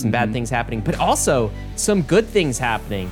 some Mm-hmm. bad things happening, but also some good things happening.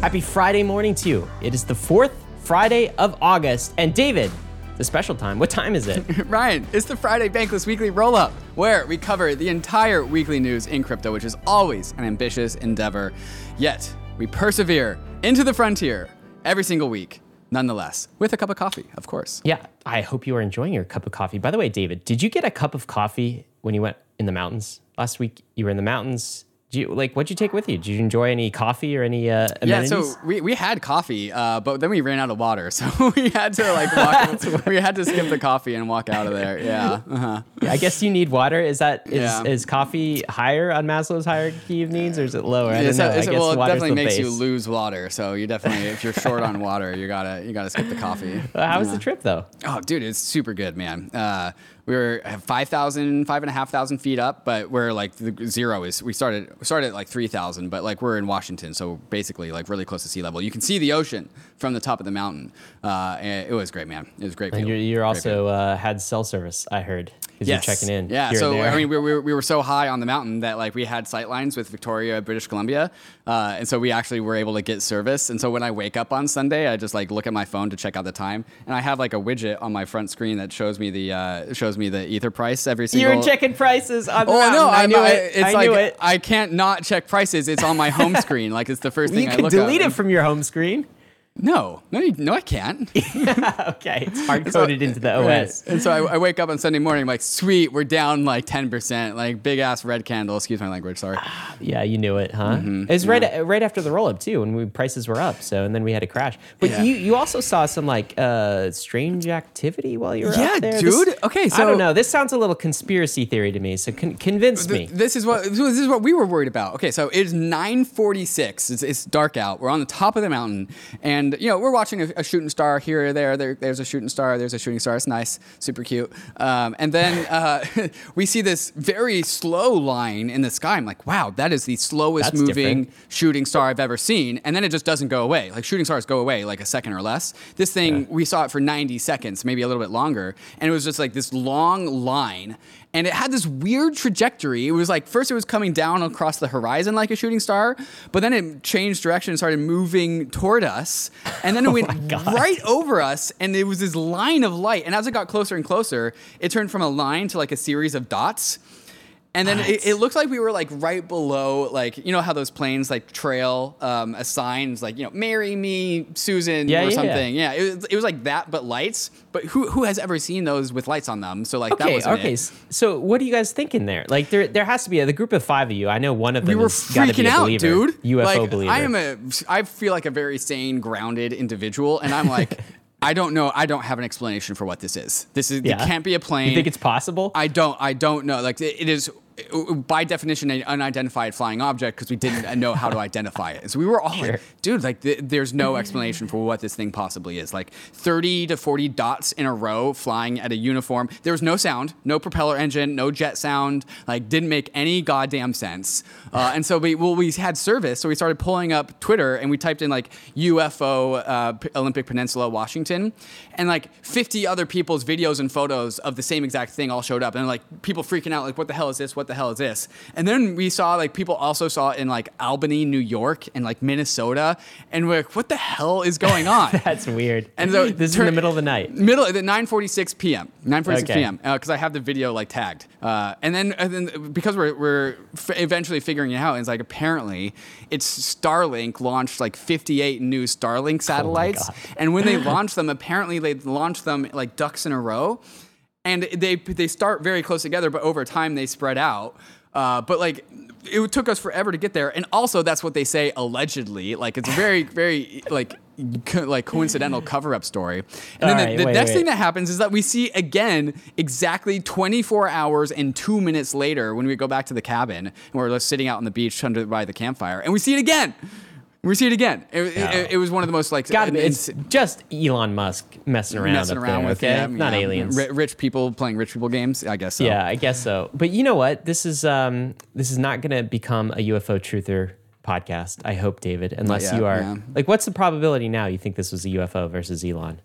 Happy Friday morning to you. It is the fourth Friday of August. And David, the special time. What time is it? Ryan, it's the Friday Bankless Weekly Roll Up, where we cover the entire weekly news in crypto, which is always an ambitious endeavor. Yet, we persevere into the frontier every single week, nonetheless, with a cup of coffee, of course. yeah, I hope you are enjoying your cup of coffee. By the way, David, did you get a cup of coffee when you went in the mountains last week? You were in the mountains. Did you like what'd you take with you? Did you enjoy any coffee or any uh, Yeah, so we, we had coffee, uh, but then we ran out of water, so we had to like walk. we had to skip the coffee and walk out of there. Yeah, uh-huh. I guess you need water. Is that is, Yeah. is coffee higher on Maslow's hierarchy of needs, or is it lower? I don't It's- know. I guess well, it definitely makes you lose water. So you definitely, if you're short on water, you gotta you gotta skip the coffee. Uh, How was the trip though? Oh, dude, it's super good, man. Uh, we were at 5,000, 5,500 feet up, but we're like the zero is we started we started at like 3,000, but like we're in Washington, so basically like really close to sea level. You can see the ocean from the top of the mountain. Uh, it was great, man. It was great. And feel. you're, you're Great also uh, had cell service. I heard because Yes. you're checking in. Yeah. So. I mean, we, we, we were so high on the mountain that like we had sight lines with Victoria, British Columbia, uh, and so we actually were able to get service. And so when I wake up on Sunday, I just like look at my phone to check out the time, and I have like a widget on my front screen that shows me the uh, shows me the ether price every single. you're checking prices on the Oh mountain. no! I knew I, it. It's I like knew it. I can't not check prices. It's on my home screen. Like it's the first thing you I can look delete it from your home screen. No, no, you- no, I can't. okay, it's hard coded into the Right. OS. And so I, I wake up on Sunday morning, I'm like, sweet, we're down like 10%, like big ass red candle. Excuse my language, sorry. Yeah, you knew it, huh? Mm-hmm. It was right right after the roll up too, when we, prices were up. So and then we had a crash. But Yeah. you you also saw some like uh, strange activity while you were Yeah, there. dude. This- Okay, so I don't know. This sounds a little conspiracy theory to me. So con- convince me. This is what this is what we were worried about. Okay, so it is 9:46. It's, it's dark out. We're on the top of the mountain, and you know we're watching a, a shooting star here or there. there. There's a shooting star. There's a shooting star. It's nice, super cute. Um, and then uh, we see this very slow line in the sky. I'm like, wow, that is the slowest That's moving different. shooting star I've ever seen. And then it just doesn't go away. Like shooting stars go away like a second or less. This thing we saw it for 90 seconds, maybe a little bit longer, and it was just like this long line and it had this weird trajectory. It was like first it was coming down across the horizon like a shooting star, but then it changed direction and started moving toward us, and then it oh went right over us, and it was this line of light. And as it got closer and closer, it turned from a line to like a series of dots. And then it, it looked like we were like right below, like you know how those planes like trail um, a sign, like you know, "Marry me, Susan" Yeah, or yeah, something. Yeah, yeah it, was, it was like that, but lights. But who who has ever seen those with lights on them? So like that Okay, was okay. It. So what are you guys thinking there? Like there there has to be a, the group of five of you. I know one of them we were has gotta be freaking a out, believer, dude. UFO like, believer. I am a, I feel like a very sane, grounded individual, and I'm like, I don't know, I don't have an explanation for what this is. This is, Yeah? it can't be a plane. You think it's possible? I don't, I don't know. Like it, it is. By definition, an unidentified flying object because we didn't know how to identify it. So we were all Sure. like, dude, like th- there's no explanation for what this thing possibly is. Like 30 to 40 dots in a row flying at a uniform. There was no sound, no propeller engine, no jet sound. Like didn't make any goddamn sense. Uh, and so we well we had service, so we started pulling up Twitter and we typed in like UFO uh, P- Olympic Peninsula, Washington, and like 50 other people's videos and photos of the same exact thing all showed up, and like people freaking out like, what the hell is this? What the hell is this? And then we saw like people also saw it in like Albany, New York, and like Minnesota, and we're like, what the hell is going on? That's weird. And so this is in the middle of the night. Middle at 9:46 p.m. 9:46 Okay. p.m. Because I have the video like tagged, uh, and then and then because we're we're f- eventually figuring it out, it's like apparently it's Starlink launched like 58 new Starlink satellites, God. and when they launched them, apparently they launched them like ducks in a row, and they they start very close together, but over time they spread out. Uh, but like it took us forever to get there, and also that's what they say allegedly. Like it's a very very like co- like coincidental cover up story. And then All the, right, the wait, next wait. thing that happens is that we see again exactly 24 hours and two minutes later when we go back to the cabin and we're just sitting out on the beach under by the campfire, and we see it again. We see it again. It, it- Yeah. it was one of the most like God, an- it's just Elon Musk messing around, messing up around there, with okay? yeah, not yeah. aliens. Ri- rich people playing rich people games. I guess so. Yeah, I guess so. But you know what? This is um, this is not going to become a UFO truther podcast. I hope, David, unless yet, you are yeah. like, what's the probability now? You think this was a UFO versus Elon?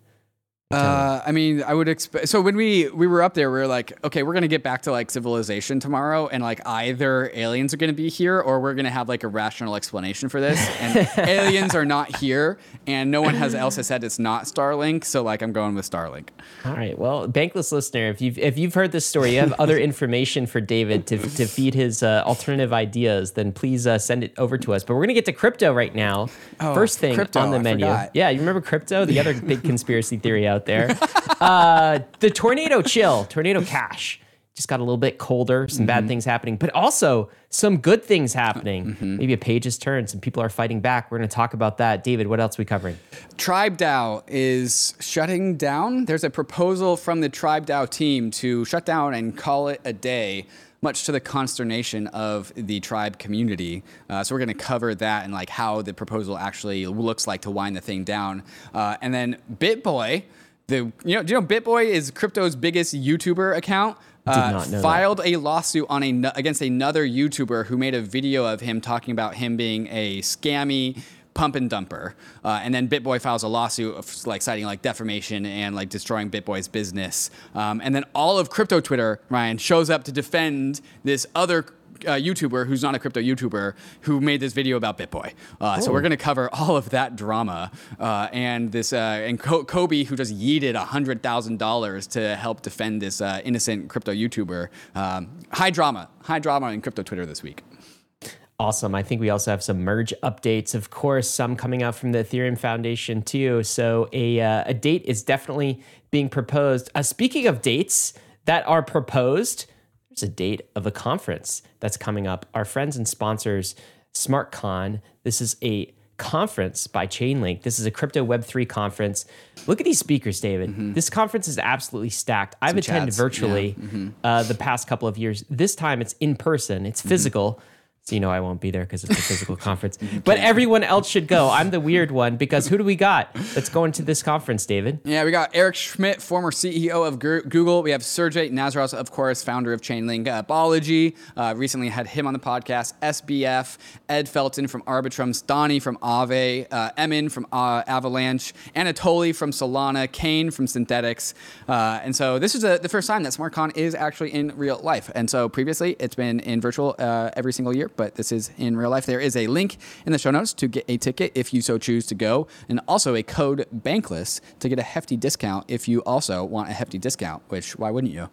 Uh, I mean, I would expect. So when we we were up there, we were like, okay, we're gonna get back to like civilization tomorrow, and like either aliens are gonna be here or we're gonna have like a rational explanation for this. And aliens are not here, and no one has else has said it's not Starlink. So like, I'm going with Starlink. All right. Well, bankless listener, if you've if you've heard this story, you have other information for David to, to feed his uh, alternative ideas, then please uh, send it over to us. But we're gonna get to crypto right now. Oh, First thing crypto, on the menu. Yeah, you remember crypto? The other big conspiracy theory out there. Uh, the tornado chill, tornado cash. Just got a little bit colder, some Mm-hmm. bad things happening, but also some good things happening. Mm-hmm. Maybe a page has turned, some people are fighting back. We're going to talk about that. David, what else are we covering? Tribe DAO is shutting down. There's a proposal from the Tribe DAO team to shut down and call it a day, much to the consternation of the tribe community. Uh, so we're going to cover that and like how the proposal actually looks like to wind the thing down. Uh, and then BitBoy, the you know, do you know BitBoy is crypto's biggest YouTuber account? Uh, not know that. filed a lawsuit on a against another YouTuber who made a video of him talking about him being a scammy pump and dumper, uh, and then BitBoy files a lawsuit of like citing like defamation and like destroying BitBoy's business, um, and then all of crypto Twitter Ryan shows up to defend this other. Uh, YouTuber who's not a crypto YouTuber who made this video about BitBoy. Uh, so we're going to cover all of that drama uh, and this uh, and Co- Cobie who just yeeted hundred thousand dollars to help defend this uh, innocent crypto YouTuber. Um, high drama, high drama in crypto Twitter this week. Awesome. I think we also have some merge updates, of course, some coming out from the Ethereum Foundation too. So a, uh, a date is definitely being proposed. Uh, speaking of dates that are proposed, there's a date of a conference that's coming up. Our friends and sponsors, SmartCon. This is a conference by Chainlink. This is a crypto Web3 conference. Look at these speakers, David. Mm-hmm. This conference is absolutely stacked. I've attended chats, yeah. virtually mm-hmm. uh, the past couple of years. This time it's in person, it's mm-hmm. physical. So you know I won't be there because it's a physical conference. But everyone else should go. I'm the weird one because who do we got that's going to this conference, David? Yeah, we got Eric Schmidt, former CEO of Google. We have Sergey Nazarov, of course, founder of Chainlink Balaji. Uh, recently had him on the podcast. SBF, Ed Felten from Arbitrum, Stani from Aave, uh, Emin from uh, Avalanche, Anatoly from Solana, Kain from Synthetix. Uh, and so this is a, the first time that SmartCon is actually in real life. And so previously it's been in virtual uh, every single year, but this is in real life. There is a link in the show notes to get a ticket if you so choose to go, and also a code Bankless to get a hefty discount if you also want a hefty discount. Which why wouldn't you?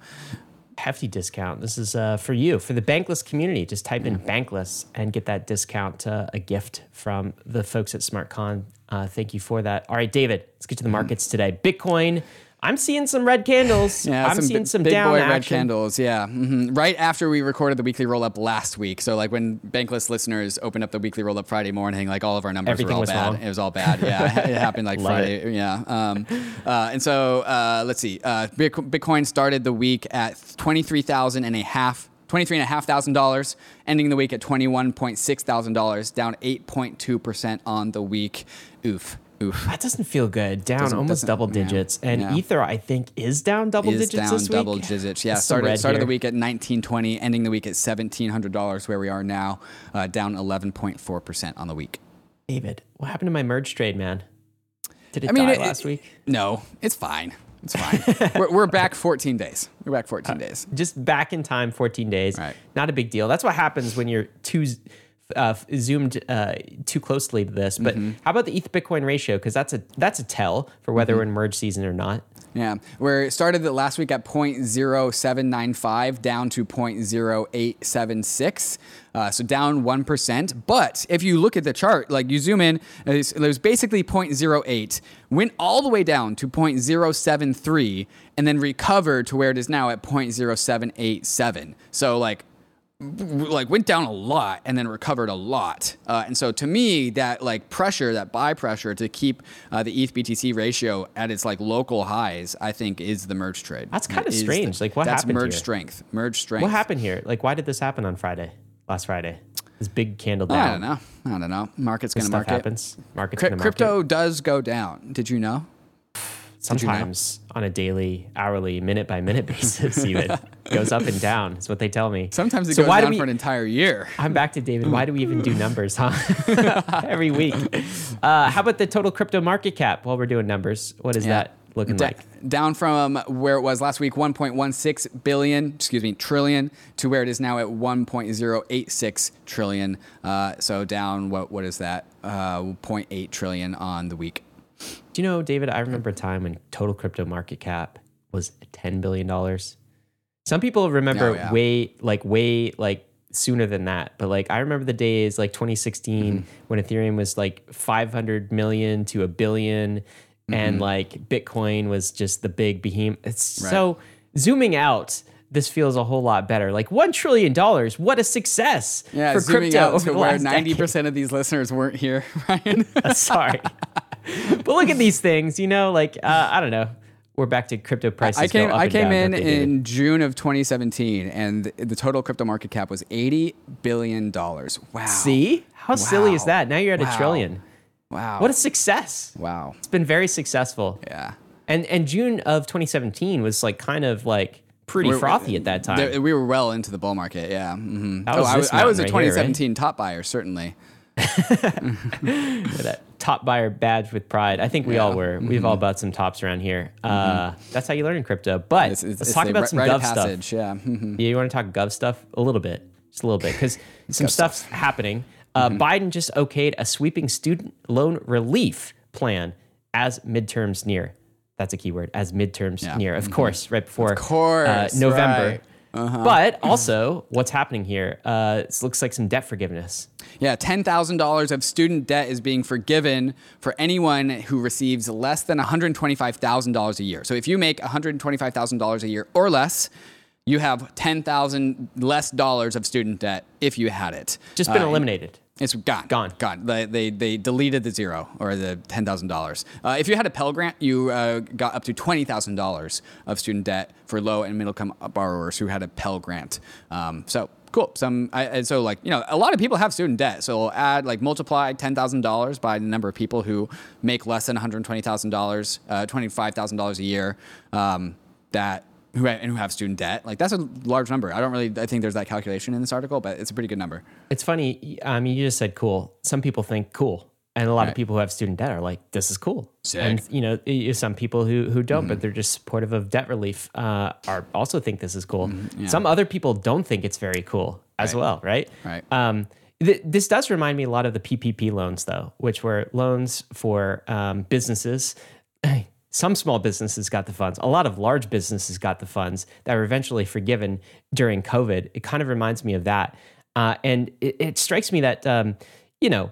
Hefty discount. This is uh, for you, for the Bankless community. Just type in Bankless and get that discount, uh, a gift from the folks at SmartCon. Uh, thank you for that. All right, David, let's get to the markets today. Bitcoin. I'm seeing some red candles. yeah, I'm seeing bi- some big down boy action. red candles. Yeah, hmm right after we recorded the weekly roll up last week. So like when Bankless listeners opened up the weekly roll up Friday morning, like all of our numbers Everything were all bad. wrong. It was all bad. Yeah, it happened like Friday. Yeah. Um, uh, and so uh, let's see. Uh, Bitcoin started the week at twenty three thousand and a half. $23,500, ending the week at $21.6 thousand, down 8.2% on the week. Oof, oof. That doesn't feel good. Down Doesn't- almost doesn't- double yeah, digits. And yeah. Ether, I think, is down double is digits down this week. double digits. Yeah, That's some started the week at 1920, ending the week at $1,700, where we are now, uh, down 11.4% on the week. David, what happened to my merge trade, man? Did it I mean, die it- last it- week? No, it's fine. It's fine. we're, we're back 14 days. We're back 14 days. Just back in time, 14 days. Right. Not a big deal. That's what happens when you're too uh, zoomed uh, too closely to this. But Mm-hmm. how about the ETH Bitcoin ratio? Because that's a that's a tell for whether Mm-hmm. we're in merge season or not. Yeah, where it started the last week at 0.0795 down to 0.0876. Uh, so down 1%. But if you look at the chart, like you zoom in, was basically 0.08, went all the way down to 0.073, and then recovered to where it is now at 0.0787. So like like went down a lot and then recovered a lot. Uh, and so to me, that like pressure, that buy pressure to keep uh, the ETH BTC ratio at its like local highs, I think is the merge trade. That's Is the- strange. Like, what happened? that's happened merge here? strength. Merge strength. What happened here? Like, why did this happen on Friday? Last Friday, this big candle down. I don't know. I don't know. Market's gonna stuff market. happens. Market's Cry- gonna market. crypto does go down. Did you know? You know? sometimes on a daily, hourly, minute by minute basis, even goes up and down. Is what they tell me. Sometimes it So goes why do down we- for an entire year. I'm back to David. Why do we even do numbers, huh? Every week. Uh, how about the total crypto market cap while we're doing numbers? What is Yeah. that? looking Da- like? down from where it was last week, 1.16 billion, excuse me, trillion, to where it is now at 1.086 trillion. Uh, so down, what what is that? Uh, 0.8 trillion on the week. Do you know, David? I remember a time when total crypto market cap was ten billion dollars. Some people remember Oh, yeah. way like way like sooner than that, but like I remember the days like 2016 Mm-hmm. when Ethereum was like 500 million to a 1000000000 and Mm-hmm. like Bitcoin was just the big behemoth. It's so zooming out. This feels a whole lot better. Like one trillion dollars, what a success Yeah, for zooming crypto out over to where ninety percent of these listeners weren't here, Ryan. Sorry. but look at these things, you know, like uh, I don't know. We're back to crypto prices. I came I came in don't they, David? in June of 2017, and the the total crypto market cap was 80 billion dollars. Wow. See? How silly is that? Now you're at Wow. a trillion. Wow. What a success. wow. It's been very successful. Yeah. And and June of 2017 was like kind of like pretty We're- frothy at that time. There- we were well into the bull market. Yeah. Mm-hmm. Was I was, I was a right here, right? 2017 top buyer, certainly. that top buyer badge with pride. I think we all were. We've all bought some tops around here. Uh, that's how you learn in crypto. But It's, it's, let's it's talk about some gov of stuff. Yeah. mhm. Yeah, you want to talk gov stuff a little bit, just a little bit, because some stuff's happening. Uh, Mm-hmm. Biden just okayed a sweeping student loan relief plan as midterms near. That's a keyword. As midterms Yeah. near, of course, right before course, uh, November. right. Uh-huh. But also, what's happening here? Uh, it looks like some debt forgiveness. Yeah, $10,000 of student debt is being forgiven for anyone who receives less than $125,000 a year. So if you make $125,000 a year or less, you have 10,000 less dollars of student debt if you had it. Just been Uh, eliminated. It's gone. Gone. Gone. They, they, they deleted the zero or the $10,000. Uh, if you had a Pell Grant, you uh, got up to $20,000 of student debt for low and middle income borrowers who had a Pell Grant. Um, so cool. Some, I, and so like, you know, a lot of people have student debt. So add like multiply $10,000 by the number of people who make less than $120,000, uh, $25,000 a year. Um, that who have, and who have student debt, like that's a large number. I don't really, I think there's that calculation in this article, but it's a pretty good number. It's funny. I mean, you just said cool. Some people think cool, and a lot of people who have student debt are like, "This is cool." Sick. And you know, some people who who don't, Mm-hmm. but they're just supportive of debt relief, uh, are also think this is cool. Mm-hmm. yeah. Some other people don't think it's very cool as Right. well, right? Right. Um, th- this does remind me a lot of the PPP loans, though, which were loans for um, businesses. Some small businesses got the funds. A lot of large businesses got the funds that were eventually forgiven during COVID. It kind of reminds me of that. Uh, and it, it strikes me that, um, you know,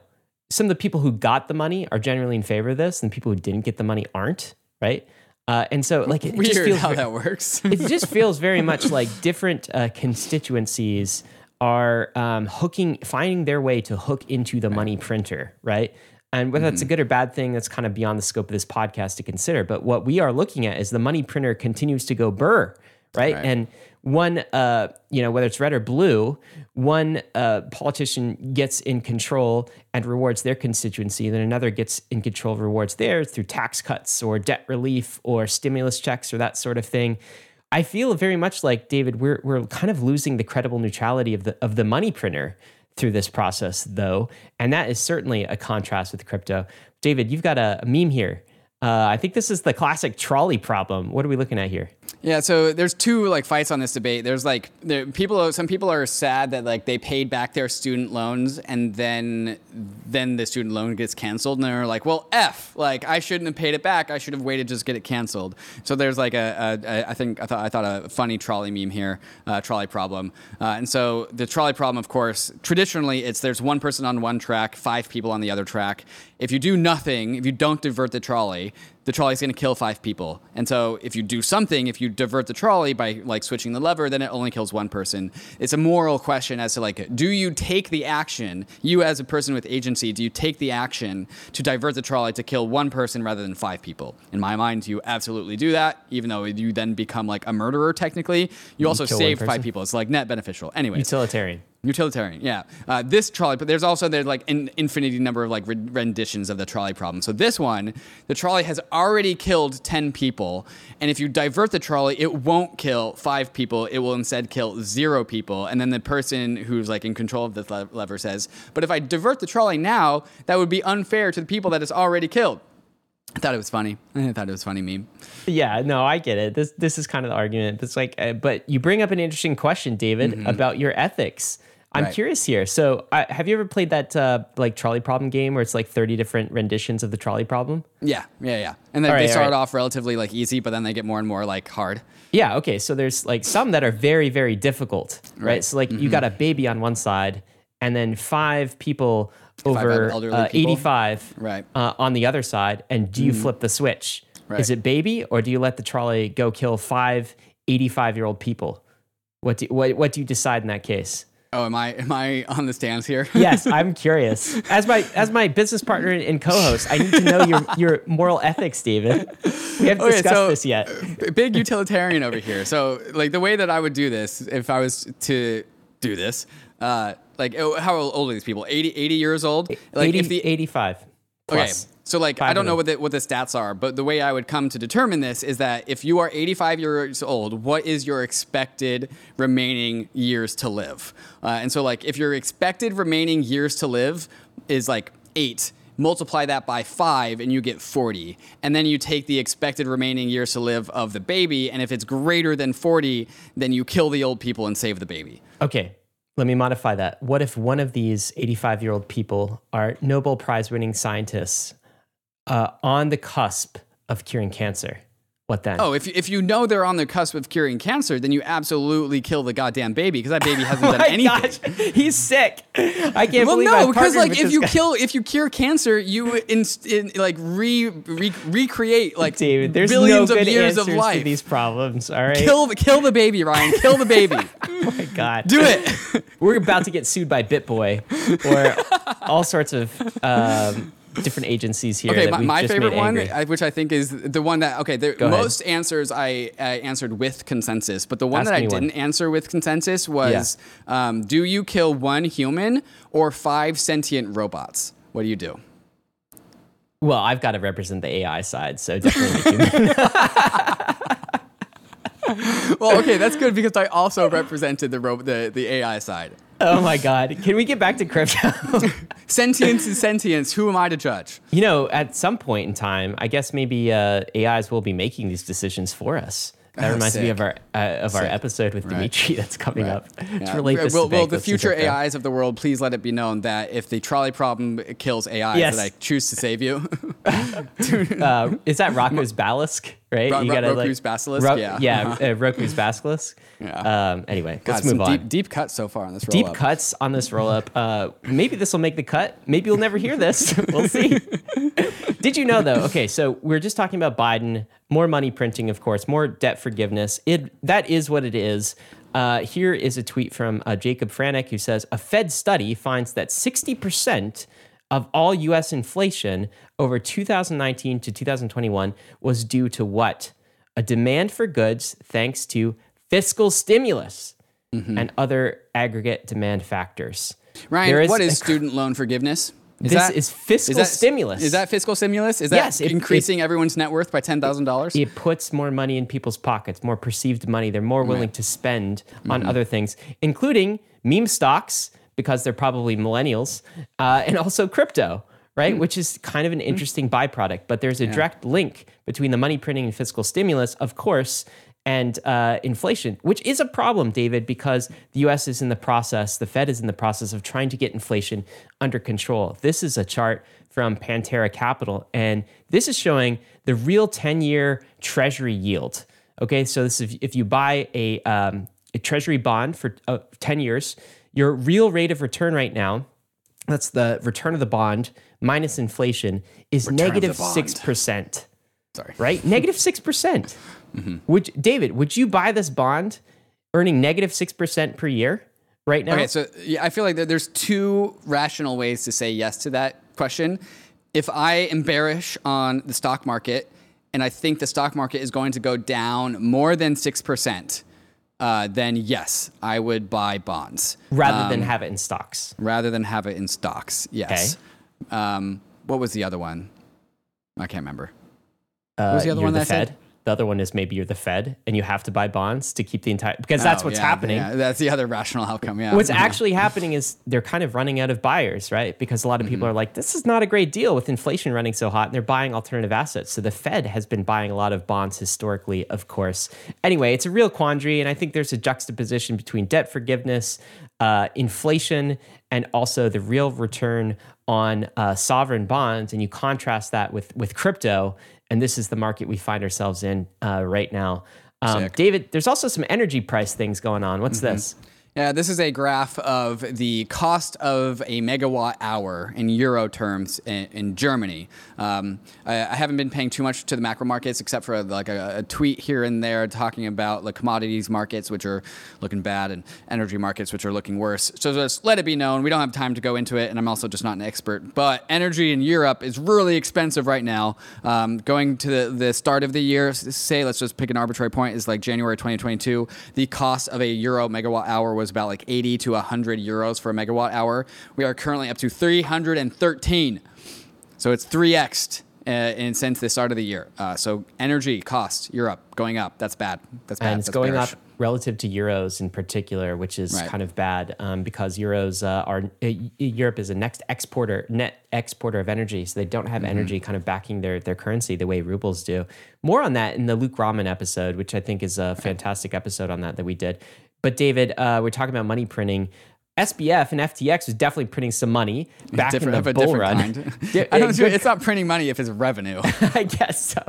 some of the people who got the money are generally in favor of this, and people who didn't get the money aren't, right? Uh, and so, like, it, it just Weird feels how ve- that works. it just feels very much like different uh, constituencies are um, hooking, finding their way to hook into the money printer, right? And whether Mm-hmm. that's a good or bad thing, that's kind of beyond the scope of this podcast to consider. But what we are looking at is the money printer continues to go burr, right? Right. And one, uh, you know, whether it's red or blue, one uh, politician gets in control and rewards their constituency, then another gets in control, rewards theirs through tax cuts or debt relief or stimulus checks or that sort of thing. I feel very much like David. We're we're kind of losing the credible neutrality of the of the money printer through this process, though, and that is certainly a contrast with crypto. David, you've got a, a meme here. Uh, I think this is the classic trolley problem. What are we looking at here? Yeah, so there's two like fights on this debate. There's like there, people. Some people are sad that like they paid back their student loans and then then the student loan gets canceled, and they're like, well, f, like I shouldn't have paid it back. I should have waited to just get it canceled. So there's like a, a, a I think I thought I thought a funny trolley meme here, uh, trolley problem. Uh, and so the trolley problem, of course, traditionally it's there's one person on one track, five people on the other track. If you do nothing, if you don't divert the trolley, the trolley is going to kill five people. And so if you do something, if you divert the trolley by like switching the lever, then it only kills one person. It's a moral question as to like, do you take the action, you as a person with agency, do you take the action to divert the trolley to kill one person rather than five people? In my mind, you absolutely do that, even though you then become like a murderer technically. You also kill save five people. It's like net beneficial. Anyway, Utilitarian. Utilitarian, yeah. Uh, this trolley, but there's also there's like an infinity number of like renditions of the trolley problem. So this one, the trolley has already killed ten people, and if you divert the trolley, it won't kill five people. It will instead kill zero people. And then the person who's like in control of this lever says, "But if I divert the trolley now, that would be unfair to the people that it's already killed." I thought it was funny. I thought it was funny meme. Yeah, no, I get it. This this is kind of the argument. It's like, uh, but you bring up an interesting question, David, about your ethics. I'm Right. curious here. So, uh, have you ever played that uh, like trolley problem game where it's like 30 different renditions of the trolley problem? Yeah, yeah, yeah. And then right, they start right. off relatively like easy, but then they get more and more like hard. Yeah. Okay. So there's like some that are very, very difficult, right? Mm-hmm. So like you got a baby on one side, and then five people over uh, 85 Right. uh, on the other side. And do you flip the switch? Right. Is it baby, or do you let the trolley go kill five 85 year old people? What do what what do you decide in that case? Oh, am I am I on the stands here? Yes, I'm curious. As my as my business partner and co-host, I need to know your your moral ethics, David. We haven't Okay, discussed so- this yet. big utilitarian over here. So, like the way that I would do this, if I was to do this, uh, like oh, how old are these people? 80, 80 years old. Like 80, if the 85 okay, so like I don't know what the, what the stats are, but the way I would come to determine this is that if you are eighty five years old, what is your expected remaining years to live? Uh, and so like if your expected remaining years to live is like eight. Multiply that by five and you get 40. And then you take the expected remaining years to live of the baby. And if it's greater than 40, then you kill the old people and save the baby. Okay, let me modify that. What if one of these 85 year old people are Nobel Prize winning scientists uh, on the cusp of curing cancer? What then? Oh, if, if you know they're on the cusp of curing cancer, then you absolutely kill the goddamn baby because that baby hasn't done my anything. gosh, he's sick. I can't Well, believe no, because like if you guy. kill, if you cure cancer, you in, in like re, re recreate like David, there's billions no of years of life. to these problems. All right, Kill the kill the baby, Ryan. Kill the baby. oh my God, Do it. We're about to get sued by BitBoy or all sorts of um, different agencies here. Okay, that my, my just favorite one. I- which I think is the one that okay, the ahead. most answers I, I answered with consensus, but the one Ask that I didn't answer with consensus was, um, do you kill one human or five sentient robots? What do you do? Well, I've got to represent the AI side, so definitely human. Well, okay, that's good because I also represented the ro- the the AI side. Oh my God, can we get back to crypto? Sentience is sentience. Who am I to judge? you know, at some point in time, I guess maybe uh, AIs will be making these decisions for us. That Oh, reminds me of our uh, of our episode with Dimitri that's coming up. Let's Yeah. relate will, to will the future. AIs of the world please let it be known that if the trolley problem kills AI, Yes. that I choose to save you? uh, is that Roko's Basilisk, right? Ro- Ro- Roku's Basilisk? Yeah. yeah, uh, Roku's Basilisk. Yeah. Um, anyway, God, let's move on. deep deep cuts so far on this roll up. Deep cuts on this roll up. Uh, maybe this will make the cut. Maybe you'll never hear this. we'll see. Did you know though? Okay, so we're just talking about Biden, more money printing, of course, more debt forgiveness. It that is what it is. Uh, here is a tweet from uh, Jacob Franek who says a Fed study finds that 60% of all U.S. inflation over 2019 to 2021 was due to what? A demand for goods thanks to fiscal stimulus and other aggregate demand factors. Ryan, There what a student loan forgiveness? Is This is fiscal stimulus. Is that fiscal stimulus? Is that Yes, it- increasing everyone's net worth by ten thousand dollars? it puts more money in people's pockets, more perceived money. They're more willing to spend Mm-hmm. on other things, including meme stocks, because they're probably millennials, uh, and also crypto, right? Mm. Which is kind of an interesting byproduct. But there's a direct link between the money printing and fiscal stimulus, of course, and uh, inflation, which is a problem, David, because the US is in the process, the Fed is in the process of trying to get inflation under control. This is a chart from Pantera Capital, and this is showing the real 10 year treasury yield. Okay, so this is if you buy a, um, a treasury bond for uh, 10 years, your real rate of return right now, that's the return of the bond minus inflation, is negative 6% Sorry. right? Negative Negative six percent. Mm-hmm. Would David? Would you buy this bond, earning negative negative six percent per year right now? Okay, so yeah, I feel like there's two rational ways to say yes to that question. If I am bearish on the stock market and I think the stock market is going to go down more than six percent, uh, then yes, I would buy bonds rather than have it in stocks. rather than have it in stocks. Yes. Um, what was the other one? I can't remember. Uh, was the other one the that I Fed. said? The other one is maybe you're the Fed and you have to buy bonds to keep the entire because that's Oh, what's yeah, happening. Yeah, that's the other rational outcome. Yeah. What's actually happening is they're kind of running out of buyers, right? Because a lot of people Mm-hmm. are like, this is not a great deal with inflation running so hot, and they're buying alternative assets. So the Fed has been buying a lot of bonds historically, of course. Anyway, it's a real quandary, and I think there's a juxtaposition between debt forgiveness, uh, inflation, and also the real return on uh, sovereign bonds. And you contrast that with with crypto, and this is the market we find ourselves in uh, right now. Um, David, there's also some energy price things going on. What's this? Yeah, this is a graph of the cost of a megawatt hour in euro terms in, in Germany. Um, I, I haven't been paying too much to the macro markets except for like a, a tweet here and there talking about the commodities markets, which are looking bad, and energy markets, which are looking worse. So just let it be known. We don't have time to go into it, and I'm also just not an expert. But energy in Europe is really expensive right now. Um, going to the, the start of the year, say let's just pick an arbitrary point, is like January 2022. The cost of a euro megawatt hour was about like 80 to 100 euros for a megawatt hour. We are currently up to 313. So it's 3x uh, in since the start of the year. Uh, so energy cost Europe going up. That's bad. That's bad. and it's That's going bearish. up relative to euros in particular, which is Right. kind of bad um, because euros uh, are uh, Europe is a next exporter, net exporter of energy, so they don't have Mm-hmm. energy kind of backing their their currency the way rubles do. More on that in the Luke Gromen episode, which I think is a fantastic episode on that that we did. But David, uh, we're talking about money printing. SBF and FTX was definitely printing some money back Different, in the bull run. I don't. see- It's not printing money if it's revenue. I guess so.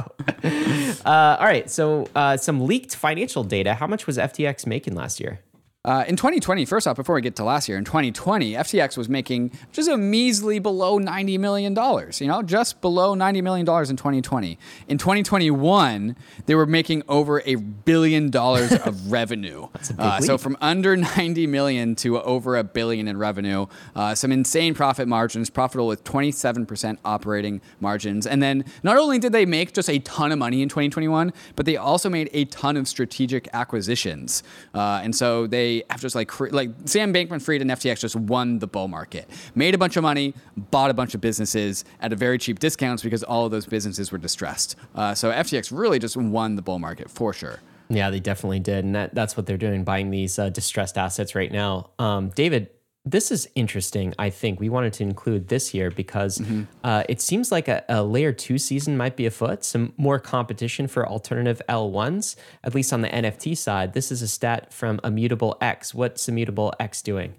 Uh, all right. So, uh, some leaked financial data. How much was FTX making last year? Uh, in 2020, first off, before we get to last year, in 2020, FTX was making just a measly below $90 million, you know, just below $90 million in 2020. In 2021, they were making over a billion dollars of revenue. uh, so from under 90 million to over a billion in revenue, uh, some insane profit margins, profitable with 27% operating margins. And then not only did they make just a ton of money in 2021, but they also made a ton of strategic acquisitions. Uh, and so they have just like like Sam Bankman-Fried and FTX just won the bull market, made a bunch of money, bought a bunch of businesses at a very cheap discounts because all of those businesses were distressed. Uh, so FTX really just won the bull market for sure. Yeah, they definitely did, and that, that's what they're doing, buying these uh, distressed assets right now. Um, David, this is interesting. I think we wanted to include this here because uh, it seems like a, a layer two season might be afoot. Some more competition for alternative L1s, at least on the NFT side. This is a stat from Immutable X. What's Immutable X doing?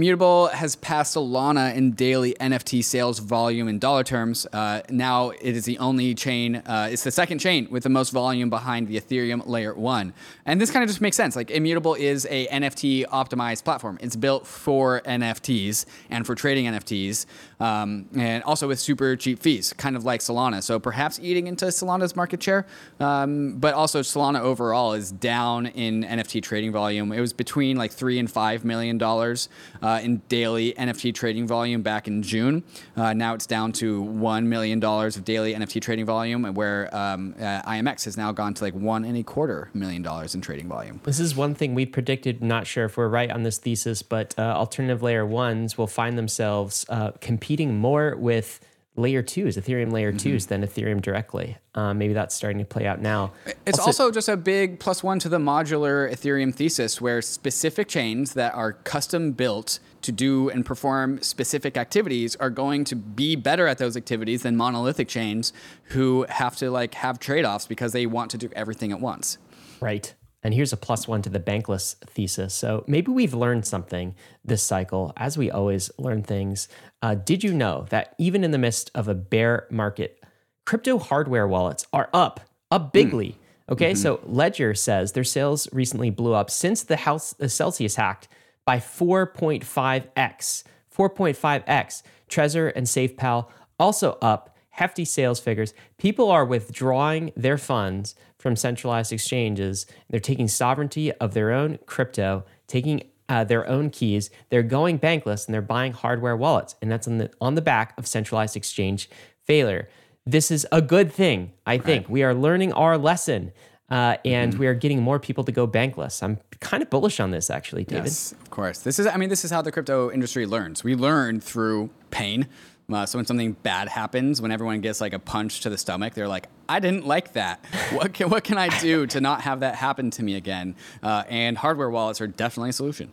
Mutable has passed Solana in daily NFT sales volume in dollar terms. Uh, now it is the only chain, uh, it's the second chain with the most volume behind the Ethereum layer one. And this kind of just makes sense. Like Immutable is a NFT optimized platform. It's built for NFTs and for trading NFTs, um, and also with super cheap fees, kind of like Solana. So perhaps eating into Solana's market share, um, but also Solana overall is down in NFT trading volume. It was between like three and five million dollars uh, in daily NFT trading volume back in June. Uh, now it's down to one million dollars of daily NFT trading volume, where um, uh, IMX has now gone to like one and a quarter million dollars in trading volume. This is one thing we predicted. Not sure if we're right on this thesis, but uh, alternative layer ones will find themselves uh, competing more with layer twos, Ethereum layer twos, than Ethereum directly. Uh, maybe that's starting to play out now. It's also, just a big plus one to the modular Ethereum thesis, where specific chains that are custom built to do and perform specific activities are going to be better at those activities than monolithic chains who have to like have trade-offs because they want to do everything at once. Right. And here's a plus one to the bankless thesis. So maybe we've learned something this cycle, as we always learn things. Uh, did you know that even in the midst of a bear market, crypto hardware wallets are up, up bigly? Okay, so Ledger says their sales recently blew up since the house the Celsius hacked by 4.5x. 4.5x. Trezor and SafePal also up hefty sales figures. People are withdrawing their funds from centralized exchanges. They're taking sovereignty of their own crypto, taking uh, their own keys. They're going bankless and they're buying hardware wallets, and that's on the on the back of centralized exchange failure. This is a good thing, I think. We are learning our lesson. Uh, and we are getting more people to go bankless. I'm kind of bullish on this, actually, David. Yes, of course. This is, I mean, this is how the crypto industry learns. We learn through pain. Uh, so when something bad happens, when everyone gets like a punch to the stomach, they're like, "I didn't like that. What can what can I do to not have that happen to me again?" Uh, and hardware wallets are definitely a solution.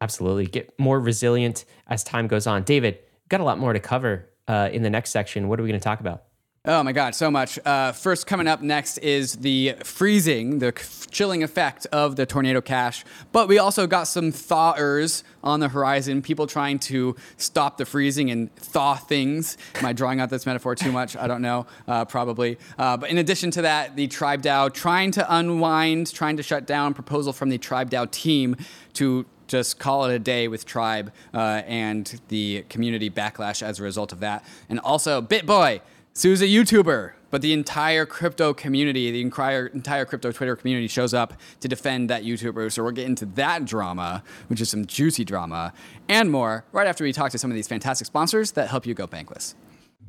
Absolutely, get more resilient as time goes on. David, got a lot more to cover uh, in the next section. What are we going to talk about? Oh my God, so much. Uh, first, coming up next is the freezing, the chilling effect of the tornado cash. But we also got some thawers on the horizon, people trying to stop the freezing and thaw things. Am I drawing out this metaphor too much? I don't know, uh, probably. Uh, but in addition to that, the Tribe DAO trying to unwind, trying to shut down, proposal from the Tribe DAO team to just call it a day with Tribe uh, and the community backlash as a result of that. And also, BitBoy Sue's a YouTuber, but the entire crypto community, the entire, entire crypto Twitter community shows up to defend that YouTuber. So we'll get into that drama, which is some juicy drama, and more right after we talk to some of these fantastic sponsors that help you go bankless.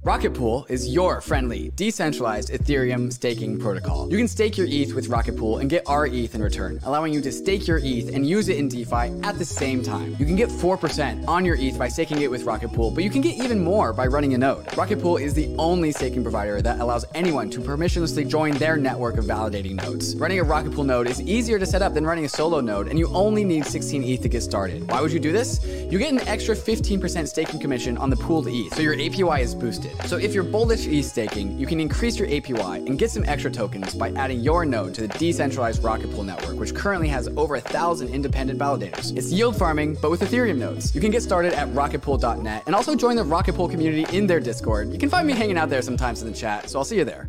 Rocket Pool is your friendly, decentralized Ethereum staking protocol. You can stake your ETH with Rocket Pool and get rETH in return, allowing you to stake your ETH and use it in DeFi at the same time. You can get 4% on your ETH by staking it with Rocket Pool, but you can get even more by running a node. Rocket Pool is the only staking provider that allows anyone to permissionlessly join their network of validating nodes. Running a Rocket Pool node is easier to set up than running a solo node, and you only need 16 ETH to get started. Why would you do this? You get an extra 15% staking commission on the pooled ETH, so your APY is boosted. So if you're bullish ETH staking, you can increase your APY and get some extra tokens by adding your node to the decentralized Rocket Pool network, which currently has over a thousand independent validators. It's yield farming, but with Ethereum nodes. You can get started at rocketpool.net and also join the Rocket Pool community in their Discord. You can find me hanging out there sometimes in the chat, so I'll see you there.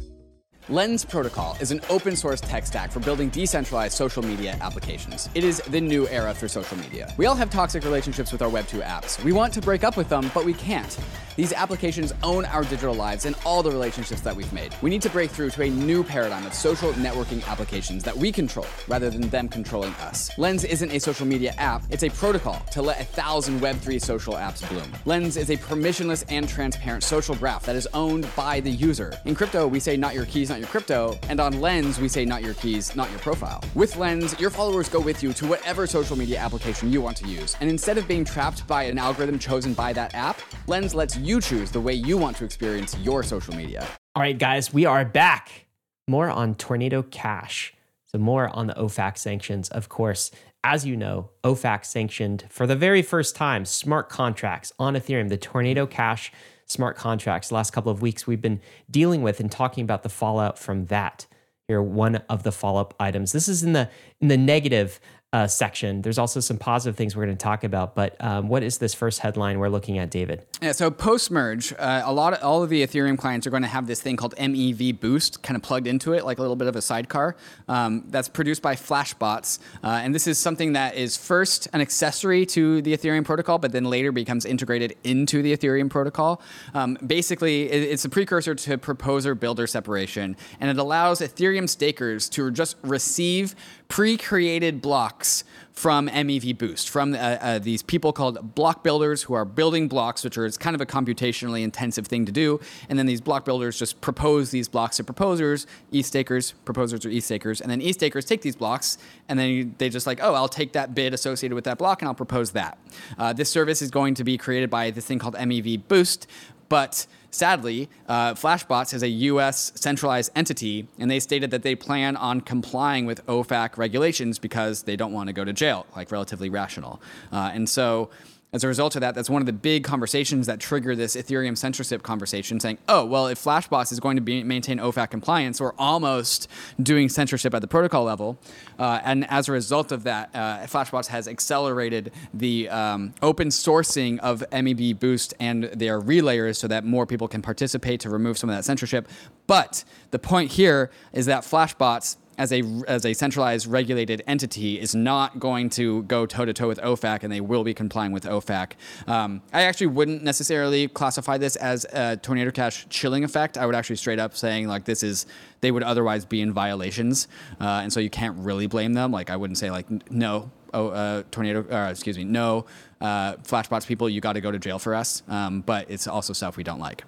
Lens Protocol is an open source tech stack for building decentralized social media applications. It is the new era for social media. We all have toxic relationships with our Web2 apps. We want to break up with them, but we can't. These applications own our digital lives and all the relationships that we've made. We need to break through to a new paradigm of social networking applications that we control rather than them controlling us. Lens isn't a social media app, it's a protocol to let a thousand Web3 social apps bloom. Lens is a permissionless and transparent social graph that is owned by the user. In crypto, we say not your keys, not your crypto, and on Lens, we say not your keys, not your profile. With Lens, your followers go with you to whatever social media application you want to use. And instead of being trapped by an algorithm chosen by that app, Lens lets you choose the way you want to experience your social media. All right, guys, we are back. More on Tornado Cash. So, more on the OFAC sanctions, of course. As you know, OFAC sanctioned for the very first time smart contracts on Ethereum, the Tornado Cash smart contracts. The last couple of weeks, we've been dealing with and talking about the fallout from that. Here, one of the follow-up items. This is in the in the negative uh, section. There's also some positive things we're going to talk about. But um, what is this first headline we're looking at, David? Yeah, so post merge, uh, a lot of all of the Ethereum clients are going to have this thing called MEV Boost kind of plugged into it, like a little bit of a sidecar. Um, that's produced by Flashbots, uh, and this is something that is first an accessory to the Ethereum protocol, but then later becomes integrated into the Ethereum protocol. Um, basically, it's a precursor to proposer builder separation, and it allows Ethereum stakers to just receive pre-created blocks from MEV Boost, from uh, uh, these people called block builders who are building blocks, which are kind of a computationally intensive thing to do. And then these block builders just propose these blocks to proposers, ETH stakers, proposers or ETH stakers, and then ETH stakers take these blocks, and then they just like, oh, I'll take that bid associated with that block and I'll propose that. Uh, this service is going to be created by this thing called MEV Boost, but Sadly, uh, Flashbots is a U.S. centralized entity, and they stated that they plan on complying with OFAC regulations because they don't want to go to jail, like relatively rational. Uh, and so as a result of that, that's one of the big conversations that trigger this Ethereum censorship conversation, saying, "Oh, well, if Flashbots is going to be, maintain OFAC compliance, we're almost doing censorship at the protocol level." Uh, and as a result of that, uh, Flashbots has accelerated the um, open sourcing of MEV Boost and their relayers so that more people can participate to remove some of that censorship. But the point here is that Flashbots as a as a centralized regulated entity is not going to go toe to toe with OFAC, and they will be complying with OFAC. Um, I actually wouldn't necessarily classify this as a tornado cash chilling effect. I would actually straight up saying like this is they would otherwise be in violations, uh, and so you can't really blame them. Like I wouldn't say like no. Oh, uh, tornado, uh, excuse me, no, uh, Flashbots people, you got to go to jail for us. Um, but it's also stuff we don't like.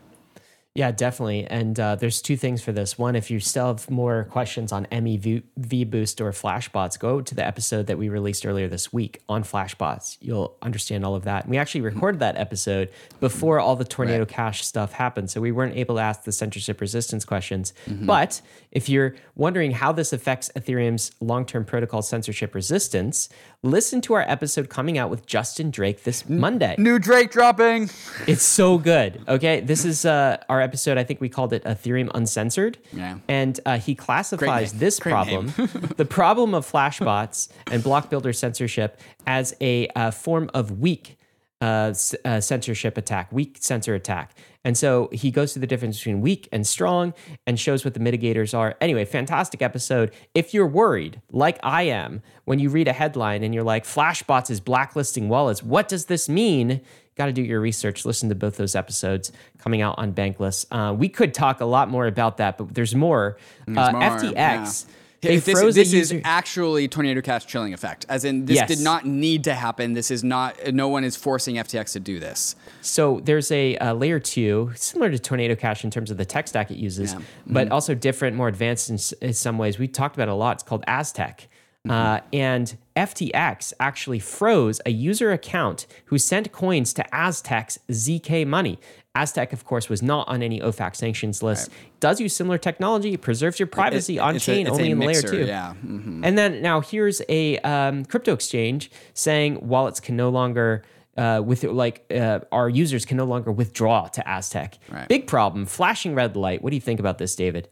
Yeah, definitely. And uh, there's two things for this. One, if you still have more questions on MEV V Boost or Flashbots, go to the episode that we released earlier this week on Flashbots. You'll understand all of that. And we actually recorded that episode before all the Tornado Right. Cash stuff happened. So we weren't able to ask the censorship resistance questions. But if you're wondering how this affects Ethereum's long term protocol censorship resistance, listen to our episode coming out with Justin Drake this Monday. New Drake dropping. It's so good. Okay, this is uh, our episode. I think we called it Ethereum Uncensored. Yeah. And uh, he classifies this Great problem, the problem of flashbots and block builder censorship, as a uh, form of weak uh, uh, censorship attack, weak censor attack. And so he goes through the difference between weak and strong and shows what the mitigators are. Anyway, fantastic episode. If you're worried, like I am, when you read a headline and you're like, Flashbots is blacklisting wallets, what does this mean? Got to do your research. Listen to both those episodes coming out on Bankless. Uh, we could talk a lot more about that, but there's more. uh, more, FTX, yeah. They this froze this is actually tornado cash chilling effect. As in, this Yes. did not need to happen. This is not. No one is forcing FTX to do this. So there's a, uh layer two, similar to Tornado Cash in terms of the tech stack it uses, Yeah. but also different, more advanced in, in some ways. We talked about it a lot. It's called Aztec. Uh, and FTX actually froze a user account who sent coins to Aztec's ZK Money. Aztec, of course, was not on any OFAC sanctions list. Does use similar technology, preserves your privacy on it's a- chain, a only in mixer, layer two. yeah. Mhm. And then now here's a um, crypto exchange saying wallets can no longer. Uh, with like uh, our users can no longer withdraw to Aztec. Right. Big problem. Flashing red light. What do you think about this, David?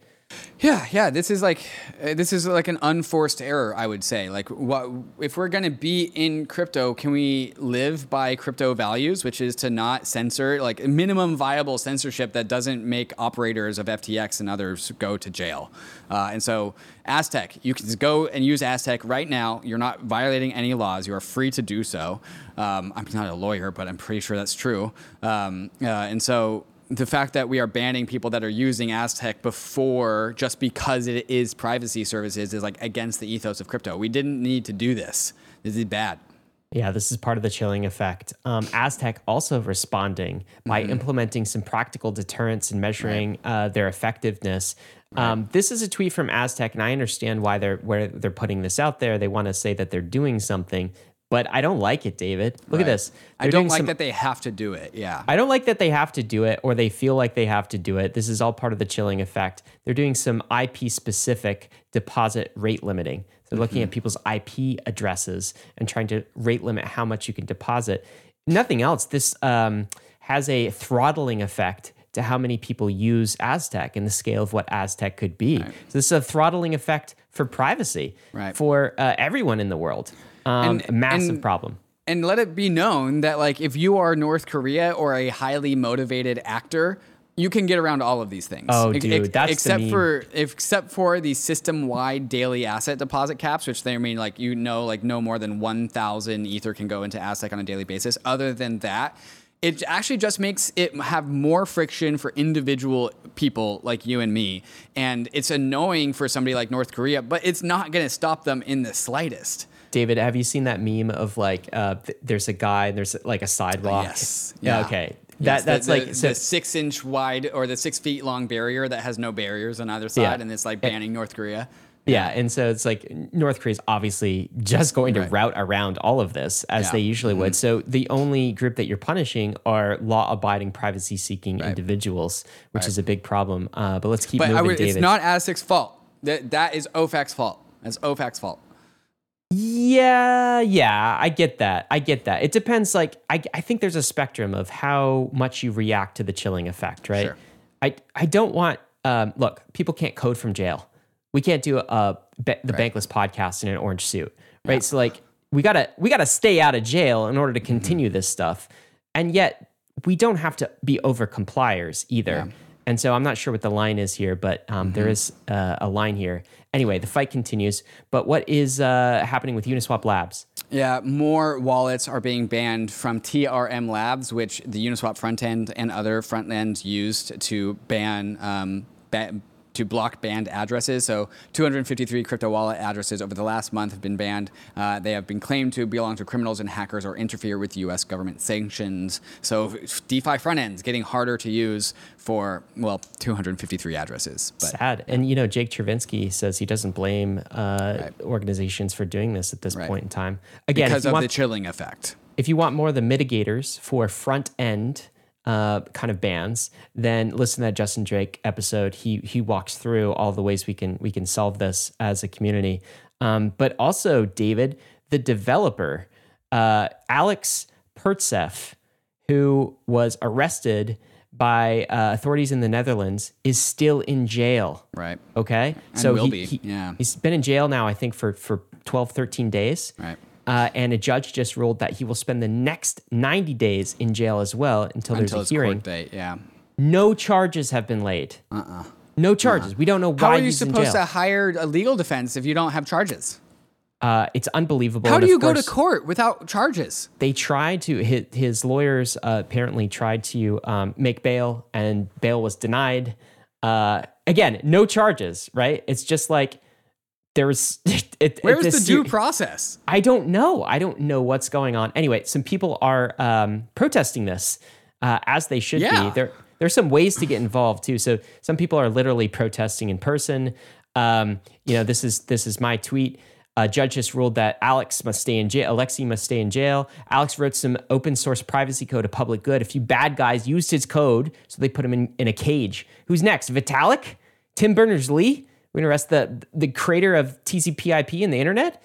Yeah, yeah. This is like uh, this is like an unforced error. I would say. Like, what if we're gonna be in crypto? Can we live by crypto values, which is to not censor, like minimum viable censorship that doesn't make operators of FTX and others go to jail? Uh, and so, Aztec, you can go and use Aztec right now. You're not violating any laws. You are free to do so. Um, I'm not a lawyer, but I'm pretty sure that's true. Um, uh, and so the fact that we are banning people that are using Aztec before just because it is privacy services is like against the ethos of crypto. We didn't need to do this. This is bad. Yeah, this is part of the chilling effect. Um, Aztec also responding by Mm-hmm. implementing some practical deterrents and measuring uh, their effectiveness. Um, this is a tweet from Aztec, and I understand why they're where they're putting this out there. They want to say that they're doing something, but I don't like it, David. Look at this. I They're don't like some- that they have to do it. Yeah. I don't like that they have to do it or they feel like they have to do it. This is all part of the chilling effect. They're doing some IP specific deposit rate limiting. They're looking at people's IP addresses and trying to rate limit how much you can deposit. Nothing else. This um, has a throttling effect to how many people use Aztec and the scale of what Aztec could be. So this is a throttling effect for privacy Right. for uh, everyone in the world. Um, And- a massive and- problem. and let it be known that like if you are North Korea or a highly motivated actor, you can get around all of these things. Oh, dude, ex- that's except for except for the system-wide daily asset deposit caps, which they mean like you know like no more than one thousand ether can go into Aztec on a daily basis. Other than that. It actually just makes it have more friction for individual people like you and me. And it's annoying for somebody like North Korea, but it's not going to stop them in the slightest. David, have you seen that meme of like uh, th- there's a guy and there's like a sidewalk? Yes. Yeah. Yeah. Okay. Yes, That the- that's the, like so, the six inch wide or the six feet long barrier that has no barriers on either side, Yeah. and it's like banning North Korea. yeah, and so it's like North Korea's obviously just going to Right. route around all of this as Yeah. they usually would. Mm-hmm. So the only group that you're punishing are law-abiding, privacy-seeking individuals, which is a big problem. Uh, but let's keep But moving, I would, David. it's not Aztec's fault. That that is OFAC's fault. That's OFAC's fault. Yeah, yeah, I get that. I get that. It depends. Like, I, I think there's a spectrum of how much you react to the chilling effect, right? Sure. I, I don't want. Um, look, people can't code from jail. We can't do a, ba- the bankless podcast in an orange suit, right? So like, we gotta we gotta stay out of jail in order to continue this stuff, and yet we don't have to be over compliers either. And so I'm not sure what the line is here, but um, there is uh, a line here. Anyway, the fight continues. But what is uh, happening with Uniswap Labs? Yeah, more wallets are being banned from TRM Labs, which the Uniswap front end and other front ends used to ban um, ba- to block banned addresses. So 253 crypto wallet addresses over the last month have been banned. Uh, they have been claimed to belong to criminals and hackers or interfere with U.S. government sanctions. So DeFi front ends getting harder to use for well 253 addresses. But, Sad. And you know, Jake Chervinsky says he doesn't blame uh, right. organizations for doing this at this right. point in time. Again, because of want, the chilling effect. If you want more of the mitigators for front end uh, kind of bands, then listen to that Justin Drake episode. He he walks through all the ways we can we can solve this as a community. Um, but also, David, the developer, uh, Alex Pertsev, who was arrested by uh, authorities in the Netherlands, is still in jail. Right. Okay. And so will he, be. He, yeah. He's been in jail now, I think, for for 12, 13 days. Right. Uh, and a judge just ruled that he will spend the next 90 days in jail as well until, until there's a hearing. Court date, yeah. No charges have been laid. Uh-uh. No charges. Uh-uh. We don't know why. How are you supposed to hire a legal defense if you don't have charges? Uh, it's unbelievable. How do you go to court without charges? They tried to. His, his lawyers uh, apparently tried to um, make bail, and bail was denied. Uh, again, no charges. Right? It's just like there was it, where's the due process i don't know i don't know what's going on anyway some people are um, protesting this uh, as they should yeah. be there there's some ways to get involved too so some people are literally protesting in person um, you know this is this is my tweet a judge just ruled that Alex must stay in jail. Alexei must stay in jail. Alex wrote some open source privacy code, a public good. A few bad guys used his code, so they put him in, in a cage. Who's next? Vitalik? Tim Berners Lee? We're going to arrest the the creator of TCP/IP and the internet.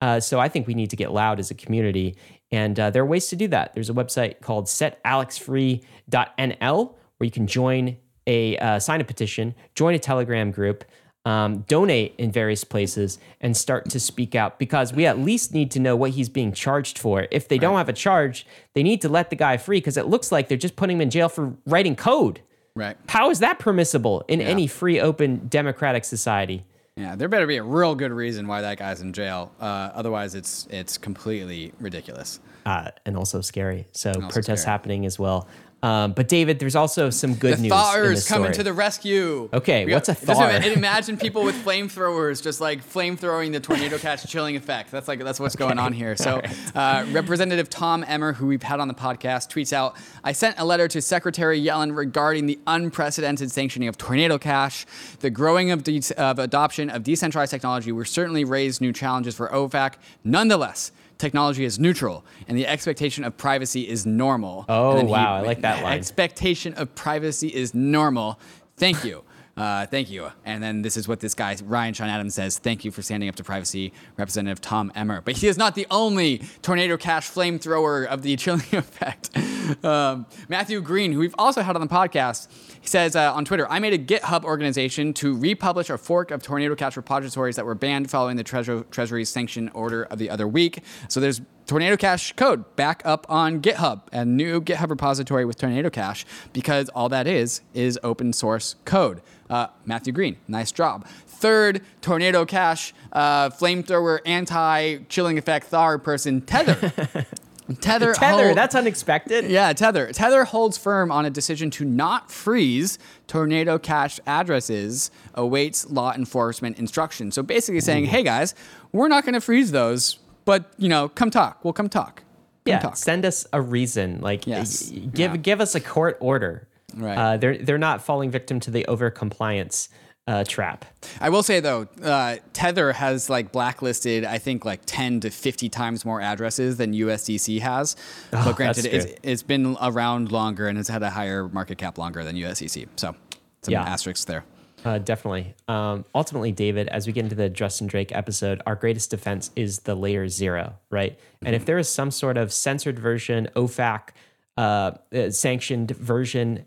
Uh, so I think we need to get loud as a community, and uh, there are ways to do that. There's a website called setalexfree.nl where you can join a uh, sign a petition, join a Telegram group. Um, donate in various places and start to speak out because we at least need to know what he's being charged for. If they right. don't have a charge, they need to let the guy free because it looks like they're just putting him in jail for writing code. Right. How is that permissible in yeah. any free, open, democratic society? Yeah, there better be a real good reason why that guy's in jail. Uh, otherwise, it's it's completely ridiculous. Uh, and also scary. So protests scary. happening as well. Um, but David, there's also some good the news. Thawers coming to the rescue. Okay, we what's a thaw? Imagine people with flamethrowers just like flamethrowing the tornado cash chilling effect. That's like that's what's okay. going on here. So, right. uh, Representative Tom Emmer, who we've had on the podcast, tweets out: "I sent a letter to Secretary Yellen regarding the unprecedented sanctioning of Tornado Cash. The growing of, de- of adoption of decentralized technology will certainly raise new challenges for OFAC. Nonetheless." Technology is neutral and the expectation of privacy is normal. Oh, wow. He, I like that line. Expectation of privacy is normal. Thank you. Uh, thank you. And then this is what this guy, Ryan Sean Adams, says Thank you for standing up to privacy, Representative Tom Emmer. But he is not the only Tornado Cash flamethrower of the chilling effect. Um, Matthew Green, who we've also had on the podcast, he says uh, on Twitter, I made a GitHub organization to republish a fork of Tornado Cash repositories that were banned following the Treasury, Treasury's sanction order of the other week. So there's Tornado Cash code back up on GitHub, a new GitHub repository with Tornado Cash, because all that is is open source code. Uh, Matthew Green, nice job. Third, Tornado Cash, uh, flamethrower, anti chilling effect Thar person, Tether. Tether, Tether, hold, that's unexpected. Yeah, Tether. Tether holds firm on a decision to not freeze Tornado Cash addresses, awaits law enforcement instruction. So basically saying, hey guys, we're not going to freeze those, but you know, come talk. We'll come talk. Come yeah, talk. send us a reason. Like, yes. give yeah. give us a court order. Right. Uh, they're they're not falling victim to the over compliance uh, trap. I will say though, uh, Tether has like blacklisted, I think like 10 to 50 times more addresses than USDC has. Oh, but granted, it's, it's been around longer and has had a higher market cap longer than USDC. So some yeah. asterisks there. Uh, definitely. Um, ultimately, David, as we get into the Justin Drake episode, our greatest defense is the layer zero, right? Mm-hmm. And if there is some sort of censored version, OFAC uh, uh, sanctioned version,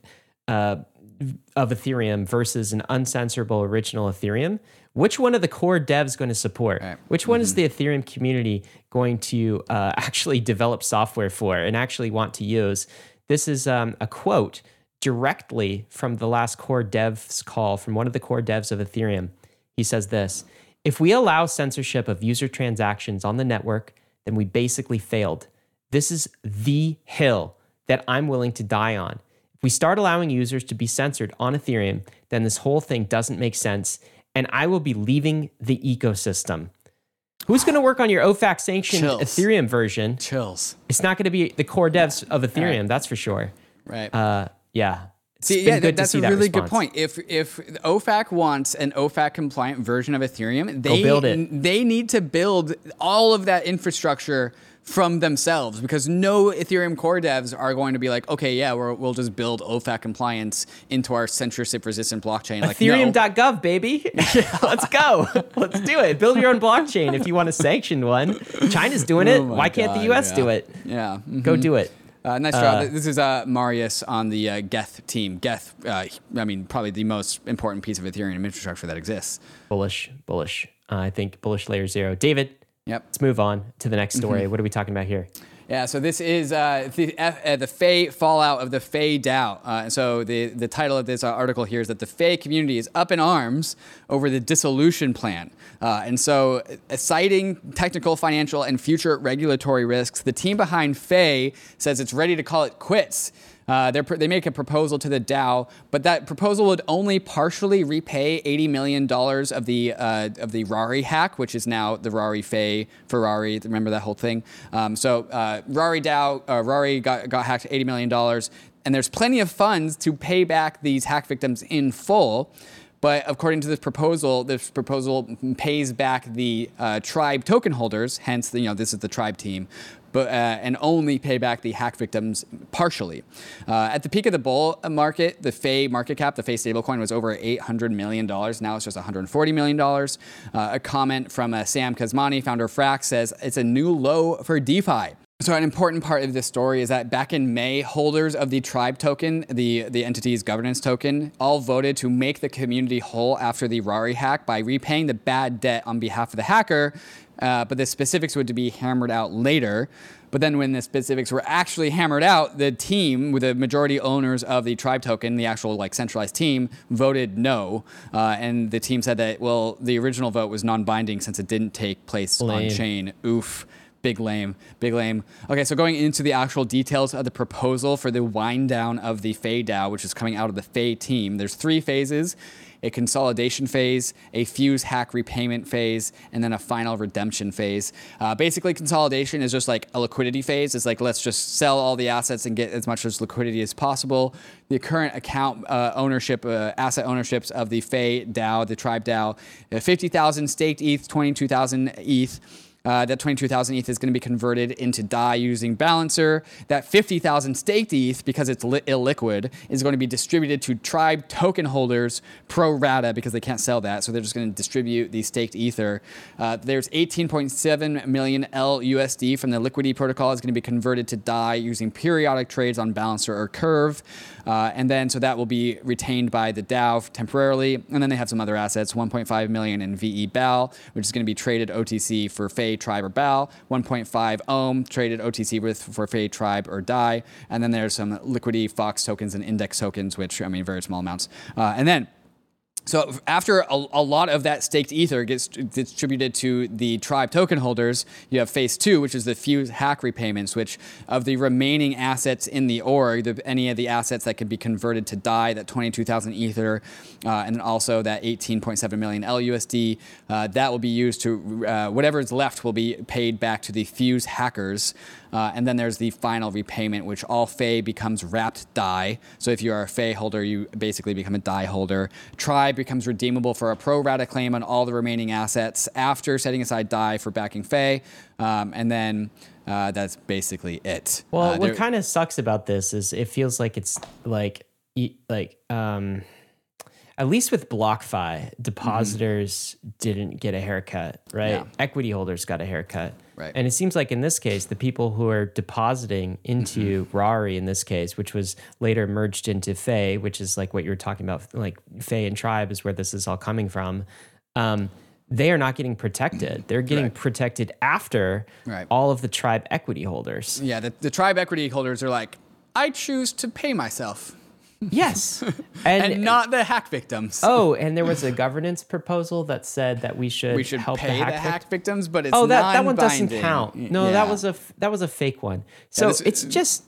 uh, of Ethereum versus an uncensorable original Ethereum, which one of the core devs going to support? Right. Which one mm-hmm. is the Ethereum community going to uh, actually develop software for and actually want to use? This is um, a quote directly from the last core devs call from one of the core devs of Ethereum. He says this If we allow censorship of user transactions on the network, then we basically failed. This is the hill that I'm willing to die on we start allowing users to be censored on Ethereum, then this whole thing doesn't make sense, and I will be leaving the ecosystem. Who's going to work on your OFAC sanctioned Chills. Ethereum version? Chills. It's not going to be the core devs of Ethereum, that's for sure. Right. Uh, yeah. It's See, been yeah, good that's to see a that really good point. If if OFAC wants an OFAC compliant version of Ethereum, they build it. they need to build all of that infrastructure from themselves because no Ethereum core devs are going to be like, okay, yeah, we're, we'll just build OFAC compliance into our censorship resistant blockchain. Like, no. Ethereum.gov, baby. Let's go. Let's do it. Build your own blockchain if you want a sanctioned one. China's doing it. Oh Why can't the US yeah. do it? Yeah. mhm. Go do it. Uh, nice job. This is uh, Marius on the uh, Geth team. Geth, uh, I mean, probably the most important piece of Ethereum infrastructure that exists. Bullish, bullish. Uh, I think bullish layer zero. David, Yep. let's move on to the next Mm-hmm. story. What are we talking about here? Yeah, so this is uh, the F, uh, the Fei fallout of the Fei DAO. Uh, so the the title of this uh, article here is that the Fei community is up in arms over the dissolution plan. Uh, and so, uh, citing technical, financial, and future regulatory risks, the team behind Fei says it's ready to call it quits. Uh, they make a proposal to the DAO, but that proposal would only partially repay $80 million of the uh, of the Rari hack, which is now the Rari Fei Ferrari. Remember that whole thing? Um, so uh, Rari DAO, uh, Rari got, got hacked $80 million, and there's plenty of funds to pay back these hack victims in full. But according to this proposal, this proposal pays back the uh, tribe token holders. Hence, the, you know, this is the tribe team, but uh, and only pay back the hack victims partially. Uh, at the peak of the bull market, the Fei market cap, the Fei stablecoin, was over 800 million dollars. Now it's just 140 million dollars. Uh, a comment from uh, Sam Kazemian, founder of Frax, says it's a new low for DeFi. So an important part of this story is that back in May, holders of the Tribe token, the, the entity's governance token, all voted to make the community whole after the Rari hack by repaying the bad debt on behalf of the hacker. Uh, but the specifics would be hammered out later. But then when the specifics were actually hammered out, the team, with the majority owners of the Tribe token, the actual like centralized team, voted no. Uh, and the team said that, well, the original vote was non-binding since it didn't take place on chain. Oof. Big lame, big lame. Okay, so going into the actual details of the proposal for the wind down of the Fei DAO, which is coming out of the Fei team, there's three phases a consolidation phase, a fuse hack repayment phase, and then a final redemption phase. Uh, basically, consolidation is just like a liquidity phase. It's like let's just sell all the assets and get as much as liquidity as possible. The current account uh, ownership, uh, asset ownerships of the Fei DAO, the Tribe DAO, uh, 50,000 staked ETH, 22,000 ETH. Uh, that 22,000 ETH is going to be converted into DAI using Balancer. That 50,000 staked ETH, because it's li- illiquid, is going to be distributed to Tribe token holders pro rata because they can't sell that. So they're just going to distribute the staked Ether. Uh, there's 18.7 million LUSD from the Liquity protocol is going to be converted to DAI using periodic trades on Balancer or Curve. Uh, and then, so that will be retained by the DAO temporarily. And then they have some other assets 1.5 million in VE BAL, which is going to be traded OTC for Tribe, or BAL. 1.5 Ohm traded OTC with for Fei, Tribe, or DAI. And then there's some liquidity Fox tokens and index tokens, which, I mean, very small amounts. Uh, and then, so after a, a lot of that staked ether gets distributed to the tribe token holders, you have phase two, which is the fuse hack repayments, which of the remaining assets in the org, the, any of the assets that can be converted to DAI, that 22,000 ether, uh, and also that 18.7 million LUSD, uh, that will be used to, uh, whatever is left will be paid back to the fuse hackers. Uh, and then there's the final repayment, which all Fei becomes wrapped DAI. So if you are a Fei holder, you basically become a DAI holder. Tribe becomes redeemable for a pro rata claim on all the remaining assets after setting aside DAI for backing Fei. Um, and then uh, that's basically it. Well, Uh, what kind of sucks about this is it feels like it's like like um at least with BlockFi, depositors didn't get a haircut, right? Yeah. Equity holders got a haircut. Right. And it seems like in this case, the people who are depositing into Rari in this case, which was later merged into Fei, which is like what you were talking about, like Fei and Tribe is where this is all coming from. Um, they are not getting protected. They're getting Right. protected after Right. all of the tribe equity holders. yeah, the, the Tribe equity holders are like, I choose to pay myself Yes. and, not the hack victims. Oh, and there was a governance proposal that said that we should we should help pay the the hack, hack, victims, but it's Oh, that, that one doesn't count. No, Yeah. that was a that was a fake one. So this- uh, it's just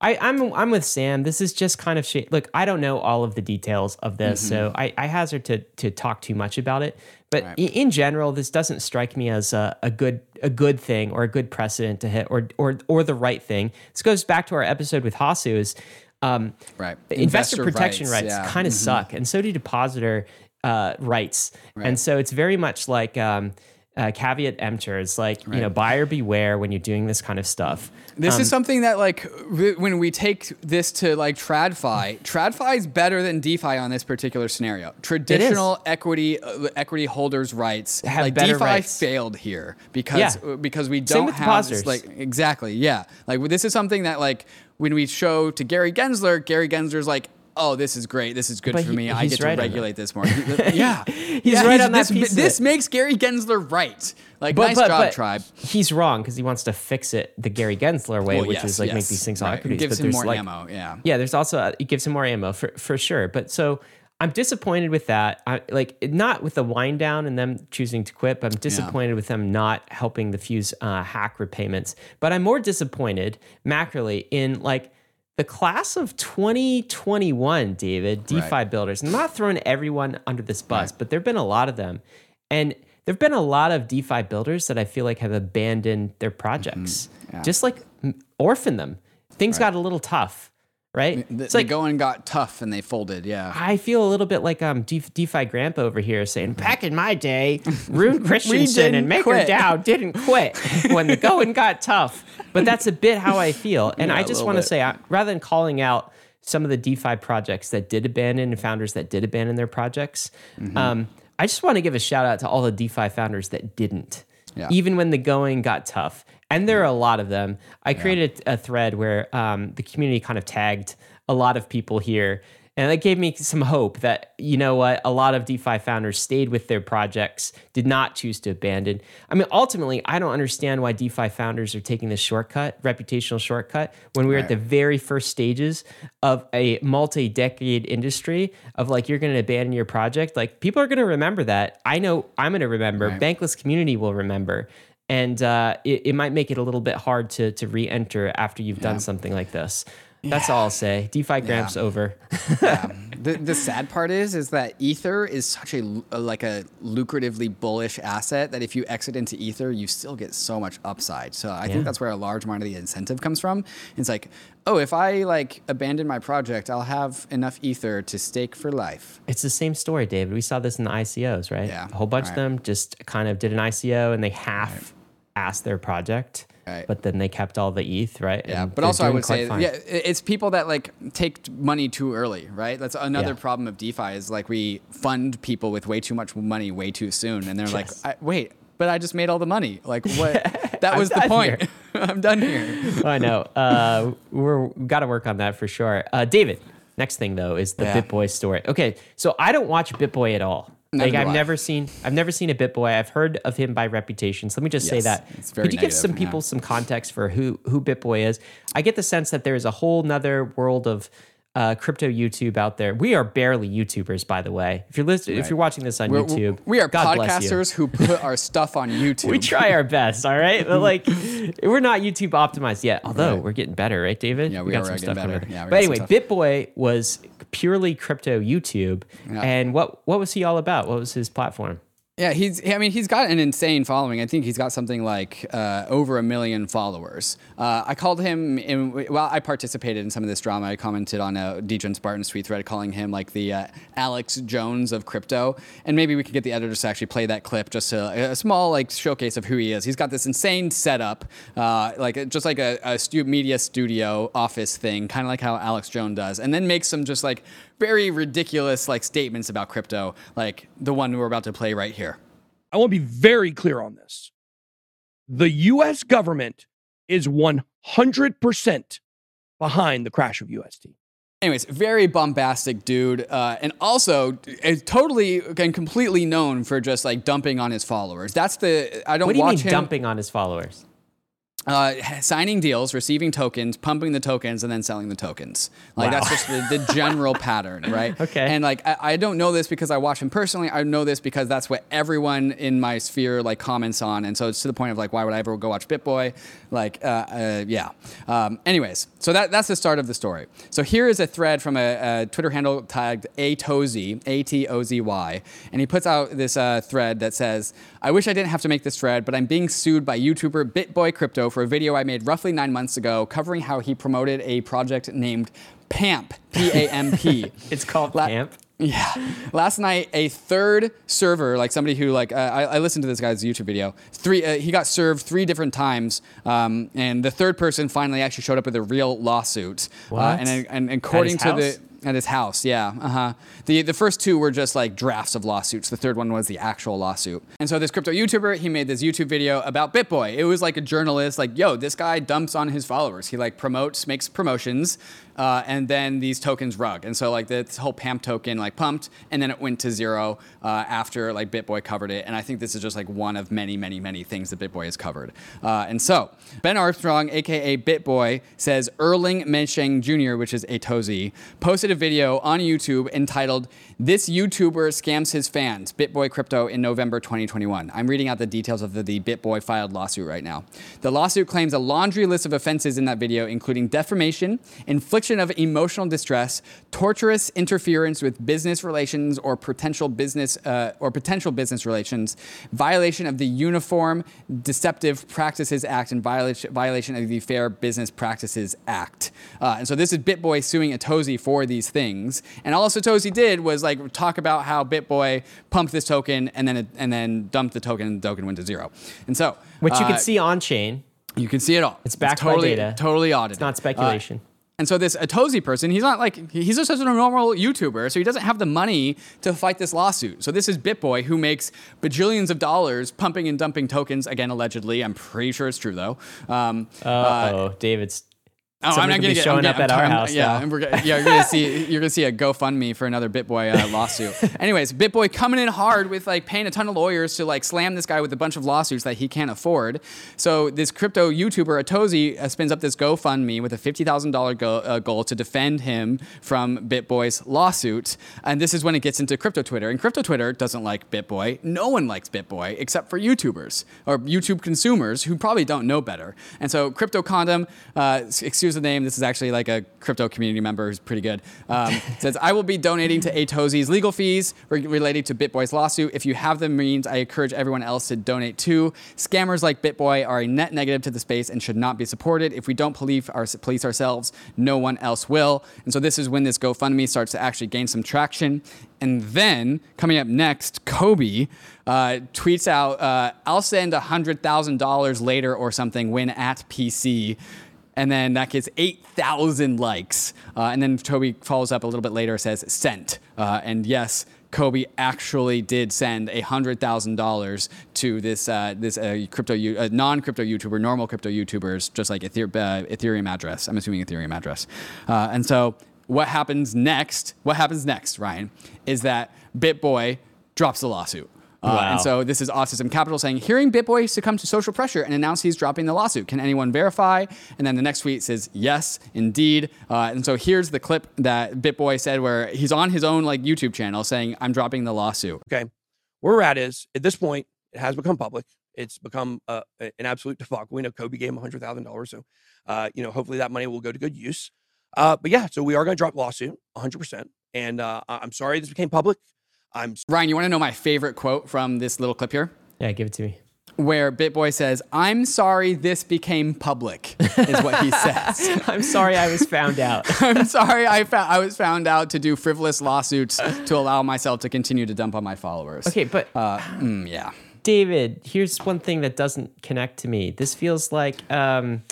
I, I'm I'm with Sam. This is just kind of shit. Look, I don't know all of the details of this, mm-hmm. so I, I hazard to to talk too much about it. But Right. in general, this doesn't strike me as a, a good a good thing or a good precedent to hit or or or the right thing. This goes back to our episode with Hasu. Is um, Right. investor, Investor protection rights, rights, yeah. Mm-hmm. kind of suck, and so do depositor uh, rights. And so it's very much like um, uh, caveat emptor. It's like you know, buyer beware when you're doing this kind of stuff. This Um, is something that like when we take this to like TradFi, TradFi is better than DeFi on this particular scenario. Traditional equity uh, equity holders' rights, Have like better DeFi rights. failed here because Yeah. uh, because we don't have this, like exactly yeah like this is something that like when we show to Gary Gensler, Gary Gensler's like. Oh, this is great. This is good But for he- me. I he's get to right on that. regulate this more. yeah, he's right on that this, piece of This makes Gary Gensler right. Like, nice job, tribe. He's wrong because he wants to fix it the Gary Gensler way, Well, which yes, is like make these things all right. It gives but him there's more like, ammo, yeah. yeah. There's also uh, it gives him more ammo for for sure. But so I'm disappointed with that. I like not with the wind down and them choosing to quit. But I'm disappointed with them not helping the Fuse uh, hack repayments. But I'm more disappointed macroly in like. The class of 2021, David, DeFi Right. builders. I'm not throwing everyone under this bus, but there have been a lot of them. And there have been a lot of DeFi builders that I feel like have abandoned their projects, Yeah. just like orphan them. Things got a little tough, right? The, it's the like going got tough and they folded. Yeah. I feel a little bit like um Def- DeFi Grandpa over here saying, back in my day, Rune Christensen and Maker quit." DAO didn't quit when the going got tough. But that's a bit how I feel. And Yeah, I just want to say, I, rather than calling out some of the DeFi projects that did abandon and founders that did abandon their projects, Mm-hmm. um, I just want to give a shout out to all the DeFi founders that didn't, Yeah. even when the going got tough. And there are a lot of them. I created a thread where um, the community kind of tagged a lot of people here. And that gave me some hope that, you know what, a lot of DeFi founders stayed with their projects, did not choose to abandon. I mean, ultimately, I don't understand why DeFi founders are taking this shortcut, reputational shortcut, when we're at the very first stages of a multi decade industry of like, you're going to abandon your project. Like, people are going to remember that. I know I'm going to remember, Right. bankless community will remember. And uh, it, it might make it a little bit hard to, to re enter after you've done something like this. That's all I'll say. DeFi Gramps over. yeah. the, the sad part is is that ether is such a, a- like a lucratively bullish asset that if you exit into ether you still get so much upside so i Yeah. think that's where a large amount of the incentive comes from it's like oh if i like abandon my project i'll have enough ether to stake for life It's the same story, David. We saw this in the ICOs, right? Yeah, A whole bunch of them just kind of did an ICO and they half asked their project, Right. but then they kept all the ETH, right? Yeah, And but also I would say, fine. yeah, it's people that like take money too early, right? That's another Yeah. problem of DeFi is like we fund people with way too much money way too soon, and they're Yes. like, I, wait, but I just made all the money. Like what? That was the point. I'm done here. I know. Uh, we're got to work on that for sure. Uh, David, next thing though is the Yeah. BitBoy story. Okay, so I don't watch BitBoy at all. Like I've I. never seen, I've never seen a BitBoy. I've heard of him by reputation. So let me just say that. Could you give negative, some yeah. people some context for who who BitBoy is? I get the sense that there is a whole nother world of uh, crypto YouTube out there. We are barely YouTubers, by the way. If you're listening, if you're watching this on We're- YouTube, we are God podcasters who put our stuff on YouTube. We try our best, all right. But like, we're not YouTube optimized yet. Although Right. we're getting better, right, David? Yeah, we are getting coming better. Yeah, but anyway, BitBoy was purely crypto YouTube, Yeah. and what what was he all about? What was his platform? Yeah, he's. I mean, he's got an insane following. I think he's got something like uh, over a million followers. Uh, I called him. In, well, I participated in some of this drama. I commented on a Degen Spartan's tweet thread, calling him like the uh, Alex Jones of crypto. And maybe we could get the editors to actually play that clip, just a, a small like showcase of who he is. He's got this insane setup, uh, like just like a, a stu- media studio office thing, kind of like how Alex Jones does, and then makes some just like very ridiculous like statements about crypto, like the one we're about to play right here. I want to be very clear on this. The US government is 100% behind the crash of USD. Anyways, very bombastic dude, uh, and also is totally and completely known for just like dumping on his followers. That's the I don't What do you watch mean him. dumping on his followers? Uh, signing deals, receiving tokens, pumping the tokens, and then selling the tokens. Like Wow. that's just the, the general pattern, right? Okay. And like I, I don't know this because I watch him personally. I know this because that's what everyone in my sphere like comments on, and so it's to the point of like, why would I ever go watch BitBoy? Like, uh, uh, yeah. Um, anyways, so that that's the start of the story. So here is a thread from a, a Twitter handle tagged Atozy, A T O Z Y, and he puts out this uh, thread that says, "I wish I didn't have to make this thread, but I'm being sued by YouTuber BitBoy Crypto for a video I made roughly nine months ago covering how he promoted a project named PAMP, P A M P. It's called La- Camp. Yeah. Last night, a third server, like somebody who, like, uh, I, I listened to this guy's YouTube video. Three, uh, he got served three different times, um, and the third person finally actually showed up with a real lawsuit. Uh, What? and, and according to the at his house, yeah. Uh huh. The the first two were just like drafts of lawsuits. The third one was the actual lawsuit. And so this crypto YouTuber, he made this YouTube video about BitBoy. It was like a journalist, like, yo, this guy dumps on his followers. He like promotes, makes promotions, uh, and then these tokens rug. And so like this whole PAMP token like pumped, and then it went to zero uh, after like BitBoy covered it. And I think this is just like one of many, many, many things that BitBoy has covered. Uh, and so Ben Armstrong, aka BitBoy, says Erling Mensheng Jr., which is Atozy, posted a video on YouTube entitled "This YouTuber Scams His Fans: BitBoy Crypto in November 2021." I'm reading out the details of the, the BitBoy filed lawsuit right now. The lawsuit claims a laundry list of offenses in that video, including defamation, infliction of emotional distress, torturous interference with business relations or potential business uh, or potential business relations, violation of the Uniform Deceptive Practices Act, and violation violation of the Fair Business Practices Act. Uh, and so this is BitBoy suing Atozy for these things. And all Atozy did was like talk about how BitBoy pumped this token and then it, and then dumped the token, and the token went to zero. And so Which you uh, can see on chain. you can see it all. It's backed by totally, data. Totally audited. It's not speculation. Uh, and so this Atozy person, he's not like he's just a normal YouTuber, so he doesn't have the money to fight this lawsuit. So this is BitBoy who makes bajillions of dollars pumping and dumping tokens. Again, allegedly, I'm pretty sure it's true though. Um, Uh oh, David's. Oh, Someone I'm not gonna be get showing I'm up at our I'm- house Yeah, and we're, yeah, you're gonna see you're gonna see a GoFundMe for another BitBoy uh, lawsuit. Anyways, BitBoy coming in hard with like paying a ton of lawyers to like slam this guy with a bunch of lawsuits that he can't afford. So this crypto YouTuber Atozy uh, spins up this GoFundMe with a fifty thousand dollar uh, goal to defend him from BitBoy's lawsuit. And this is when it gets into crypto Twitter. And crypto Twitter doesn't like BitBoy. No one likes BitBoy except for YouTubers or YouTube consumers who probably don't know better. And so Crypto Condom, uh, excuse the name, this is actually like a crypto community member who's pretty good, um, says, I will be donating to Atozy's legal fees re- related to BitBoy's lawsuit. If you have the means, I encourage everyone else to donate too. Scammers like BitBoy are a net negative to the space and should not be supported. If we don't police, our, police ourselves, no one else will. And so this is when this GoFundMe starts to actually gain some traction. And then coming up next, Cobie uh, tweets out, uh, "I'll send hundred thousand dollars later or something when at PC." And then that gets 8,000 likes. Uh, and then Cobie follows up a little bit later, says sent. Uh, and yes, Cobie actually did send $100,000 to this uh, this uh, crypto uh, non crypto YouTuber, normal crypto YouTubers, just like Ether- uh, Ethereum address. I'm assuming Ethereum address. Uh, and so what happens next? What happens next, Ryan, is that BitBoy drops the lawsuit. Uh, Wow. And so this is Autism Capital saying, hearing BitBoy succumb to social pressure and announce he's dropping the lawsuit. Can anyone verify? And then the next tweet says, yes, indeed. Uh, and so here's the clip that BitBoy said where he's on his own like YouTube channel saying, I'm dropping the lawsuit. Okay. Where we're at is at this point, it has become public. It's become uh, a- an absolute debacle. We know Cobie gave him hundred thousand dollars, so uh, you know hopefully that money will go to good use. Uh, but yeah, so we are going to drop the lawsuit, hundred percent. And uh, I'm sorry this became public. I'm Ryan, you want to know my favorite quote from this little clip here? Yeah, give it to me. Where BitBoy says, I'm sorry this became public, is what he says. I'm sorry I was found out. I'm sorry I, fou- I was found out to do frivolous lawsuits to allow myself to continue to dump on my followers. Okay, but Uh, mm, yeah. David, here's one thing that doesn't connect to me. This feels like, um,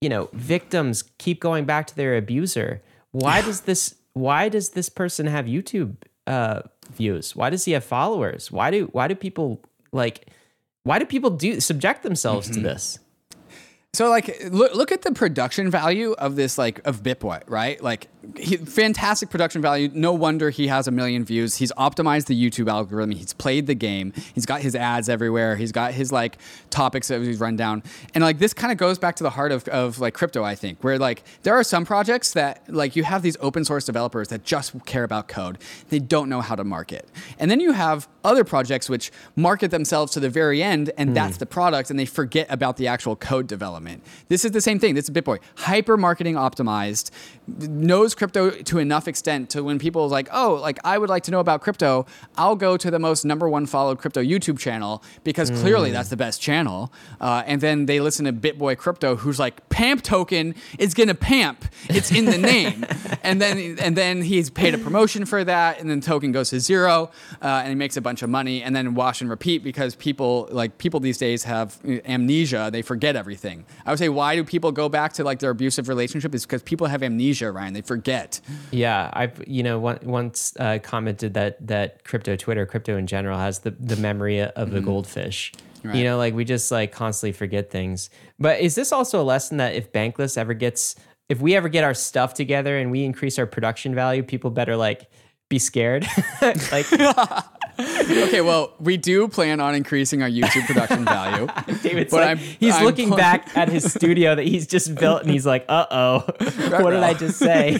you know, victims keep going back to their abuser. Why does this? Why does this person have YouTube uh, views? Why does he have followers? Why do Why do people like? Why do people do subject themselves to mm-hmm. this? So like look look at the production value of this like of Bitboy, right? Like he, fantastic production value. No wonder he has a million views. He's optimized the YouTube algorithm. He's played the game. He's got his ads everywhere. He's got his like topics that he's run down. And like this kind of goes back to the heart of, of like crypto, I think, where like there are some projects that like you have these open source developers that just care about code. They don't know how to market. And then you have other projects which market themselves to the very end and that's the product and they forget about the actual code development. This is the same thing. This is Bitboy. Hyper marketing optimized, knows crypto to enough extent to when people are like, oh, like I would like to know about crypto, I'll go to the most number one followed crypto YouTube channel because clearly that's the best channel. Uh, and then they listen to Bitboy Crypto, who's like, Pamp token is gonna pamp. It's in the name. and then and then he's paid a promotion for that, and then token goes to zero, uh, and he makes a bunch of money, and then wash and repeat because people like people these days have uh, amnesia; they forget everything. I would say, why do people go back to like their abusive relationship? Is because people have amnesia, Ryan. They forget. Yeah, I've you know one, once uh, commented that that crypto Twitter, crypto in general, has the the memory of a goldfish. Right. You know, like we just like constantly forget things. But is this also a lesson that if Bankless ever gets, if we ever get our stuff together and we increase our production value, people better like be scared. like Okay, well, we do plan on increasing our YouTube production value. David's But like, I'm- he's I'm looking pl- back at his studio that he's just built and he's like, uh oh, what did I just say?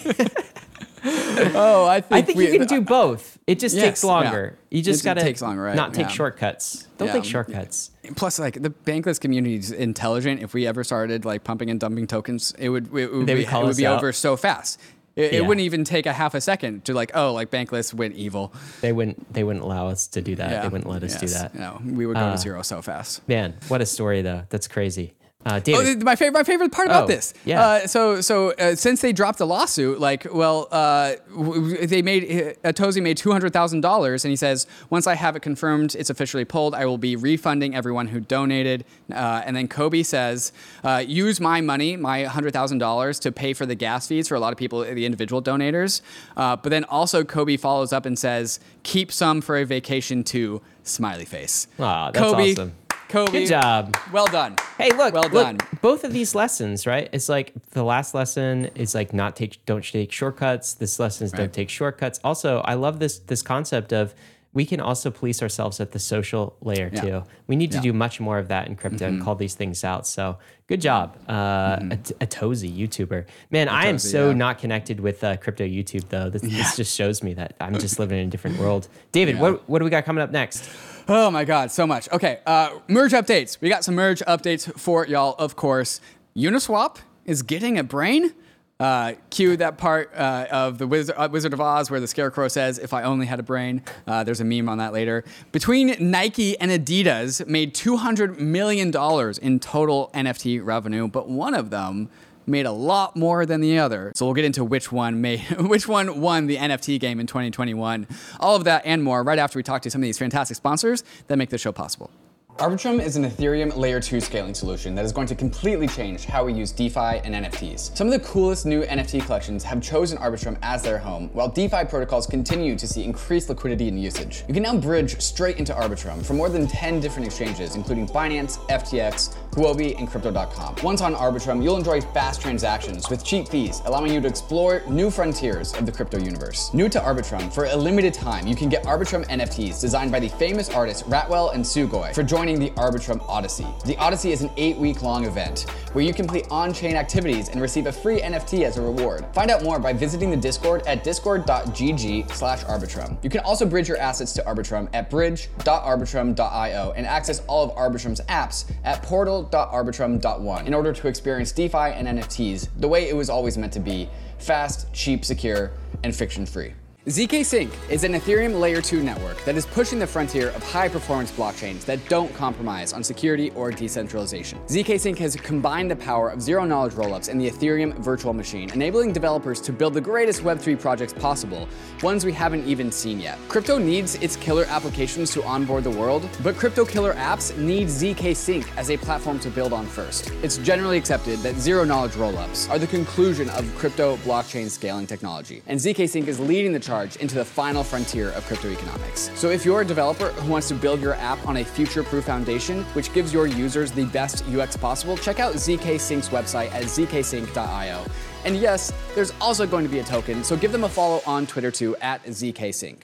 Oh, I think I think we, you can do both. It just Yes, takes yeah. longer. You just It gotta takes longer, right? not take Yeah. shortcuts. Don't Yeah. take shortcuts. Plus, like the bankless community is intelligent. If we ever started like pumping and dumping tokens, it would it would They be, would it would be out. over so fast. It, it wouldn't even take a half a second to like, oh, like bankless went evil. They wouldn't. They wouldn't allow us to do that. They wouldn't let us do that. No, we would go Uh, to zero so fast. Man, what a story though. That's crazy. Uh, Oh, my favorite, my favorite part about Oh, this. yeah. Uh, so, so uh, since they dropped the lawsuit, like, well, uh, w- they made uh, Tozy made two hundred thousand dollars, and he says once I have it confirmed, it's officially pulled. I will be refunding everyone who donated. Uh, and then Cobie says, uh, use my money, my hundred thousand dollars, to pay for the gas fees for a lot of people, the individual donators. Uh, but then also Cobie follows up and says, keep some for a vacation to Smiley face. Aw, that's Cobie, awesome. Cobie, Good job. Well done. Hey, look, Well look, done. Both of these lessons, right? It's like the last lesson is like not take, don't take shortcuts. This lesson is Right. don't take shortcuts. Also, I love this this concept of we can also police ourselves at the social layer Yeah. too. We need to Yeah. Mm-hmm. do much more of that in crypto and call these things out. So good job, uh, a, a Tozy YouTuber. Man, I am so yeah. not connected with uh, crypto YouTube though. This, this just shows me that I'm just living in a different world. David, what what do we got coming up next? Oh my God, so much. Okay, uh, merge updates. We got some merge updates for y'all, of course. Uniswap is getting a brain. Uh, cue that part uh, of the Wizard, uh, Wizard of Oz where the Scarecrow says, "If I only had a brain." Uh, there's a meme on that later. Between Nike and Adidas, made 200 million dollars in total NFT revenue, but one of them made a lot more than the other. So we'll get into which one made, which one won the NFT game in 2021. All of that and more right after we talk to some of these fantastic sponsors that make the show possible. Arbitrum is an Ethereum layer 2 scaling solution that is going to completely change how we use DeFi and NFTs. Some of the coolest new NFT collections have chosen Arbitrum as their home, while DeFi protocols continue to see increased liquidity and usage. You can now bridge straight into Arbitrum from more than 10 different exchanges, including Binance, FTX, Huobi, and Crypto.com. Once on Arbitrum, you'll enjoy fast transactions with cheap fees, allowing you to explore new frontiers of the crypto universe. New to Arbitrum, for a limited time, you can get Arbitrum NFTs designed by the famous artists Ratwell and Sugoi for joining the Arbitrum Odyssey. The Odyssey is an eight-week long event where you complete on-chain activities and receive a free NFT as a reward. Find out more by visiting the Discord at discord.gg slash Arbitrum. You can also bridge your assets to Arbitrum at bridge.arbitrum.io and access all of Arbitrum's apps at portal.arbitrum.one in order to experience DeFi and NFTs the way it was always meant to be fast, cheap, secure, and friction free. ZK Sync is an Ethereum Layer 2 network that is pushing the frontier of high performance blockchains that don't compromise on security or decentralization. ZK Sync has combined the power of zero knowledge rollups and the Ethereum virtual machine, enabling developers to build the greatest Web3 projects possible, ones we haven't even seen yet. Crypto needs its killer applications to onboard the world, but crypto killer apps need ZK Sync as a platform to build on first. It's generally accepted that zero knowledge rollups are the conclusion of crypto blockchain scaling technology, and ZK Sync is leading the charge charge into the final frontier of crypto economics. So if you're a developer who wants to build your app on a future-proof foundation, which gives your users the best UX possible, check out ZK Sync's website at zksync.io. And yes, there's also going to be a token, so give them a follow on Twitter too at ZKSync.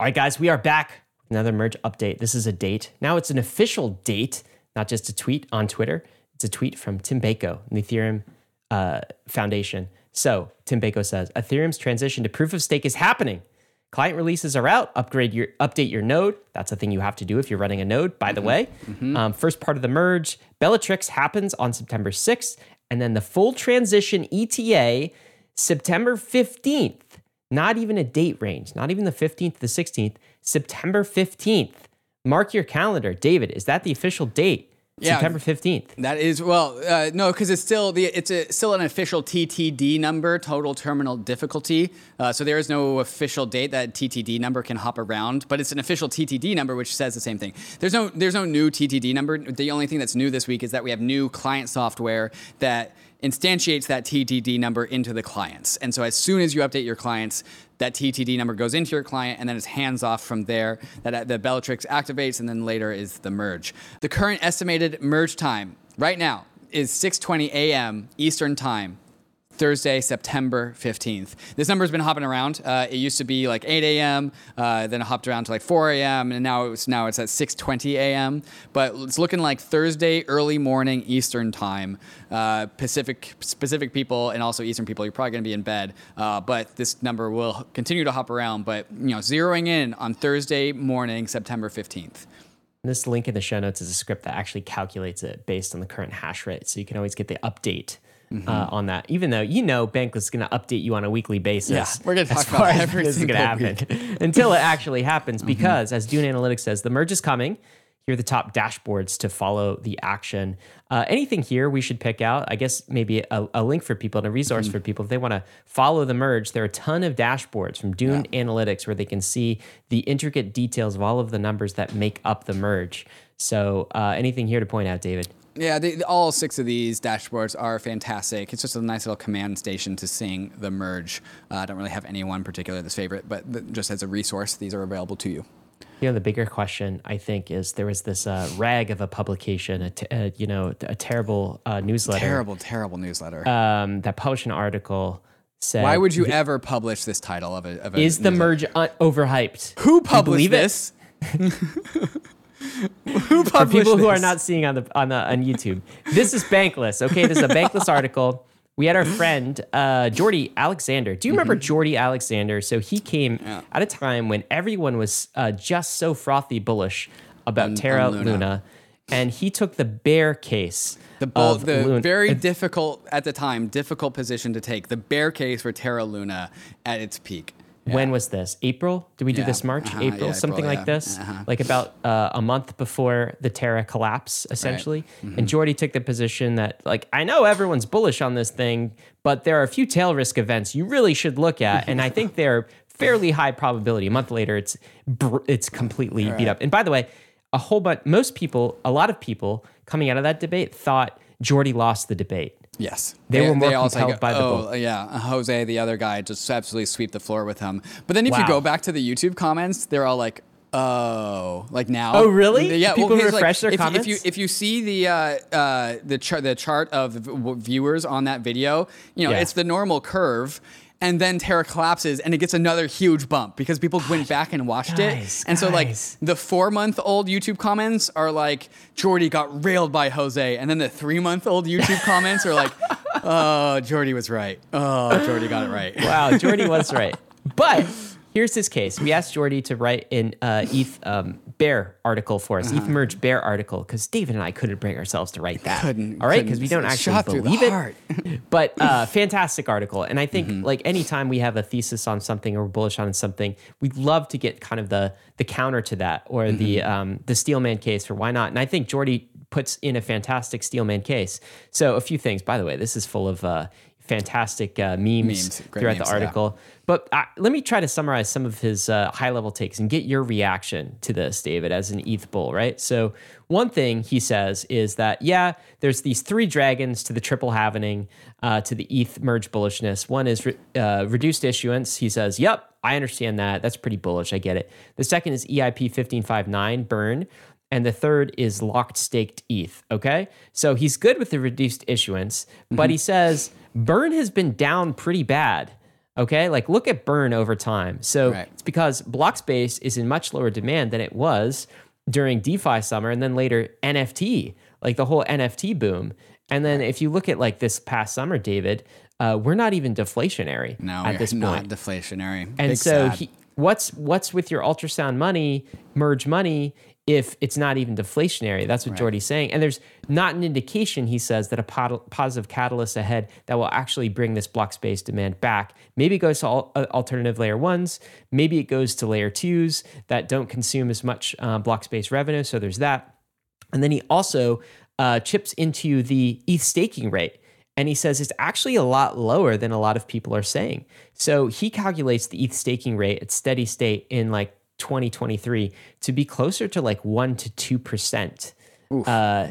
All right, guys, we are back. Another merge update. This is a date. Now it's an official date, not just a tweet on Twitter. It's a tweet from Tim Beiko, the Ethereum uh, Foundation. So Tim Beiko says Ethereum's transition to proof of stake is happening. Client releases are out. Upgrade your update your node. That's a thing you have to do if you're running a node. By the way, um, first part of the merge, Bellatrix happens on September 6th, and then the full transition ETA September 15th. Not even a date range. Not even the 15th to the 16th. September 15th. Mark your calendar, David. Is that the official date? Yeah. September 15th. That is well, uh, no, because it's still the it's a, still an official TTD number, total terminal difficulty. Uh, so there is no official date that TTD number can hop around, but it's an official TTD number which says the same thing. There's no there's no new TTD number. The only thing that's new this week is that we have new client software that instantiates that TTD number into the clients. And so as soon as you update your clients, that TTD number goes into your client and then it's hands off from there. That uh, the Bellatrix activates and then later is the merge. The current estimated merge time right now is 6:20 a.m. Eastern Time. Thursday, September 15th. This number's been hopping around. Uh, it used to be like 8 a.m., uh, then it hopped around to like 4 a.m., and now it's now it's at 6:20 a.m. But it's looking like Thursday early morning Eastern time. Uh, Pacific Pacific people and also Eastern people, you're probably going to be in bed. Uh, but this number will continue to hop around. But you know, zeroing in on Thursday morning, September 15th. This link in the show notes is a script that actually calculates it based on the current hash rate. So you can always get the update Mm-hmm. uh, on that, even though you know Bankless is going to update you on a weekly basis. Yeah, we're gonna as talk about far as every this is going to happen until it actually happens. Mm-hmm. Because as Dune Analytics says, the merge is coming. Here are the top dashboards to follow the action. Uh, anything here we should pick out? I guess maybe a, a link for people and a resource Mm-hmm. for people if they want to follow the merge. There are a ton of dashboards from Dune Analytics where they can see the intricate details of all of the numbers that make up the merge. So, uh, anything here to point out, David? Yeah, they, all six of these dashboards are fantastic. It's just a nice little command station to sing the merge. Uh, I don't really have any one particular that's favorite, but th- just as a resource, these are available to you. You know, the bigger question I think is there was this uh, rag of a publication, a t- uh, you know, a terrible uh, newsletter Terrible, terrible newsletter. um, that published an article. Said, Why would you ever publish this title of a? Of a Is the merge un- overhyped? Who published this? Who For people who are not seeing on the on the on YouTube, this is Bankless. Okay, this is a Bankless article. We had our friend uh, Jordi Alexander. Do you remember Jordi Alexander? So he came at a time when everyone was uh, just so frothy bullish about Terra on Luna. Luna. and he took the bear case. The, bull, the Luna- very difficult at the time, difficult position to take. The bear case for Terra Luna at its peak. When was this? April? Did we do Yeah. this March? Uh-huh. April? Yeah, Something April, like this? Uh-huh. Like about uh, a month before the Terra collapse, essentially. Mm-hmm. And Jordi took the position that, like, I know everyone's bullish on this thing, but there are a few tail risk events you really should look at. and I think they're fairly high probability. A month later, it's br- it's completely beat up. And by the way, a whole bunch, most people, a lot of people coming out of that debate thought Jordi lost the debate. Yes, They were more say, compelled by the oh, bull." yeah, Jose, the other guy, just absolutely sweep the floor with him. But then if you go back to the YouTube comments, they're all like, "Oh, like now." Oh, really? Yeah. People because, refresh their if, you- If you if you see the uh, uh, the chart the chart of viewers on that video, you know Yeah. it's the normal curve. And then Terra collapses, and it gets another huge bump because people went back and watched Guys, it. And so, like, the four month old YouTube comments are like, Jordi got railed by Jose. And then the three month old YouTube comments are like, oh, Jordi was right. Oh, Jordi got it right. Wow, Jordi was right. But here's his case. We asked Jordi to write an uh, ETH um, Bear article for us, ETH Merge Bear article, because David and I couldn't bring ourselves to write that. Couldn't- All right, because we don't actually Shot through the believe it. but uh, fantastic article. And I think like anytime we have a thesis on something or we're bullish on something, we'd love to get kind of the the counter to that or the um, the Steelman case for why not. And I think Jordi puts in a fantastic Steelman case. So a few things. By the way, this is full of uh, fantastic uh, memes, Memes, throughout memes, the yeah. But uh, let me try to summarize some of his uh, high level takes and get your reaction to this, David, as an ETH bull, right? So, one thing he says is that, yeah, there's these three dragons to the triple halvening, uh, to the ETH merge bullishness. One is re- uh, reduced issuance. He says, yep, I understand that. That's pretty bullish. I get it. The second is EIP 1559 burn. And the third is locked staked ETH. Okay. So he's good with the reduced issuance, but he says burn has been down pretty bad. Okay. Like look at burn over time. So Right. it's because block space is in much lower demand than it was during DeFi summer and then later NFT, like the whole NFT boom. And then if you look at like this past summer, David, uh, we're not even deflationary No, at we're this not point. deflationary. And Big so he, what's what's with your ultrasound money, merge money, if it's not even deflationary? That's what Jordi's saying. And there's not an indication, he says, that a positive catalyst ahead that will actually bring this block space demand back. Maybe it goes to uh, alternative layer ones. Maybe it goes to layer twos that don't consume as much uh, block space revenue. So there's that. And then he also uh, chips into the ETH staking rate. And he says it's actually a lot lower than a lot of people are saying. So he calculates the ETH staking rate at steady state in like 2023 to be closer to like 1% to 2% uh,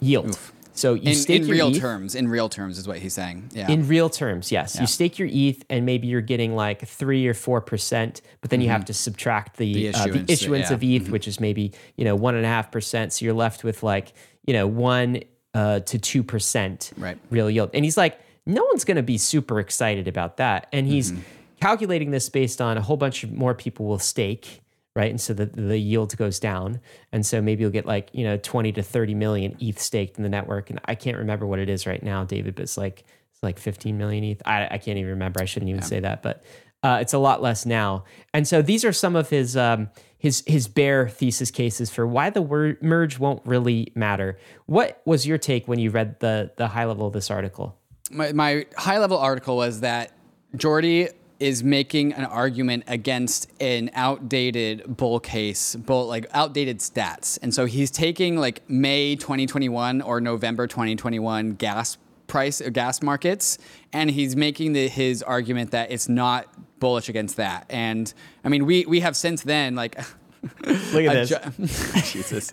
yield. So you in, stake in your real ETH terms, in real terms is what he's saying. Yeah. in real terms, yes. You stake your ETH and maybe you're getting like three or four percent, but then you have to subtract the, The uh, the issuance, issuance of yeah. ETH, which is maybe you know one and a half percent. So you're left with like you know one uh, to two percent Right. real yield. And he's like, no one's going to be super excited about that. And he's calculating this based on a whole bunch of more people will stake. Right. And so the, the yield goes down. And so maybe you'll get like, you know, 20 to 30 million ETH staked in the network. And I can't remember what it is right now, David, but it's like, it's like 15 million ETH. I, I can't even remember. I shouldn't even say that, but uh, it's a lot less now. And so these are some of his, um, his, his bear thesis cases for why the word merge won't really matter. What was your take when you read the, the high level of this article? my, my high level article was that Jordi is making an argument against an outdated bull case, bull like outdated stats. And so he's taking like May 2021 or November 2021 gas price or gas markets and he's making the, his argument that it's not bullish against that. And I mean we we have since then like Look at this. Adju- Jesus.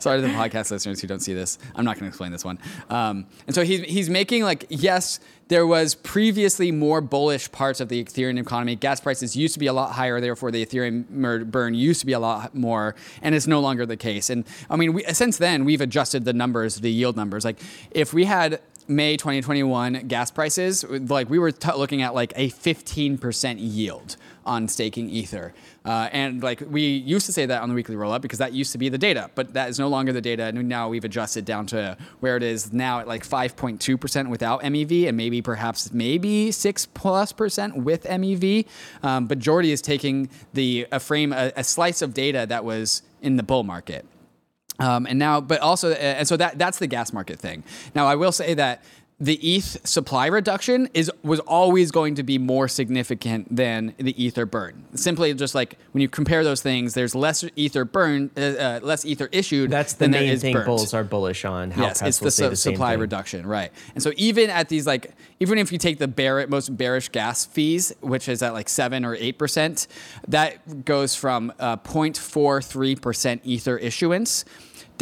Sorry to the podcast listeners who don't see this. I'm not going to explain this one. Um, and so he's he's making like yes, there was previously more bullish parts of the Ethereum economy. Gas prices used to be a lot higher, therefore the Ethereum burn used to be a lot more, and it's no longer the case. And I mean, we, since then we've adjusted the numbers, the yield numbers. Like if we had May 2021 gas prices, like we were t- looking at like a 15% yield on staking Ether. Uh, and like we used to say that on the weekly rollup because that used to be the data, but that is no longer the data. And now we've adjusted down to where it is now at like 5.2% without MEV and maybe perhaps maybe 6 plus percent with MEV. Um, but Jordi is taking the a frame, a, a slice of data that was in the bull market. Um, and now, but also, uh, and so that that's the gas market thing. Now, I will say that the ETH supply reduction is was always going to be more significant than the Ether burn. Simply, just like when you compare those things, there's less Ether burn, uh, uh, less Ether issued. That's the main thing burnt. bulls are bullish on. How Yes, it's the, su- the supply reduction, right? And so even at these like, even if you take the bear, most bearish gas fees, which is at like seven or eight percent, that goes from uh, 0.43 percent Ether issuance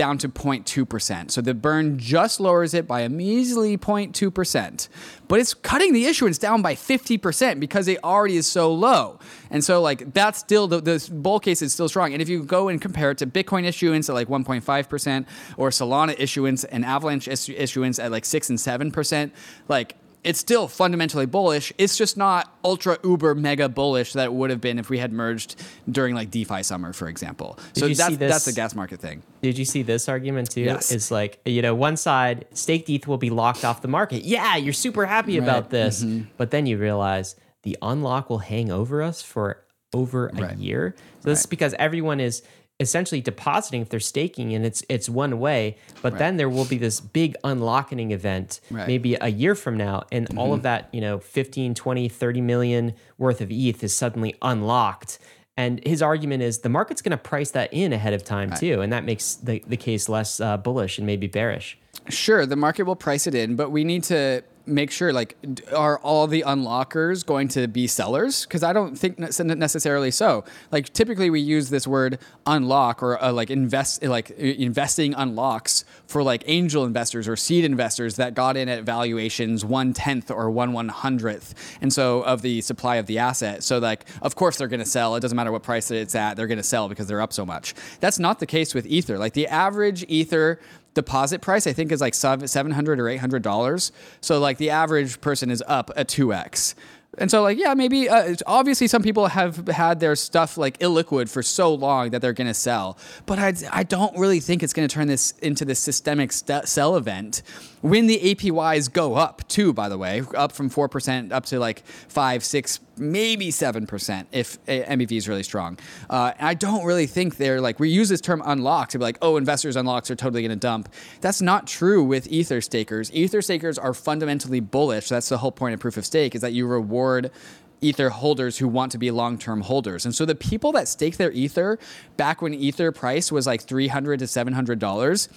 down to 0.2%. So the burn just lowers it by a measly 0.2%, but it's cutting the issuance down by 50% because it already is so low. And so like that's still the, the bull case is still strong. And if you go and compare it to Bitcoin issuance at like 1.5% or Solana issuance and Avalanche issuance at like 6 and 7%, like it's still fundamentally bullish. It's just not ultra uber mega bullish that it would have been if we had merged during like DeFi summer, for example. so that's that's the gas market thing. Did you see this argument too? Yes. It's like, you know, one side, staked ETH will be locked off the market. Yeah, you're super happy about this. Mm-hmm. But then you realize the unlock will hang over us for over a Right. year. So this is because everyone is essentially depositing if they're staking and it's it's one way but then there will be this big unlocking event Right. maybe a year from now and all Mm-hmm. of that you know 15 20 30 million worth of eth is suddenly unlocked and his argument is the market's going to price that in ahead of time too and that makes the, the case less uh, bullish and maybe bearish Sure, the market will price it in, but we need to make sure like are all the unlockers going to be sellers? Because i don't think necessarily so. Like typically we use this word unlock or uh, like invest like investing unlocks for like angel investors or seed investors that got in at valuations one tenth or one one hundredth and so of the supply of the asset. So like of course they're going to sell. It doesn't matter what price it's at they're going to sell because they're up so much. That's not the case with ether. Like the average ether deposit price I think is like seven hundred or eight hundred dollars. So like the average person is up a two x. And so, like, yeah, maybe uh, obviously some people have had their stuff like illiquid for so long that they're going to sell. But I, I don't really think it's going to turn this into this systemic st- sell event when the APYs go up too, by the way, up from 4% up to like 5, 6, maybe 7% if MEV is really strong. Uh, I don't really think they're like, we use this term unlock to be like, oh, investors unlocks are totally going to dump. That's not true with Ether stakers. Ether stakers are fundamentally bullish. That's the whole point of proof of stake is that you reward ether holders who want to be long-term holders. And so the people that stake their ether back when ether price was like 300 to 700 dollars,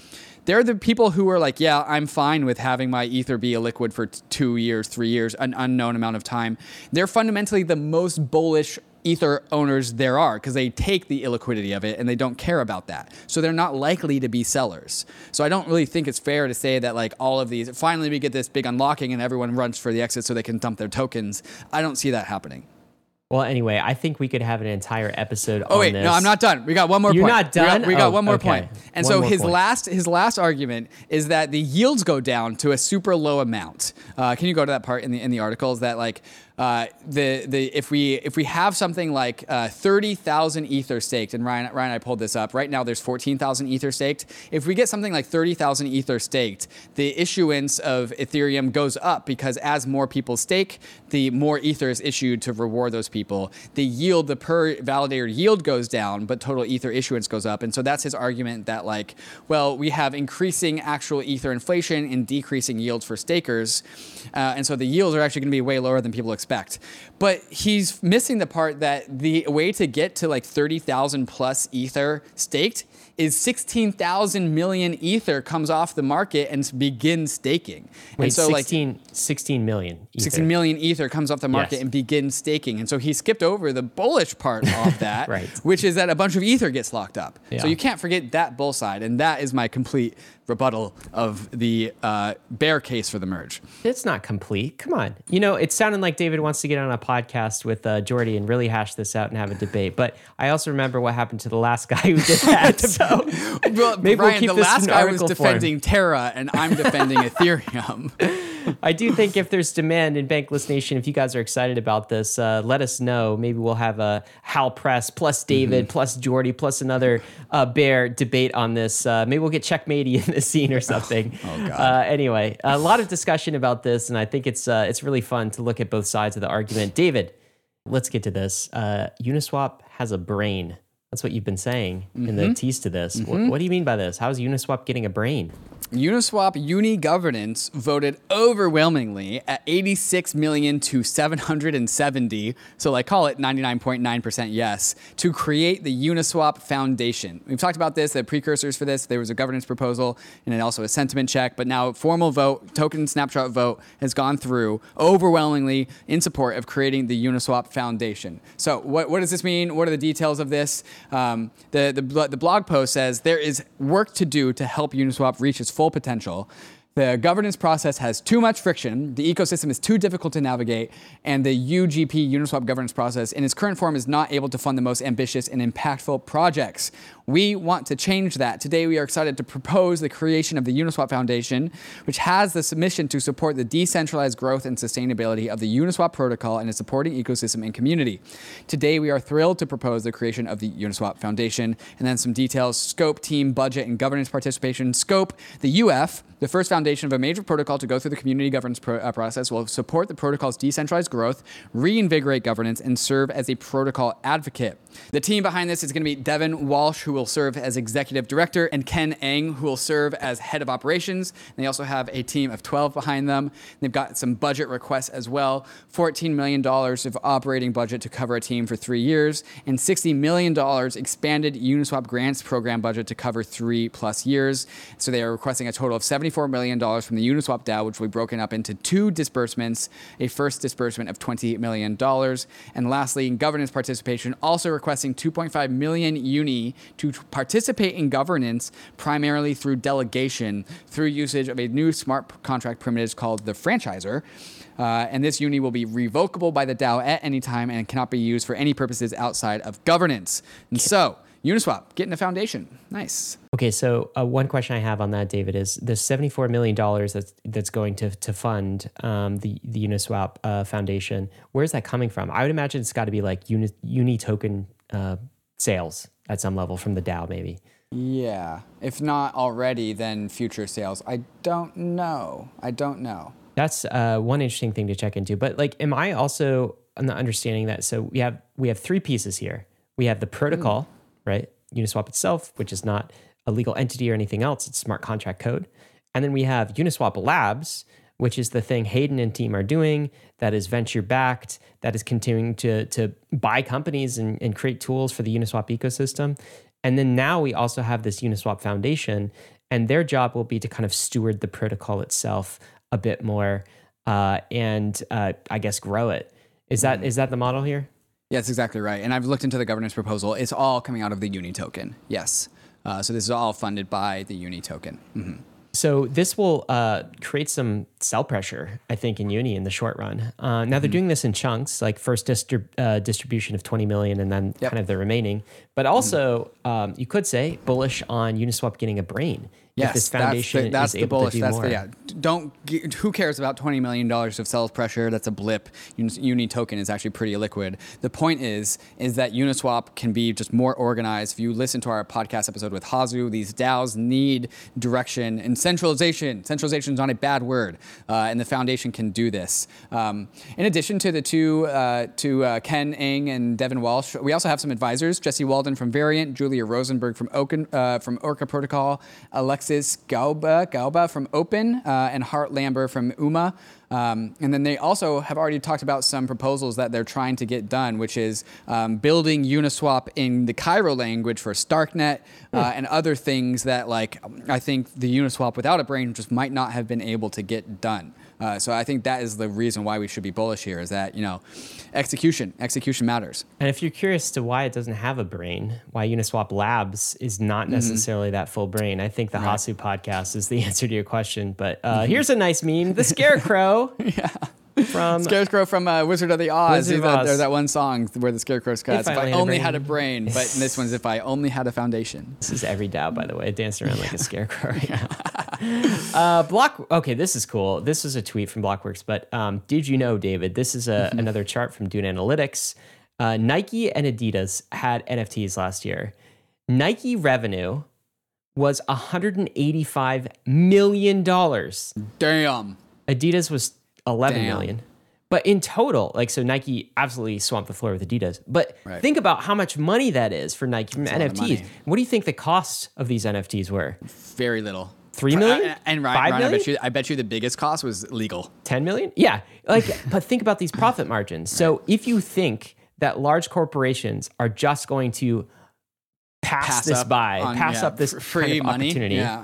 they're the people who are like, yeah, I'm fine with having my ether be a liquid for t- two years, three years, an unknown amount of time. They're fundamentally the most bullish ether owners there are because they take the illiquidity of it and they don't care about that. So they're not likely to be sellers. So I don't really think it's fair to say that like all of these finally we get this big unlocking and everyone runs for the exit so they can dump their tokens. I don't see that happening. Well, anyway, I think we could have an entire episode. Oh wait, this. no, I'm not done. We got one more You're point. not done. We got, we got Oh, one more okay. point. And One so his point. last his last argument is that the yields go down to a super low amount. Uh, can you go to that part in the in the article? Is that like uh, the the if we if we have something like uh, thirty thousand ether staked, and Ryan Ryan I pulled this up. Right now, there's fourteen thousand ether staked. If we get something like thirty thousand ether staked, the issuance of Ethereum goes up because as more people stake, the more ether is issued to reward those people. The yield, the per validator yield goes down, but total ether issuance goes up. And so that's his argument that like, well, we have increasing actual ether inflation and decreasing yields for stakers, uh, and so the yields are actually going to be way lower than people expect. But he's missing the part that the way to get to like 30,000 plus ether staked is 16,000 million ether comes off the market and begins staking. Wait, and so like 16, 16 million. ether. 16 million ether comes off the market Yes. and begins staking. And so he skipped over the bullish part of that, Right. which is that a bunch of ether gets locked up. Yeah. So you can't forget that bull side. And that is my complete rebuttal of the uh, bear case for the merge. It's not complete. Come on. You know, it sounded like David wants to get on a podcast with uh, Jordi and really hash this out and have a debate. But I also remember what happened to the last guy who did that. so Well, maybe Brian, we'll keep the this last guy was form. defending Terra, and I'm defending Ethereum. I do think if there's demand in Bankless Nation, if you guys are excited about this, uh, let us know. Maybe we'll have a Hal Press plus David plus Jordi plus another uh, Bear debate on this. Uh, maybe we'll get checkmatey in the scene or something. Oh, God. Uh, anyway, a lot of discussion about this, and I think it's uh, it's really fun to look at both sides of the argument. David, let's get to this. Uh, Uniswap has a brain. That's what you've been saying in Mm-hmm. the tease to this. What, what do you mean by this? How is Uniswap getting a brain? Uniswap Uni Governance voted overwhelmingly at 86 million to 770, so like call it 99.9% yes, to create the Uniswap Foundation. We've talked about this, the precursors for this. There was a governance proposal and then also a sentiment check, but now a formal vote, token snapshot vote has gone through overwhelmingly in support of creating the Uniswap Foundation. So what, what does this mean? What are the details of this? Um, the, the, the blog post says there is work to do to help Uniswap reach its full potential. The governance process has too much friction, the ecosystem is too difficult to navigate, and the UGP Uniswap governance process in its current form is not able to fund the most ambitious and impactful projects. We want to change that. Today, we are excited to propose the creation of the Uniswap Foundation, which has the submission to support the decentralized growth and sustainability of the Uniswap protocol and its supporting ecosystem and community. Today, we are thrilled to propose the creation of the Uniswap Foundation, and then some details scope, team, budget, and governance participation. Scope, the UF, the first foundation of a major protocol to go through the community governance pro- uh, process, will support the protocol's decentralized growth, reinvigorate governance, and serve as a protocol advocate. The team behind this is going to be Devin Walsh, who will serve as executive director, and Ken Ng, who will serve as head of operations. And they also have a team of 12 behind them. They've got some budget requests as well $14 million of operating budget to cover a team for three years, and $60 million expanded Uniswap grants program budget to cover three plus years. So they are requesting a total of $74 million from the Uniswap DAO, which will be broken up into two disbursements a first disbursement of $28 million. And lastly, governance participation, also requesting 2.5 million uni to participate in governance primarily through delegation through usage of a new smart contract primitive called the franchiser. Uh, and this uni will be revocable by the DAO at any time and cannot be used for any purposes outside of governance. And so, Uniswap getting a foundation. Nice. Okay, so uh, one question I have on that, David, is the seventy-four million dollars that's that's going to to fund um, the the Uniswap uh, Foundation. Where's that coming from? I would imagine it's got to be like uni, uni token uh, sales at some level from the DAO, maybe. Yeah. If not already, then future sales. I don't know. I don't know. That's uh, one interesting thing to check into. But like, am I also on the understanding that so we have we have three pieces here. We have the protocol, right? Uniswap itself, which is not a legal entity or anything else. It's smart contract code. And then we have Uniswap Labs, which is the thing Hayden and team are doing that is venture backed, that is continuing to, to buy companies and, and create tools for the Uniswap ecosystem. And then now we also have this Uniswap Foundation, and their job will be to kind of steward the protocol itself a bit more uh, and uh, I guess grow it. Is that is that the model here? Yeah, that's exactly right. And I've looked into the governance proposal. It's all coming out of the Uni token. Yes. Uh, so this is all funded by the Uni token. Mhm. So this will uh, create some sell pressure, I think, in Uni in the short run. Uh, now they're doing this in chunks, like first distrib- uh, distribution of 20 million, and then Yep. kind of the remaining. But also, um, you could say bullish on Uniswap getting a brain. Yes, this foundation that's the, that's the bullish. that's more. the yeah. Don't who cares about twenty million dollars of sales pressure? That's a blip. Uni, token is actually pretty liquid. The point is is that Uniswap can be just more organized. If you listen to our podcast episode with Hasu, these DAOs need direction and centralization. Centralization is not a bad word, uh, and the foundation can do this. Um, in addition to the two, uh, to uh, Ken Ng and Devin Walsh, we also have some advisors: Jesse Walden from Variant, Julia Rosenberg from Oken, uh, from Orca Protocol, Alexis Gauba, Gauba from Opyn, uh, and Hart Lambur from UMA. Um, and then they also have already talked about some proposals that they're trying to get done, which is um, building Uniswap in the Cairo language for Starknet uh, and other things that, like, I think the Uniswap without a brain just might not have been able to get done. Uh, so I think that is the reason why we should be bullish here is that, you know, execution, execution matters. And if you're curious to why it doesn't have a brain, why Uniswap Labs is not necessarily that full brain, I think the Hasu podcast is the answer to your question. But uh, here's a nice meme: the Scarecrow. yeah. From Scarecrow from uh, Wizard of the Oz. Wizard of Oz. There's that one song where the Scarecrow says, "If, I only only had a brain," but this one's "If I only had a foundation." This is every DAO, by the way, dancing around like a scarecrow right now. uh, Block. Okay, this is cool. This is a tweet from Blockworks, but um, did you know, David? This is a, another chart from Dune Analytics. Uh, Nike and Adidas had NFTs last year. Nike revenue was 185 million dollars. Damn. Adidas was eleven Damn. million. But in total, like so Nike absolutely swamped the floor with Adidas. But Right. think about how much money that is for Nike from a lot of NFTs. What do you think the cost of these NFTs were? Very little. Three million? Uh, and Ryan, Five Ryan I bet you, I bet you the biggest cost was legal. 10 million? Yeah. Like, but think about these profit margins. So if you think that large corporations are just going to pass, Pass this by, on, pass yeah, up this free kind of money. opportunity, Yeah.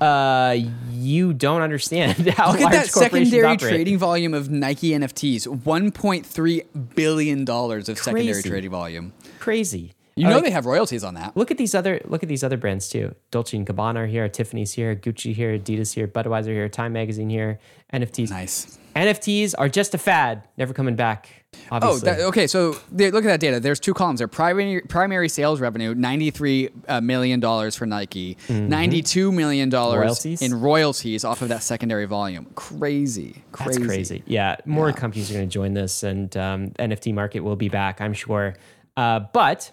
Uh, you don't understand how Look at that secondary operate. trading volume of Nike NFTs. $1.3 billion of secondary trading volume. Crazy. You know like, they have royalties on that. Look at these other look at these other brands too. Dolce and Gabbana are here, Tiffany's here, Gucci here, Adidas here, Budweiser here, Time Magazine here, NFTs. Nice. NFTs are just a fad, never coming back. Oh, that, okay. So look at that data. There's two columns there. Primary primary sales revenue, ninety-three uh, million dollars for Nike, million dollars in royalties off of that secondary volume. Crazy, crazy. That's crazy. Yeah, more Yeah. companies are going to join this, and um, NFT market will be back, I'm sure. Uh, but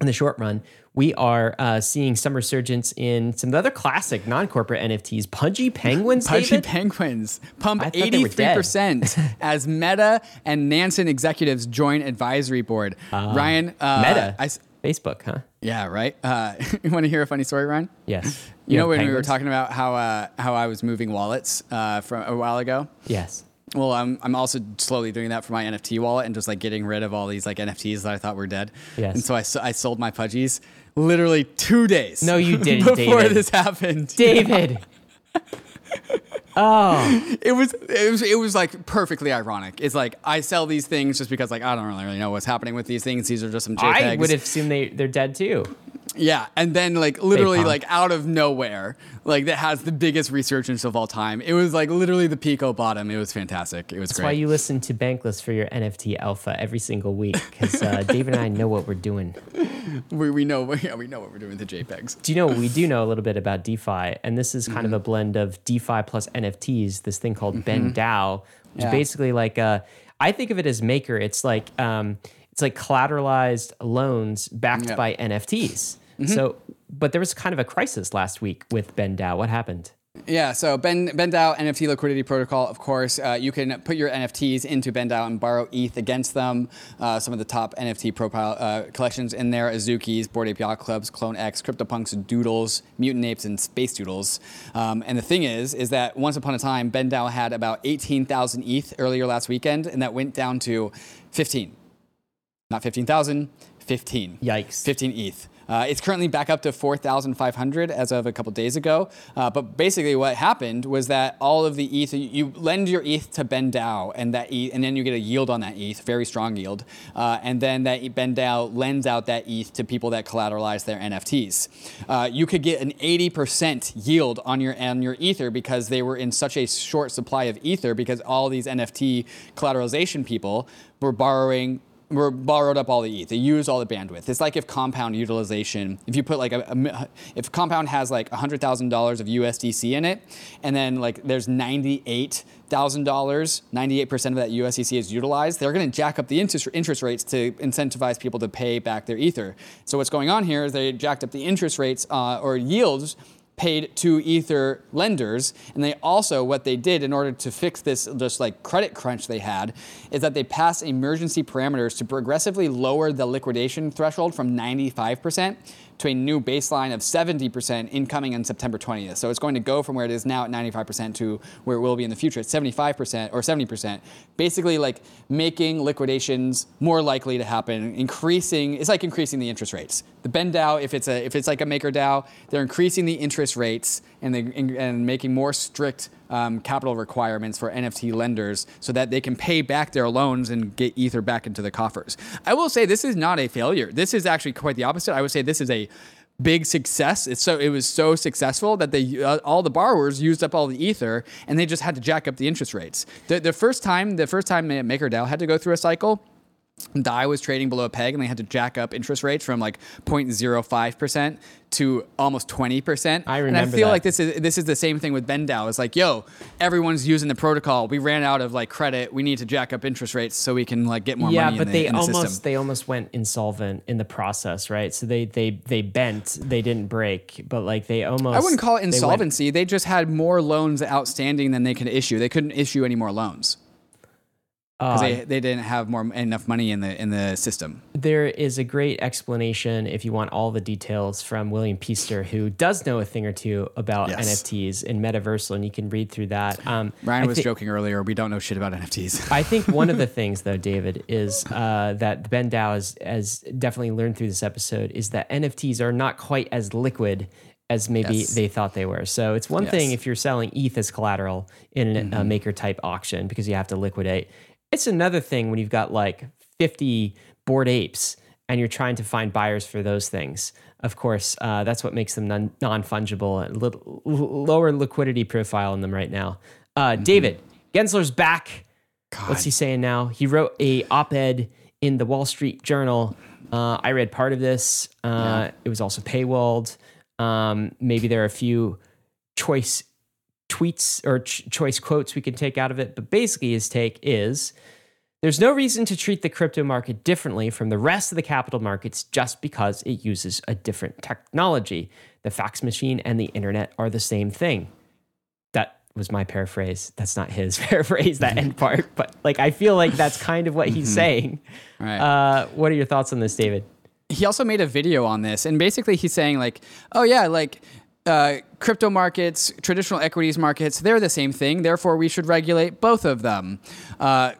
in the short run, we are uh, seeing some resurgence in some of the other classic non-corporate NFTs. Pudgy Penguins, Pudgy David? Penguins pump I thought they were eighty-three dead. percent as Meta and Nansen executives join advisory board. Ryan, uh, Meta? I Facebook, huh? Yeah, right. Uh, you want to hear a funny story, Ryan? Yes. You, know have when we were talking about how uh, how I was moving wallets uh, from a while ago. Yes. Well, I'm I'm also slowly doing that for my NFT wallet and just like getting rid of all these like NFTs that I thought were dead. Yes. And so I, I sold my pudgies literally two days. No, you didn't, before David. this happened. David. oh, It was it was it was like perfectly ironic. It's like I sell these things just because like I don't really know what's happening with these things. These are just some JPEGs. I would assume they they're dead too. Yeah, and then like literally like out of nowhere, like that has the biggest research resurgence of all time. It was like literally the pico bottom. It was fantastic. It was That's great. why you listen to Bankless for your NFT alpha every single week because uh, David and I know what we're doing. we, we know yeah, we know what we're doing with the JPEGs. Do you know we do know a little bit about DeFi, and this is kind Mm-hmm. of a blend of DeFi plus NFTs. This thing called Ben DAO, which Yeah. is basically like uh, I think of it as Maker. It's like um, it's like collateralized loans backed Yeah. Mm-hmm. by NFTs. So, but there was kind of a crisis last week with Ben DAO. What happened? Yeah, so Ben BenDAO NFT liquidity protocol. Of course, uh, you can put your NFTs into BenDAO and borrow ETH against them. Uh, some of the top NFT profile uh, collections in there: Azuki's, Bored Ape Yacht Clubs, Clone X, CryptoPunks, Doodles, Mutant Apes, and Space Doodles. Um, and the thing is, is that once upon a time, BenDAO had about 18,000 ETH earlier last weekend, and that went down to 15. Not 15,000, 15. Yikes. 15 ETH. Uh, it's currently back up to 4,500 as of a couple days ago. Uh, but basically, what happened was that all of the ETH, you lend your ETH to BenDAO, and that ETH, and then you get a yield on that ETH, very strong yield. Uh, and then that BenDAO lends out that ETH to people that collateralize their NFTs. Uh, you could get an 80% yield on your on your Ether because they were in such a short supply of Ether because all these NFT collateralization people were borrowing were borrowed up all the ETH. They used all the bandwidth. It's like if Compound utilization, if you put like a, a if Compound has like hundred thousand dollars of USDC in it, and then like there's ninety eight thousand dollars, ninety eight percent of that USDC is utilized, they're going to jack up the interest interest rates to incentivize people to pay back their Ether. So what's going on here is they jacked up the interest rates uh, or yields paid to ether lenders and they also what they did in order to fix this just like credit crunch they had is that they passed emergency parameters to progressively lower the liquidation threshold from 95% to a new baseline of 70% incoming on September 20th. So it's going to go from where it is now at 95% to where it will be in the future at 75% or 70%. Basically like making liquidations more likely to happen, increasing it's like increasing the interest rates. The Ben DAO, if it's a if it's like a Maker DAO, they're increasing the interest rates and they and making more strict um, capital requirements for NFT lenders so that they can pay back their loans and get Ether back into the coffers. I will say this is not a failure. This is actually quite the opposite. I would say this is a big success. It's so it was so successful that they uh, all the borrowers used up all the ether and they just had to jack up the interest rates. The, the first time the first time MakerDAO had to go through a cycle, DAI was trading below a peg and they had to jack up interest rates from like 0.05% to almost 20%. I remember And I feel that. like this is this is the same thing with BenDAO. It's like, yo, everyone's using the protocol. We ran out of like credit. We need to jack up interest rates so we can like get more yeah, money but in the, they in the almost system. they almost went insolvent in the process, right? So they they they bent, they didn't break, but like they almost I wouldn't call it they went- insolvency. They, just had more loans outstanding than they could issue. They couldn't issue any more loans because uh, they, they didn't have more enough money in the in the system. There is a great explanation if you want all the details from William Peaster, who does know a thing or two about Yes. NFTs and Metaversal, and you can read through that. Um, Ryan I was thi- joking earlier. We don't know shit about NFTs. I think one of the things, though, David, is uh, that Ben DAO has, has definitely learned through this episode is that NFTs are not quite as liquid as maybe Yes. they thought they were. So it's one Yes. Mm-hmm. thing if you're selling ETH as collateral in a maker type auction because you have to liquidate. It's another thing when you've got like 50 bored apes and you're trying to find buyers for those things. Of course, uh, that's what makes them non fungible and little, lower liquidity profile in them right now. Uh, Mm-hmm. David, Gensler's back. What's he saying now? He wrote a op-ed in the Wall Street Journal. Uh, I read part of this. Uh, It was also paywalled. Um, maybe there are a few choice tweets or ch- choice quotes we can take out of it. But basically, his take is there's no reason to treat the crypto market differently from the rest of the capital markets just because it uses a different technology. The fax machine and the internet are the same thing. That was my paraphrase. That's not his paraphrase, that end part. But like, I feel like that's kind of what he's saying. Right. Uh, what are your thoughts on this, David? he also made a video on this, and basically he's saying like, oh yeah, like. Uh, crypto markets, traditional equities markets, they're the same thing. Therefore, we should regulate both of them, uh,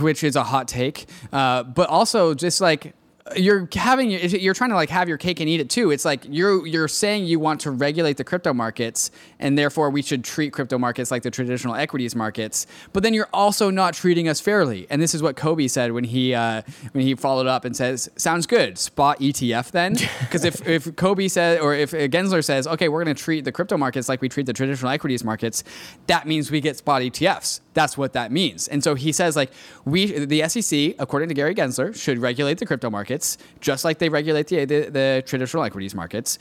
which is a hot take. Uh, but also, just like you're having you're trying to like have your cake and eat it too. It's like you're you're saying you want to regulate the crypto markets and therefore we should treat crypto markets like the traditional equities markets. But then you're also not treating us fairly. And this is what Cobie said when he uh, when he followed up and says, "Sounds good. Spot ETF then." Because if if Cobie said or if Gensler says, "Okay, we're going to treat the crypto markets like we treat the traditional equities markets," that means we get spot ETFs. That's what that means. And so he says like we the SEC, according to Gary Gensler, should regulate the crypto markets just like they regulate the, the, the traditional equities markets.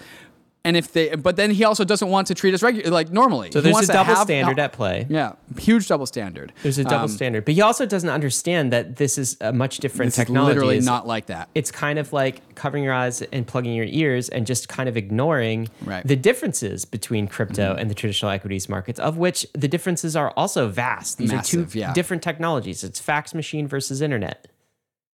And if they, but then he also doesn't want to treat us regular like normally. So He there's a double standard at play. Yeah, huge double standard. There's a double Um, standard, but he also doesn't understand that this is a much different technology. literally It's- not like that. It's kind of like covering your eyes and plugging your ears and just kind of ignoring Right. Mm-hmm. the differences between crypto and the traditional equities markets, of which the differences are also vast. These are two yeah. different technologies. It's fax machine versus internet.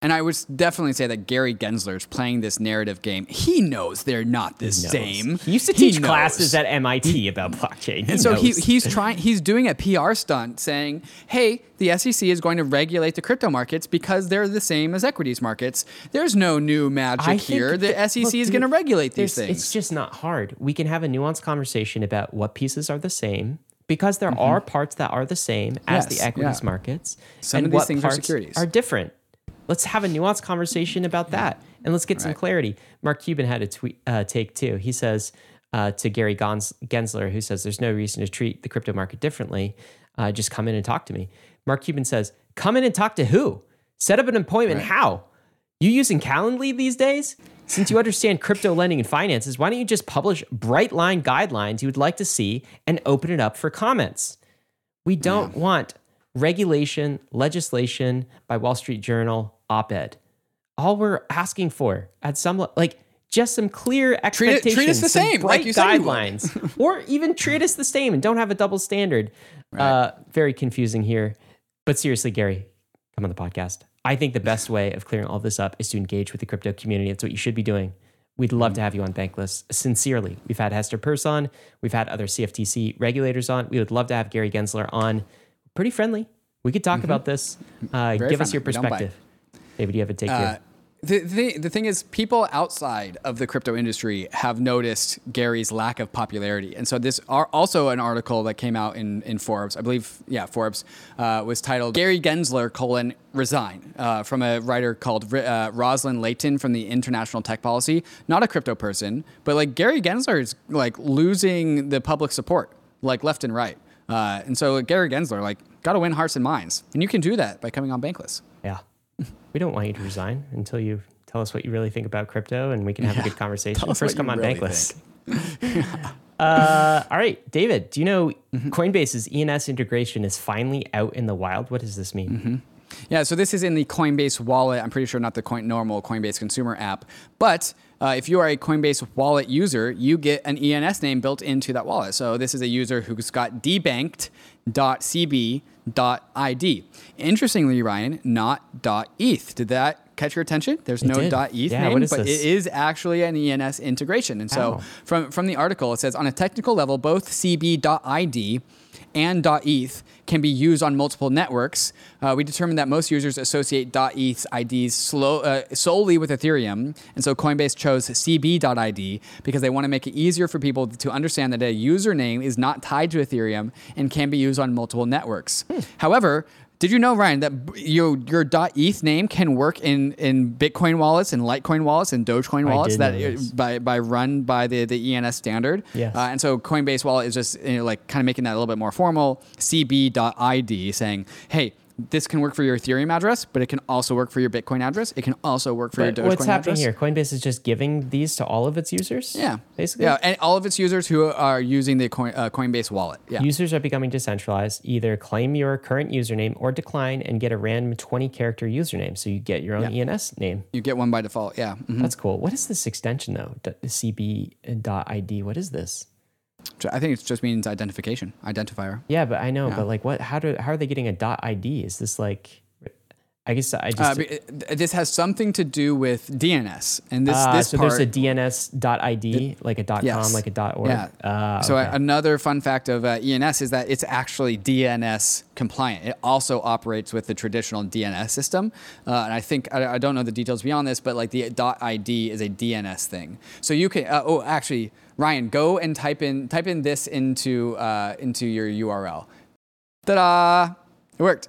And I would definitely say that Gary Gensler is playing this narrative game. He knows they're not the same. He used to He teach knows. classes at MIT about blockchain. And so he, he's trying. He's doing a PR stunt, saying, "Hey, the SEC is going to regulate the crypto markets because they're the same as equities markets. There's no new magic here. The that- SEC look, is going to regulate these things." It's just not hard. We can have a nuanced conversation about what pieces are the same because there are parts that are the same as the Mm-hmm. Equities yeah. markets. Some and of these what things are parts securities. Are different. Let's have a nuanced conversation about that and let's get some Right. clarity. Mark Cuban had a tweet uh, take too. He says uh, to Gary Gons- Gensler, who says there's no reason to treat the crypto market differently. Uh, just come in and talk to me. Mark Cuban says, "Come in and talk to who? Set up an appointment. How? You using Calendly these days? Since you understand crypto lending and finances, why don't you just publish bright line guidelines you would like to see and open it up for comments? We don't want regulation, legislation by Wall Street Journal op ed. All we're asking for at some like just some clear Treat it- expectations, treat us the same, like bright you said you guidelines, or even treat us the same and don't have a double standard. Uh, very confusing here. But seriously, Gary, come on the podcast. I think the best way of clearing all this up is to engage with the crypto community. That's what you should be doing. We'd love to have you on Bankless. Sincerely, we've had Hester Peirce on, we've had other CFTC regulators on. We would love to have Gary Gensler on. Pretty friendly. We could talk about this. Uh, give us your friendly. Don't bite. perspective. David, you have a take Uh, here. the, the, the thing is, people outside of the crypto industry have noticed Gary's lack of popularity. And so, this are also an article that came out in, in Forbes, I believe, yeah, Forbes, uh, was titled Gary Gensler, colon, resign, uh, from a writer called uh, Roslyn Layton from the International Tech Policy. Not a crypto person, but like Gary Gensler is like losing the public support, like left and right. Uh, and so, Gary Gensler, like, got to win hearts and minds. And you can do that by coming on Bankless. Yeah. We don't want you to resign until you tell us what you really think about crypto and we can have a good conversation. First, come on really Bankless. uh, all right, David, do you know Mm-hmm. Coinbase's ENS integration is finally out in the wild? What does this mean? Mm-hmm. Yeah, so this is in the Coinbase wallet. I'm pretty sure not the coin, normal Coinbase consumer app. But uh, if you are a Coinbase wallet user, you get an ENS name built into that wallet. So this is a user who's got debanked.cb.id. Interestingly, Ryan, not dot .eth. Did that catch your attention? There's no did. .eth Yeah, name, but this? it is actually an ENS integration. And so Wow. from, from the article, it says on a technical level, both cb.id and .eth can be used on multiple networks. Uh, we determined that most users associate .eth's IDs slow, uh, solely with Ethereum, and so Coinbase chose cb.id because they want to make it easier for people to understand that a username is not tied to Ethereum and can be used on multiple networks. Hmm. However, did you know, Ryan, that your your .eth name can work in, in Bitcoin wallets and Litecoin wallets and Dogecoin wallets that uh, by by run by the the ENS standard? Yes. Uh, and so Coinbase Wallet is just you know, like kind of making that a little bit more formal. CB.ID saying, hey, this can work for your Ethereum address, but it can also work for your Bitcoin address. It can also work for But your Dogecoin what's happening address. here? Coinbase is just giving these to all of its users? Yeah, Basically? Yeah, and all of its users who are using the Coin, uh, Coinbase Wallet. Yeah. Users are becoming decentralized. Either claim your current username or decline and get a random 20 character username. So you get your own ENS name. you get one by default. Yeah. Mhm. That's cool. What is this extension though? CB.ID. What is this? I think it just means identification, identifier. Yeah, but I know, but like what how do how are they getting a dot ID? Is this like I guess I just. Uh, this has something to do with DNS, and this Ah, this so part. there's a DNS.id, like a dot Yes. .com, like a dot .org. Yeah. Ah, so okay. another fun fact of uh, ENS is that it's actually DNS compliant. It also operates with the traditional DNS system, uh, and I think I, I don't know the details beyond this, but like the dot .id is a DNS thing. So you can. Uh, oh, actually, Ryan, go and type in type in this into uh, into your URL. Ta-da! It worked.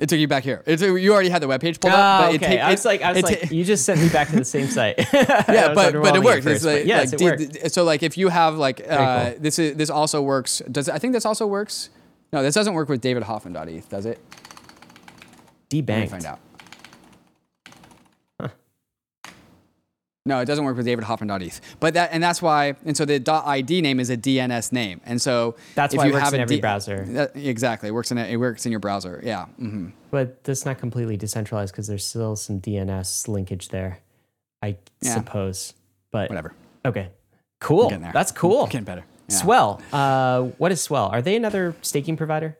It took you back here. It took, you already had the webpage pulled up. Ah, but it okay. ta- I was like, I was it like, you just sent me back to the same site. yeah, but but it works. It's like, yes, like, it worked. so like if you have like uh, cool. this is this also works. Does I think this also works? No, this doesn't work with David Hoffman.eth, does it? Let me Debanked. find out. No, it doesn't work with David Hoffman.eth. But that and that's why and so the .id name is a DNS name. And so That's why it works have in every D- browser. that- exactly. It works in a, it works in your browser. Yeah. hmm But that's not completely decentralized because there's still some DNS linkage there, I Yeah. suppose. But Whatever. Okay. Cool. That's cool. Getting better. Yeah. Swell. Uh, what is Swell? Are they another staking provider?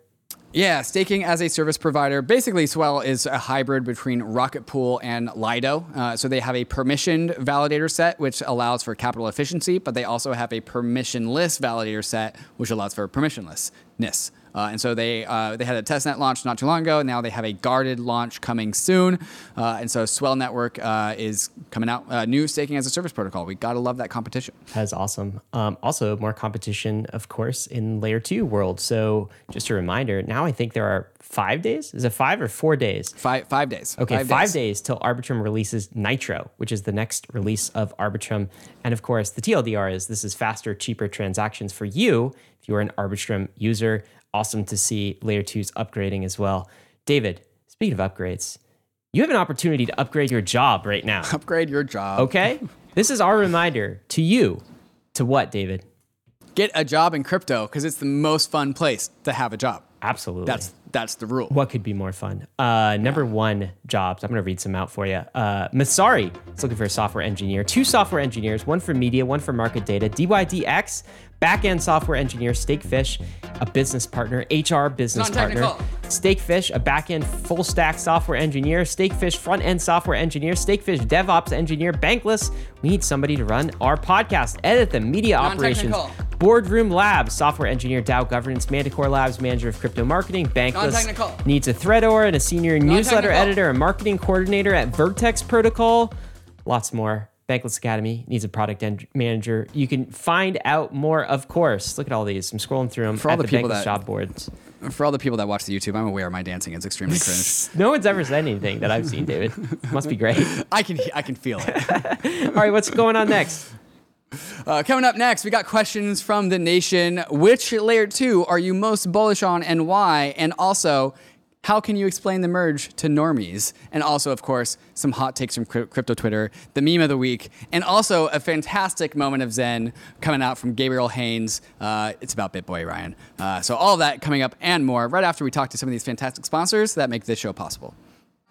Yeah, staking as a service provider. Basically, Swell is a hybrid between Rocket Pool and Lido. Uh, so they have a permissioned validator set, which allows for capital efficiency, but they also have a permissionless validator set, which allows for permissionlessness. Uh, and so they uh, they had a testnet launch not too long ago. Now they have a guarded launch coming soon. Uh, and so Swell Network uh, is coming out. Uh, new staking as a service protocol. We gotta love that competition. That's awesome. Um, also, more competition, of course, in layer two world. So, just a reminder now I think there are five days. Is it five or four days? Five five days. Okay, five, days. till Arbitrum releases Nitro, which is the next release of Arbitrum. And of course, the TLDR is this is faster, cheaper transactions for you if you're an Arbitrum user. Awesome to see Layer 2's upgrading as well. David, speaking of upgrades, you have an opportunity to upgrade your job right now. Upgrade your job. Okay? this is our reminder to you. To what, David? Get a job in crypto because it's the most fun place to have a job. Absolutely. That's that's the rule. What could be more fun? Uh, number one jobs. I'm going to read some out for you. Uh, Messari is looking for a software engineer. Two software engineers, one for media, one for market data. DYDX, back-end software engineer. Stakefish, a business partner. HR business partner. Stakefish, a back-end full-stack software engineer. Stakefish, front-end software engineer. Stakefish, DevOps engineer. Bankless, we need somebody to run our podcast, edit the media operations. Non-technical. Boardroom Labs, software engineer, DAO governance, Manticore Labs, manager of crypto marketing, Bankless needs a thread or and a senior newsletter editor, and marketing coordinator at Vertex Protocol. Lots more. Bankless Academy needs a product en- manager. You can find out more, of course. Look at all these. I'm scrolling through them For all at the the, people Bankless that- job boards. For all the people that watch the YouTube, I'm aware my dancing is extremely cringe. No one's ever said anything that I've seen, David. Must be great. I can I can feel it. All right, what's going on next? Uh, coming up next, we got questions from the nation. Which layer two are you most bullish on and why? And also, how can you explain the merge to normies? And also, of course, some hot takes from crypto Twitter, the meme of the week, and also a fantastic moment of Zen coming out from Gabriel Haynes. Uh, it's about BitBoy Ryan. Uh, so all that coming up and more right after we talk to some of these fantastic sponsors that make this show possible.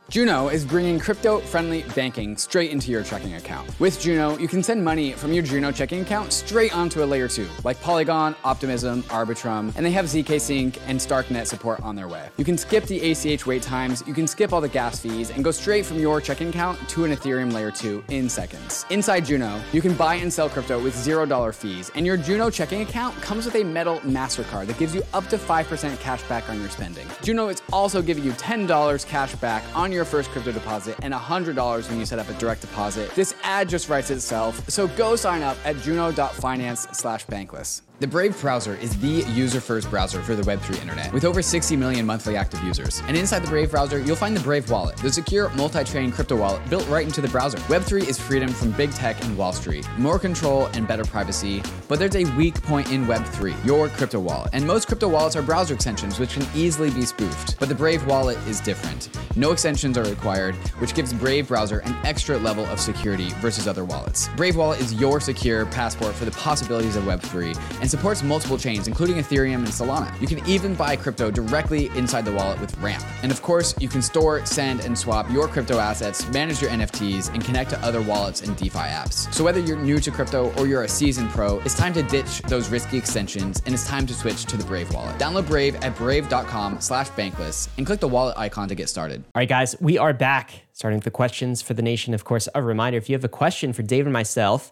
Juno is bringing crypto friendly banking straight into your checking account. With Juno, you can send money from your Juno checking account straight onto a layer 2, like Polygon, Optimism, Arbitrum, and they have ZK Sync and Starknet support on their way. You can skip the ACH wait times, you can skip all the gas fees, and go straight from your checking account to an Ethereum layer 2 in seconds. Inside Juno, you can buy and sell crypto with $0 fees, and your Juno checking account comes with a metal MasterCard that gives you up to 5% cash back on your spending. Juno is also giving you $10 cash back on your first crypto deposit and $100 when you set up a direct deposit. This ad just writes itself, so go sign up at juno.finance slash bankless. The Brave browser is the user-first browser for the Web3 internet, with over 60 million monthly active users. And inside the Brave browser, you'll find the Brave Wallet, the secure multi-chain crypto wallet built right into the browser. Web3 is freedom from big tech and Wall Street, more control and better privacy, but there's a weak point in Web3, your crypto wallet. And most crypto wallets are browser extensions, which can easily be spoofed. But the Brave wallet is different. No extensions are required, which gives Brave browser an extra level of security versus other wallets. Brave Wallet is your secure passport for the possibilities of Web3 and supports multiple chains, including Ethereum and Solana. You can even buy crypto directly inside the wallet with Ramp. And of course, you can store, send, and swap your crypto assets, manage your NFTs, and connect to other wallets and DeFi apps. So whether you're new to crypto or you're a seasoned pro, it's time to ditch those risky extensions and it's time to switch to the Brave wallet. Download Brave at brave.com slash bankless and click the wallet icon to get started. All right, guys, we are back. Starting with the questions for the nation. Of course, a reminder if you have a question for Dave and myself,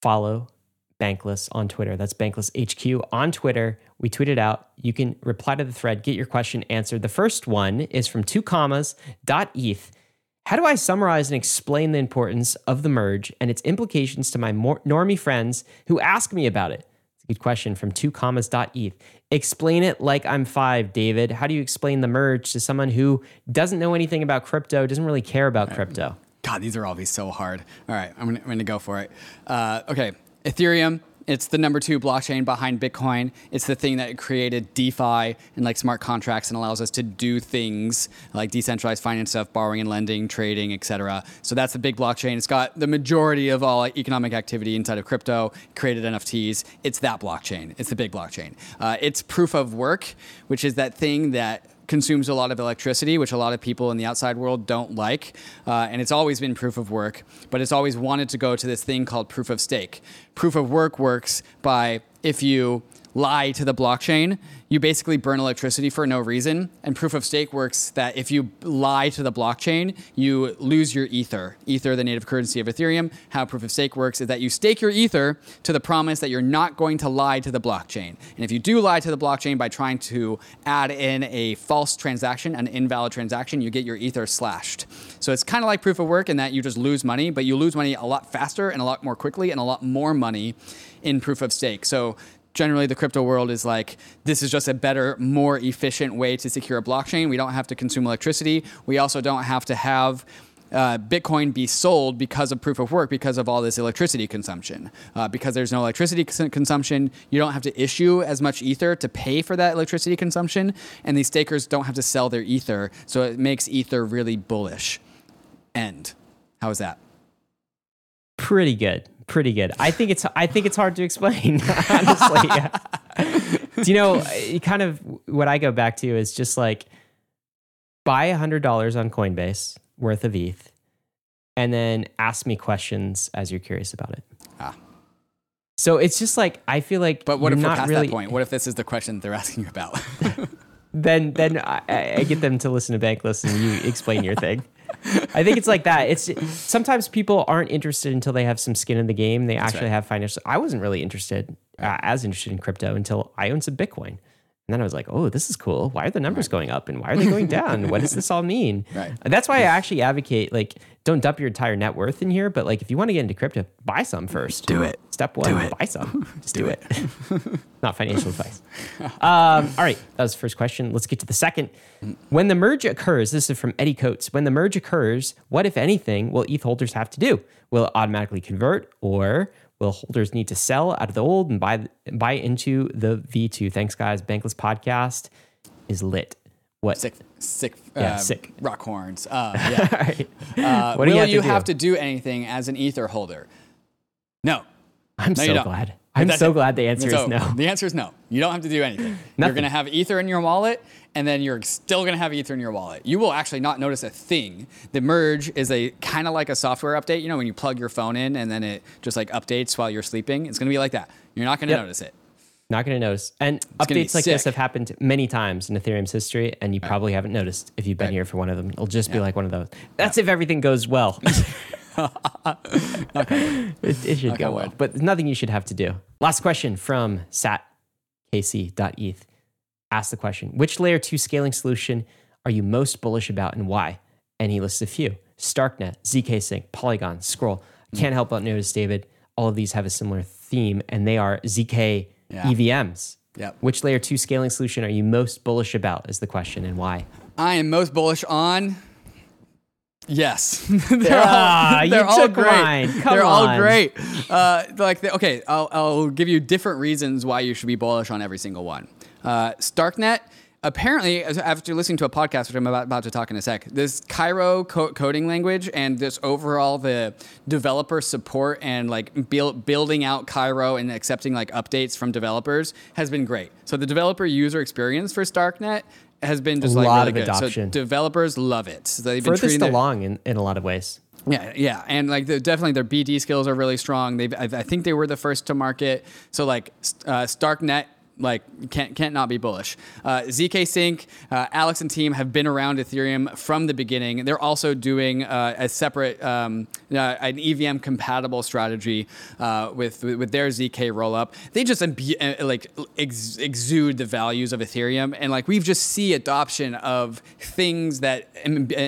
follow Bankless on Twitter. That's Bankless HQ on Twitter. We tweet it out. You can reply to the thread, get your question answered. The first one is from two commas dot eth. How do I summarize and explain the importance of the merge and its implications to my more normie friends who ask me about it? It's a good question from two commas dot eth. Explain it like I'm five, David. How do you explain the merge to someone who doesn't know anything about crypto, doesn't really care about crypto? God, these are always so hard. All right, I'm gonna, I'm gonna go for it. Uh, okay, Ethereum. It's the number two blockchain behind Bitcoin. It's the thing that created DeFi and like smart contracts and allows us to do things like decentralized finance stuff, borrowing and lending, trading, etc. So that's the big blockchain. It's got the majority of all economic activity inside of crypto. Created NFTs. It's that blockchain. It's the big blockchain. Uh, it's proof of work, which is that thing that consumes a lot of electricity, which a lot of people in the outside world don't like. Uh, and it's always been proof of work, but it's always wanted to go to this thing called proof of stake. Proof of work works by if you lie to the blockchain, you basically burn electricity for no reason. And proof of stake works that if you lie to the blockchain, you lose your ether. Ether, the native currency of Ethereum. How proof of stake works is that you stake your ether to the promise that you're not going to lie to the blockchain. And if you do lie to the blockchain by trying to add in a false transaction, an invalid transaction, you get your ether slashed. So it's kind of like proof of work in that you just lose money, but you lose money a lot faster and a lot more quickly and a lot more money in proof of stake. So generally the crypto world is like this is just a better more efficient way to secure a blockchain we don't have to consume electricity we also don't have to have uh, Bitcoin be sold because of proof of work, because of all this electricity consumption. Uh, because there's no electricity cons- consumption, you don't have to issue as much Ether to pay for that electricity consumption, and these stakers don't have to sell their Ether, so it makes Ether really bullish. End. How is that? Pretty good. Pretty good. I think it's I think it's hard to explain, honestly. Do you know kind of what I go back to is just like buy a hundred dollars on Coinbase worth of ETH and then ask me questions as you're curious about it. Ah. So it's just like I feel like But what if we're not past really, that point? What if this is the question they're asking about? Then then I, I get them to listen to Bankless and you explain your thing. I think it's like that. It's sometimes people aren't interested until they have some skin in the game. They actually right. have financial. I wasn't really interested, uh, as interested in crypto until I owned some Bitcoin. And then I was like, oh, this is cool. Why are the numbers going up and why are they going down? what does this all mean? Right. That's why I actually advocate like don't dump your entire net worth in here, but like if you want to get into crypto, buy some first. Do it. Step one, Do it. buy some. Just do, it. Not financial advice. Um, all right, that was the first question. Let's get to the second. When the merge occurs, this is from Eddie Coates. When the merge occurs, what, if anything, will ETH holders have to do? Will it automatically convert, or will holders need to sell out of the old and buy buy into the V2? Thanks, guys. Bankless podcast is lit. What? sick, sick, Yeah, uh, sick. rock horns. Uh, yeah. All right. Uh, What do will you have to you do? have to do anything as an ether holder? No. I'm No, so glad. I'm so it. glad the answer So, is no. The answer is no. You don't have to do anything. You're going to have ether in your wallet, and then you're still going to have ether in your wallet. You will actually not notice a thing. The merge is a kind of like a software update. You know, when you plug your phone in and then it just like updates while you're sleeping. It's going to be like that. You're not going to Yep. notice it. Not going to notice. And gonna updates like this have happened many times in Ethereum's history, and you probably haven't noticed if you've been Right. here for one of them. It'll just be like one of those. That's if everything goes well. it, it should go on well, wood. but nothing you should have to do. Last question from satkc.eth. Ask the question Which layer two scaling solution are you most bullish about and why? And he lists a few Starknet, ZK Sync, Polygon, Scroll. I can't help but notice, David, all of these have a similar theme, and they are ZK Yeah. EVMs. Yep. Which layer two scaling solution are you most bullish about? Is the question, and why? I am most bullish on. Yes, they're Ah, you they're all took great. they're all great. Uh, like the, okay, I'll, I'll give you different reasons why you should be bullish on every single one. Uh, Starknet. apparently, after listening to a podcast, which I'm about, about to talk in a sec, this Cairo co- coding language and this overall the developer support and like build, building out Cairo and accepting like updates from developers has been great. So the developer user experience for StarkNet has been just A like lot really of good. adoption. So developers love it. So they've been Furthest treating it- along in, in a lot of ways. yeah, yeah, and like the, definitely their BD skills are really strong. They, I, I think they were the first to market. So like uh, StarkNet, like can't can't not be bullish. Uh, zk Sync, uh, Alex and team have been around Ethereum from the beginning. They're also doing uh, a separate um, uh, an EVM compatible strategy uh, with with their zk rollup. They just imbu- uh, like ex- exude the values of Ethereum, and like we've just see adoption of things that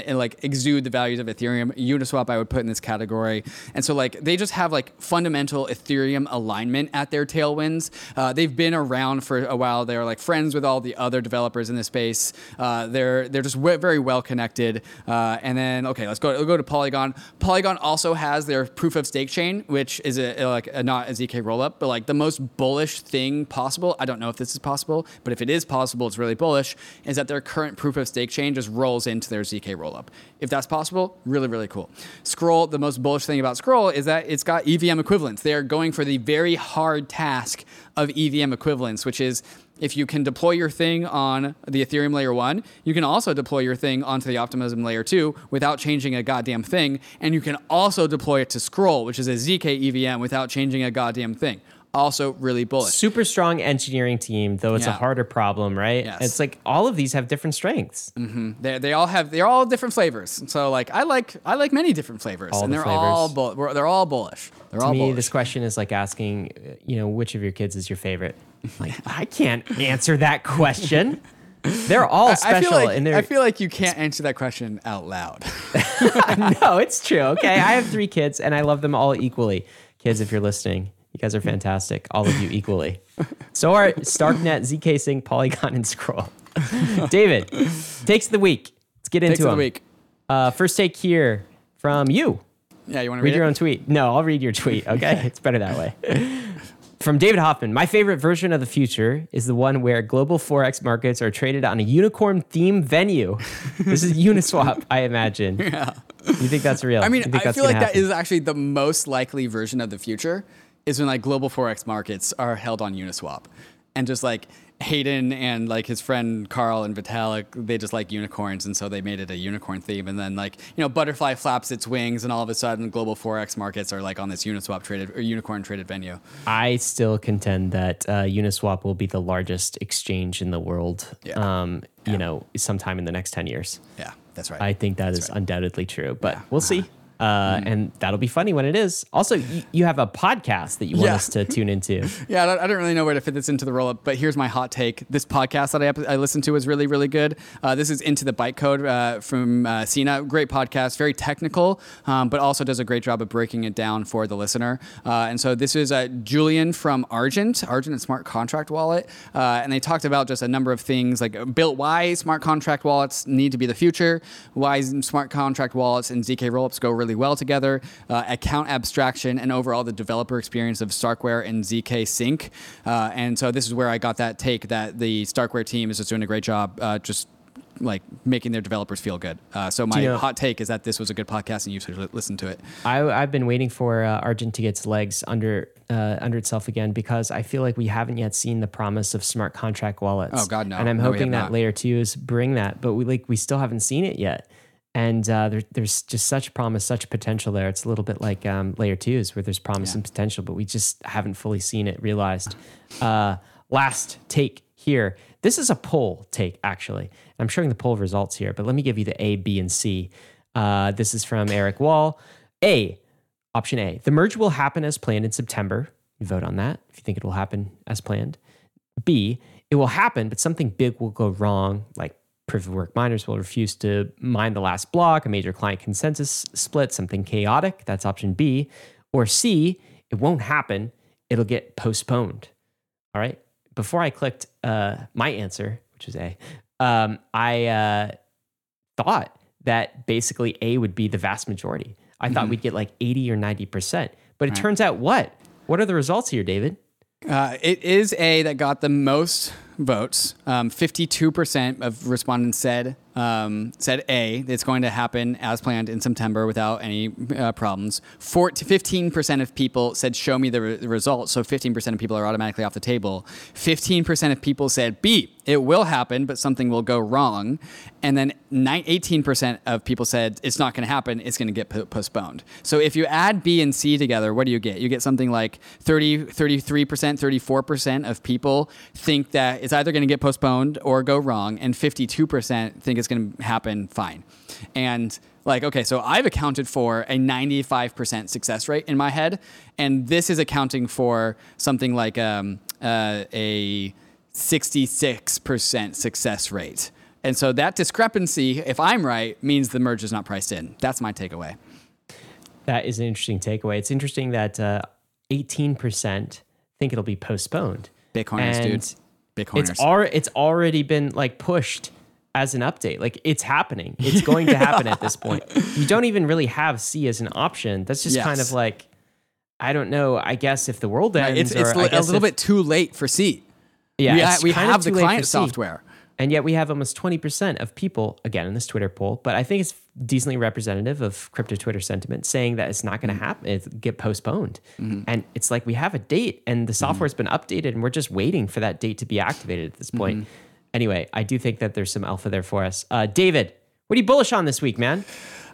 like exude the values of Ethereum. Uniswap I would put in this category, and so like they just have like fundamental Ethereum alignment at their tailwinds. They've been around for a while. They're like friends with all the other developers in the space. Uh, they're they're just w- very well connected. Uh, and then okay, let's go. Go to Polygon. Polygon also has their proof of stake chain, which is a, like a, not a zk rollup, but like the most bullish thing possible. I don't know if this is possible, but if it is possible, it's really bullish. Is that their current proof of stake chain just rolls into their zk rollup? If that's possible, really really cool. Scroll. The most bullish thing about Scroll is that it's got EVM equivalents. They are going for the very hard task of EVM equivalence, which is if you can deploy your thing on the Ethereum layer one, you can also deploy your thing onto the Optimism layer two without changing a goddamn thing. And you can also deploy it to Scroll, which is a ZK EVM, without changing a goddamn thing. Also, really bullish. Super strong engineering team, though it's a harder problem, right? Yes. It's like all of these have different strengths. They, they all have they're all different flavors. So like I like I like many different flavors, All and the they're flavors. all bull, we're- they're all bullish. They're To all me, bullish. this question is like asking, uh, you know, which of your kids is your favorite? Like, I can't answer that question. They're all special. I feel like. I feel like you can't answer that question out loud. no, it's true. Okay, I have three kids, and I love them all equally. Kids, if you're listening, you guys are fantastic. All of you equally. So are StarkNet, ZK Sync, Polygon, and Scroll. David, takes of the week. Let's get into Takes of the week. Uh, first take here from you. Yeah, you want to Read read, your own tweet. No, I'll read your tweet. Okay, it's better that way. From David Hoffman, my favorite version of the future is the one where global forex markets are traded on a unicorn theme venue. This is Uniswap, I imagine. Yeah. You think that's real? I mean, I feel like that happen? is actually the most likely version of the future is when like global forex markets are held on Uniswap, and just like Hayden and like his friend Karl and Vitalik, they just like unicorns, and so they made it a unicorn theme. And then like you know, Butterfly flaps its wings, and all of a sudden, global forex markets are like on this Uniswap traded or unicorn traded venue. I still contend that uh, Uniswap will be the largest exchange in the world. Yeah. Um, yeah. You know, sometime in the next ten years. Yeah, that's right. I think that is undoubtedly true, but Yeah. We'll see. Uh, And that'll be funny when it is. Also, you, you have a podcast that you want Yeah. us to tune into. Yeah, I don't, I don't really know where to fit this into the roll up, but here's my hot take. This podcast that I, I listened to is really, really good. Uh, this is Into the Bytecode uh, from uh, Sina. Great podcast, very technical, um, but also does a great job of breaking it down for the listener. Uh, and so this is uh, Julian from Argent, Argent and Smart Contract Wallet. Uh, and they talked about just a number of things like built why smart contract wallets need to be the future, why smart contract wallets and ZK rollups go really well together, uh, account abstraction, and overall the developer experience of Starkware and ZK Sync. Uh, and so this is where I got that take that the Starkware team is just doing a great job, uh, just like making their developers feel good. Uh, so my you know- hot take is that this was a good podcast and you should li- listen to it. I, I've been waiting for uh, Argent to get its legs under uh, under itself again because I feel like we haven't yet seen the promise of smart contract wallets. Oh, God, no. And I'm No, hoping have that not. layer is bring that, but we like we still haven't seen it yet. And uh, there, there's just such promise, such potential there. It's a little bit like um, layer twos, where there's promise and potential, but we just haven't fully seen it realized. Uh, last take here. This is a poll take, actually. I'm showing the poll results here, but let me give you the A, B, and C. Uh, this is from Eric Wall. A, option A, the merge will happen as planned in September. You vote on that if you think it will happen as planned. B, it will happen, but something big will go wrong, like proof of work miners will refuse to mine the last block, a major client consensus split, something chaotic. That's option B. Or C, it won't happen, it'll get postponed. All right. Before I clicked uh, my answer, which is A, um, I uh, thought that basically A would be the vast majority. I thought we'd get like 80 or 90%. But it turns out what? What are the results here, David? Uh, it is A that got the most votes. Um, 52% of respondents said um, said A, it's going to happen as planned in September without any uh, problems. Four to 15% of people said, show me the, re- the results. So 15% of people are automatically off the table. 15% of people said B, it will happen, but something will go wrong. And then 18% of people said, it's not going to happen, it's going to get p- postponed. So if you add B and C together, what do you get? You get something like 30, 33%, 34% of people think that it's either going to get postponed or go wrong, and 52% think it's going to happen fine. And like, okay, so I've accounted for a 95% success rate in my head, and this is accounting for something like um, uh, a 66% success rate. And so that discrepancy, if I'm right, means the merge is not priced in. That's my takeaway. That is an interesting takeaway. It's interesting that uh, 18% think it'll be postponed. Bitcoiners, And dude. Bitcoiners. It's, al- it's already been like pushed as an update. Like it's happening. It's going to happen at this point. You don't even really have C as an option. That's just kind of like, I don't know. I guess if the world ends, it's it's or li- a little if- bit too late for C. Yeah, we, it's we kind have the client software. And yet we have almost 20% of people, again, in this Twitter poll, but I think it's decently representative of crypto Twitter sentiment saying that it's not going to Mm-hmm. happen, it's get postponed. And it's like we have a date and the software's been updated and we're just waiting for that date to be activated at this point. Mm-hmm. Anyway, I do think that there's some alpha there for us. Uh, David, what are you bullish on this week, man?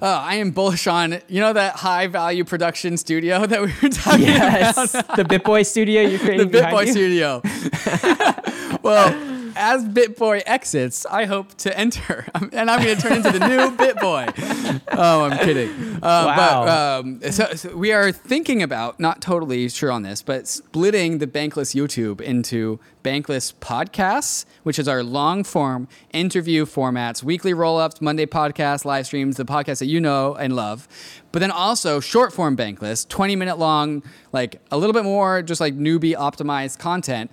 Uh, I am bullish on you know that high value production studio that we were talking Yes, about. Yes, the BitBoy studio you're the creating BitBoy you? studio. well, as BitBoy exits, I hope to enter, and I'm going to turn into the new BitBoy. Oh, I'm kidding. Uh, Wow. But um, so, so we are thinking about, not totally sure on this, but splitting the Bankless YouTube into Bankless podcasts, which is our long form interview formats, weekly roll ups, Monday podcasts, live streams, the podcasts that you know and love. But then also short form Bankless, 20 minute long, like a little bit more just like newbie optimized content.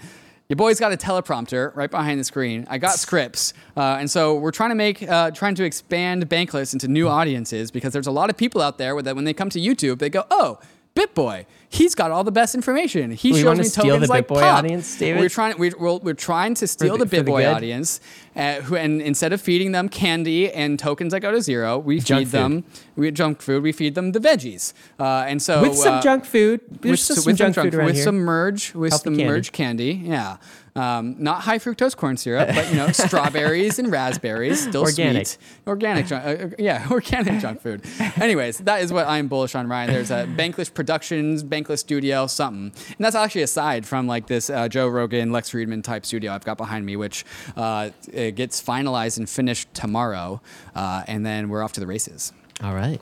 Your boy's got a teleprompter right behind the screen. I got scripts, uh, and so we're trying to make, uh, trying to expand Bankless into new audiences because there's a lot of people out there that when they come to YouTube, they go, "Oh, BitBoy, he's got all the best information. He We shows me steal tokens the like BitBoy Pop." audience, David? We're trying, we're, we're, we're trying to steal the- the, BitBoy audience, uh, who, and instead of feeding them candy and tokens that go to zero, we Junk feed them we junk food. We feed them the veggies, uh, and so With some uh, junk food. With, still s- some with junk some food with here. some merge with Healthy some candy. merge candy. Yeah, um, not high fructose corn syrup, but you know strawberries and raspberries, still Organic. sweet, organic. junk- uh, uh, yeah, organic junk food. Anyways, that is what I'm bullish on, Ryan. There's a Bankless Productions, Bankless Studio, something, and that's actually aside from like this uh, Joe Rogan, Lex Fridman type studio I've got behind me, which uh, it gets finalized and finished tomorrow, uh, and then we're off to the races. All right.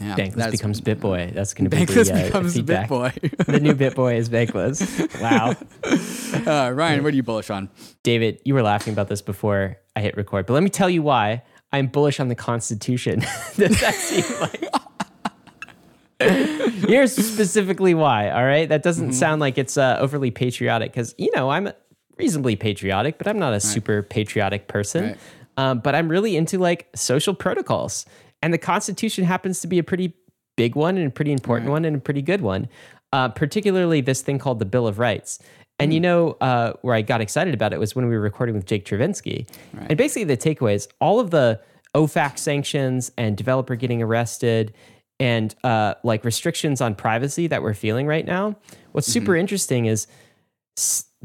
Yeah, Bankless becomes BitBoy. That's going to be Bankless the, uh, becomes feedback. BitBoy. the new BitBoy is Bankless. Wow. Uh, Ryan, what are you bullish on? David, you were laughing about this before I hit record, but let me tell you why I'm bullish on the Constitution. Does that seem like? Here's specifically why. All right, that doesn't Mm-hmm. sound like it's uh, overly patriotic because you know I'm reasonably patriotic, but I'm not a super patriotic person. Right. Um, but I'm really into like social protocols, and the Constitution happens to be a pretty big one and a pretty important one and a pretty good one. Uh, particularly this thing called the Bill of Rights. And you know uh, where I got excited about it was when we were recording with Jake Chervinsky. And basically the takeaway is all of the OFAC sanctions and developer getting arrested and uh, like restrictions on privacy that we're feeling right now. What's super interesting is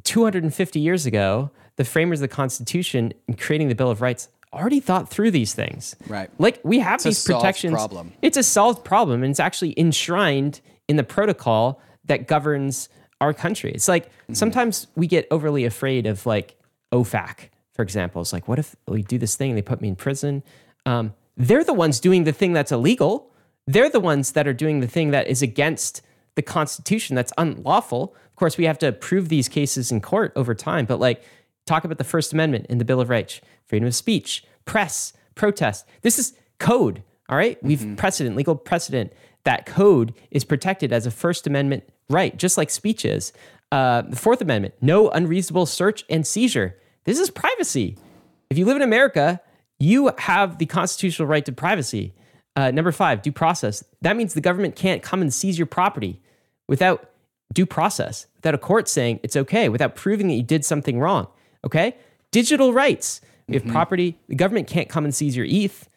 250 years ago, the framers of the Constitution in creating the Bill of Rights already thought through these things. Right. Like we have a these protections. problem. It's a solved problem, and it's actually enshrined in the protocol that governs our country. It's like Mm-hmm. sometimes we get overly afraid of like OFAC, for example. It's like, what if we do this thing and they put me in prison? Um, they're the ones doing the thing that's illegal. They're the ones that are doing the thing that is against the Constitution that's unlawful. Of course, we have to prove these cases in court over time, but like talk about the First Amendment in the Bill of Rights, freedom of speech, press, protest. This is code. All right? We've precedent, legal precedent. That code is protected as a First Amendment right, just like speech is. Uh, the Fourth Amendment, no unreasonable search and seizure. This is privacy. If you live in America, you have the constitutional right to privacy. Uh, number five, due process. That means the government can't come and seize your property without due process, without a court saying it's okay, without proving that you did something wrong. Okay, digital rights. We have property. The government can't come and seize your ETH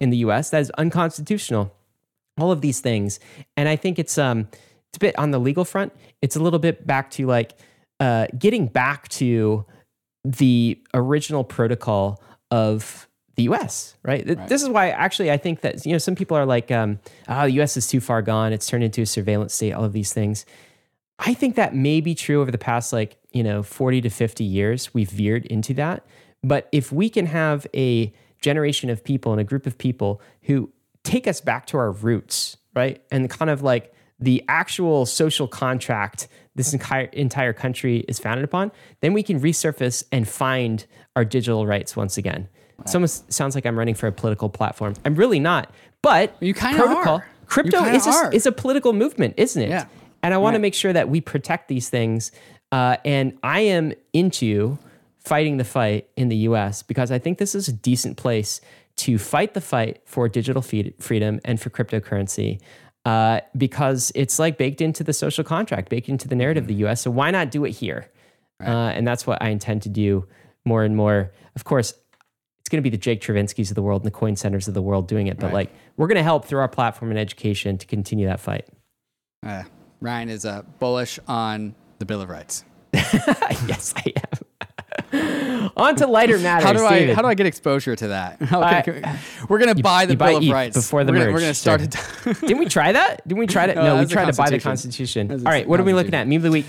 in the U.S. That is unconstitutional. All of these things, and I think it's um it's a bit on the legal front. It's a little bit back to like uh, getting back to the original protocol of the U.S. Right? Th- This is why actually I think that you know some people are like, um, "Oh, the U.S. is too far gone. It's turned into a surveillance state." All of these things. I think that may be true over the past like you know forty to fifty years. We've veered into that, but if we can have a generation of people and a group of people who take us back to our roots, right, and kind of like the actual social contract this entire entire country is founded upon, then we can resurface and find our digital rights once again. It almost sounds like I'm running for a political platform. I'm really not, but You kinda are. Crypto is a, is a political movement, isn't it? Yeah. And I want to make sure that we protect these things. Uh, and I am into fighting the fight in the US because I think this is a decent place to fight the fight for digital feed- freedom and for cryptocurrency. Uh, because it's like baked into the social contract, baked into the narrative of the US. So why not do it here? Uh, and that's what I intend to do more and more. Of course, it's going to be the Jake Chervinskys of the world and the coin centers of the world doing it. But like, we're going to help through our platform and education to continue that fight. Uh, Ryan is uh, bullish on the Bill of Rights. yes, I am. On to lighter matters. How do I David. how do I get exposure to that? Can- can- we're gonna buy the buy Bill of Rights before the we're gonna, we're gonna start sure. Didn't we try that? Didn't we try to? No, No, we tried to buy the Constitution. All right, what are we looking at? Meme of the week.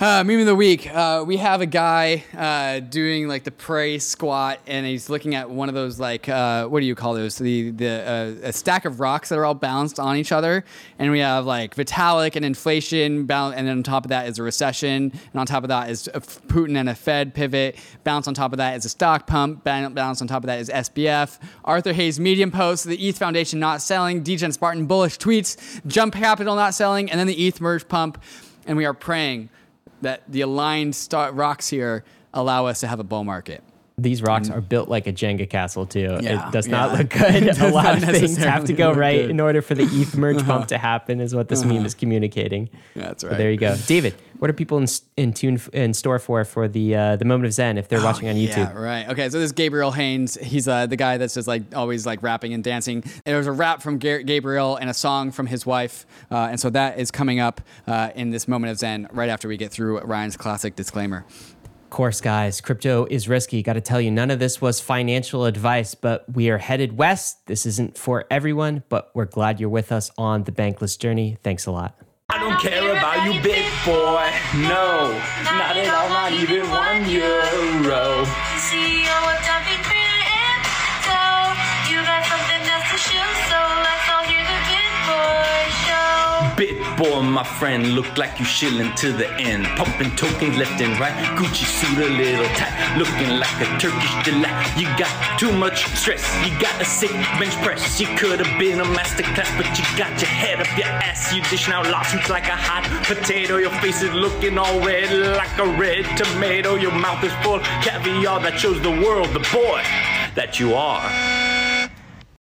Uh, meme of the week. Uh, we have a guy uh, doing like the pray squat, and he's looking at one of those like uh, what do you call those? The the uh, a stack of rocks that are all balanced on each other, and we have like Vitalik and inflation, bal- and then on top of that is a recession, and on top of that is F- Putin and a Fed pivot. Bounce on top of that is a stock pump. Bounce on top of that is SBF. Arthur Hayes Medium post. The ETH Foundation not selling. Degen Spartan bullish tweets. Jump Capital not selling, and then the ETH merge pump, and we are praying that the aligned star- rocks here allow us to have a bull market. These rocks are built like a Jenga castle too. Yeah, it does not yeah. look good. A lot of things have to go right good. Uh-huh. in order for the ETH merge pump to happen. Is what this meme is communicating. That's So right. there you go, David. What are people in, in tune in store for for the uh, the moment of Zen if they're watching on YouTube? Oh, Yeah, right. Okay, so this is Gabriel Haynes. He's uh, the guy that's just like always like rapping and dancing. There was a rap from Gar- Gabriel and a song from his wife, uh, and so that is coming up uh, in this moment of Zen right after we get through Ryan's classic disclaimer. Of course, guys, crypto is risky. Got to tell you, none of this was financial advice, but we are headed west. This isn't for everyone, but we're glad you're with us on the bankless journey. Thanks a lot. I don't care about you, big boy. No, not at all, not even one euro. CEO boy, my friend, look like you shilling to the end. Pumping tokens left and right. Gucci suit a little tight, looking like a Turkish delight. You got too much stress, you got a sick bench press. You could have been a masterclass, but you got your head up your ass. You dishing out lawsuits like a hot potato. Your face is looking all red like a red tomato. Your mouth is full caviar that shows the world the boy that you are.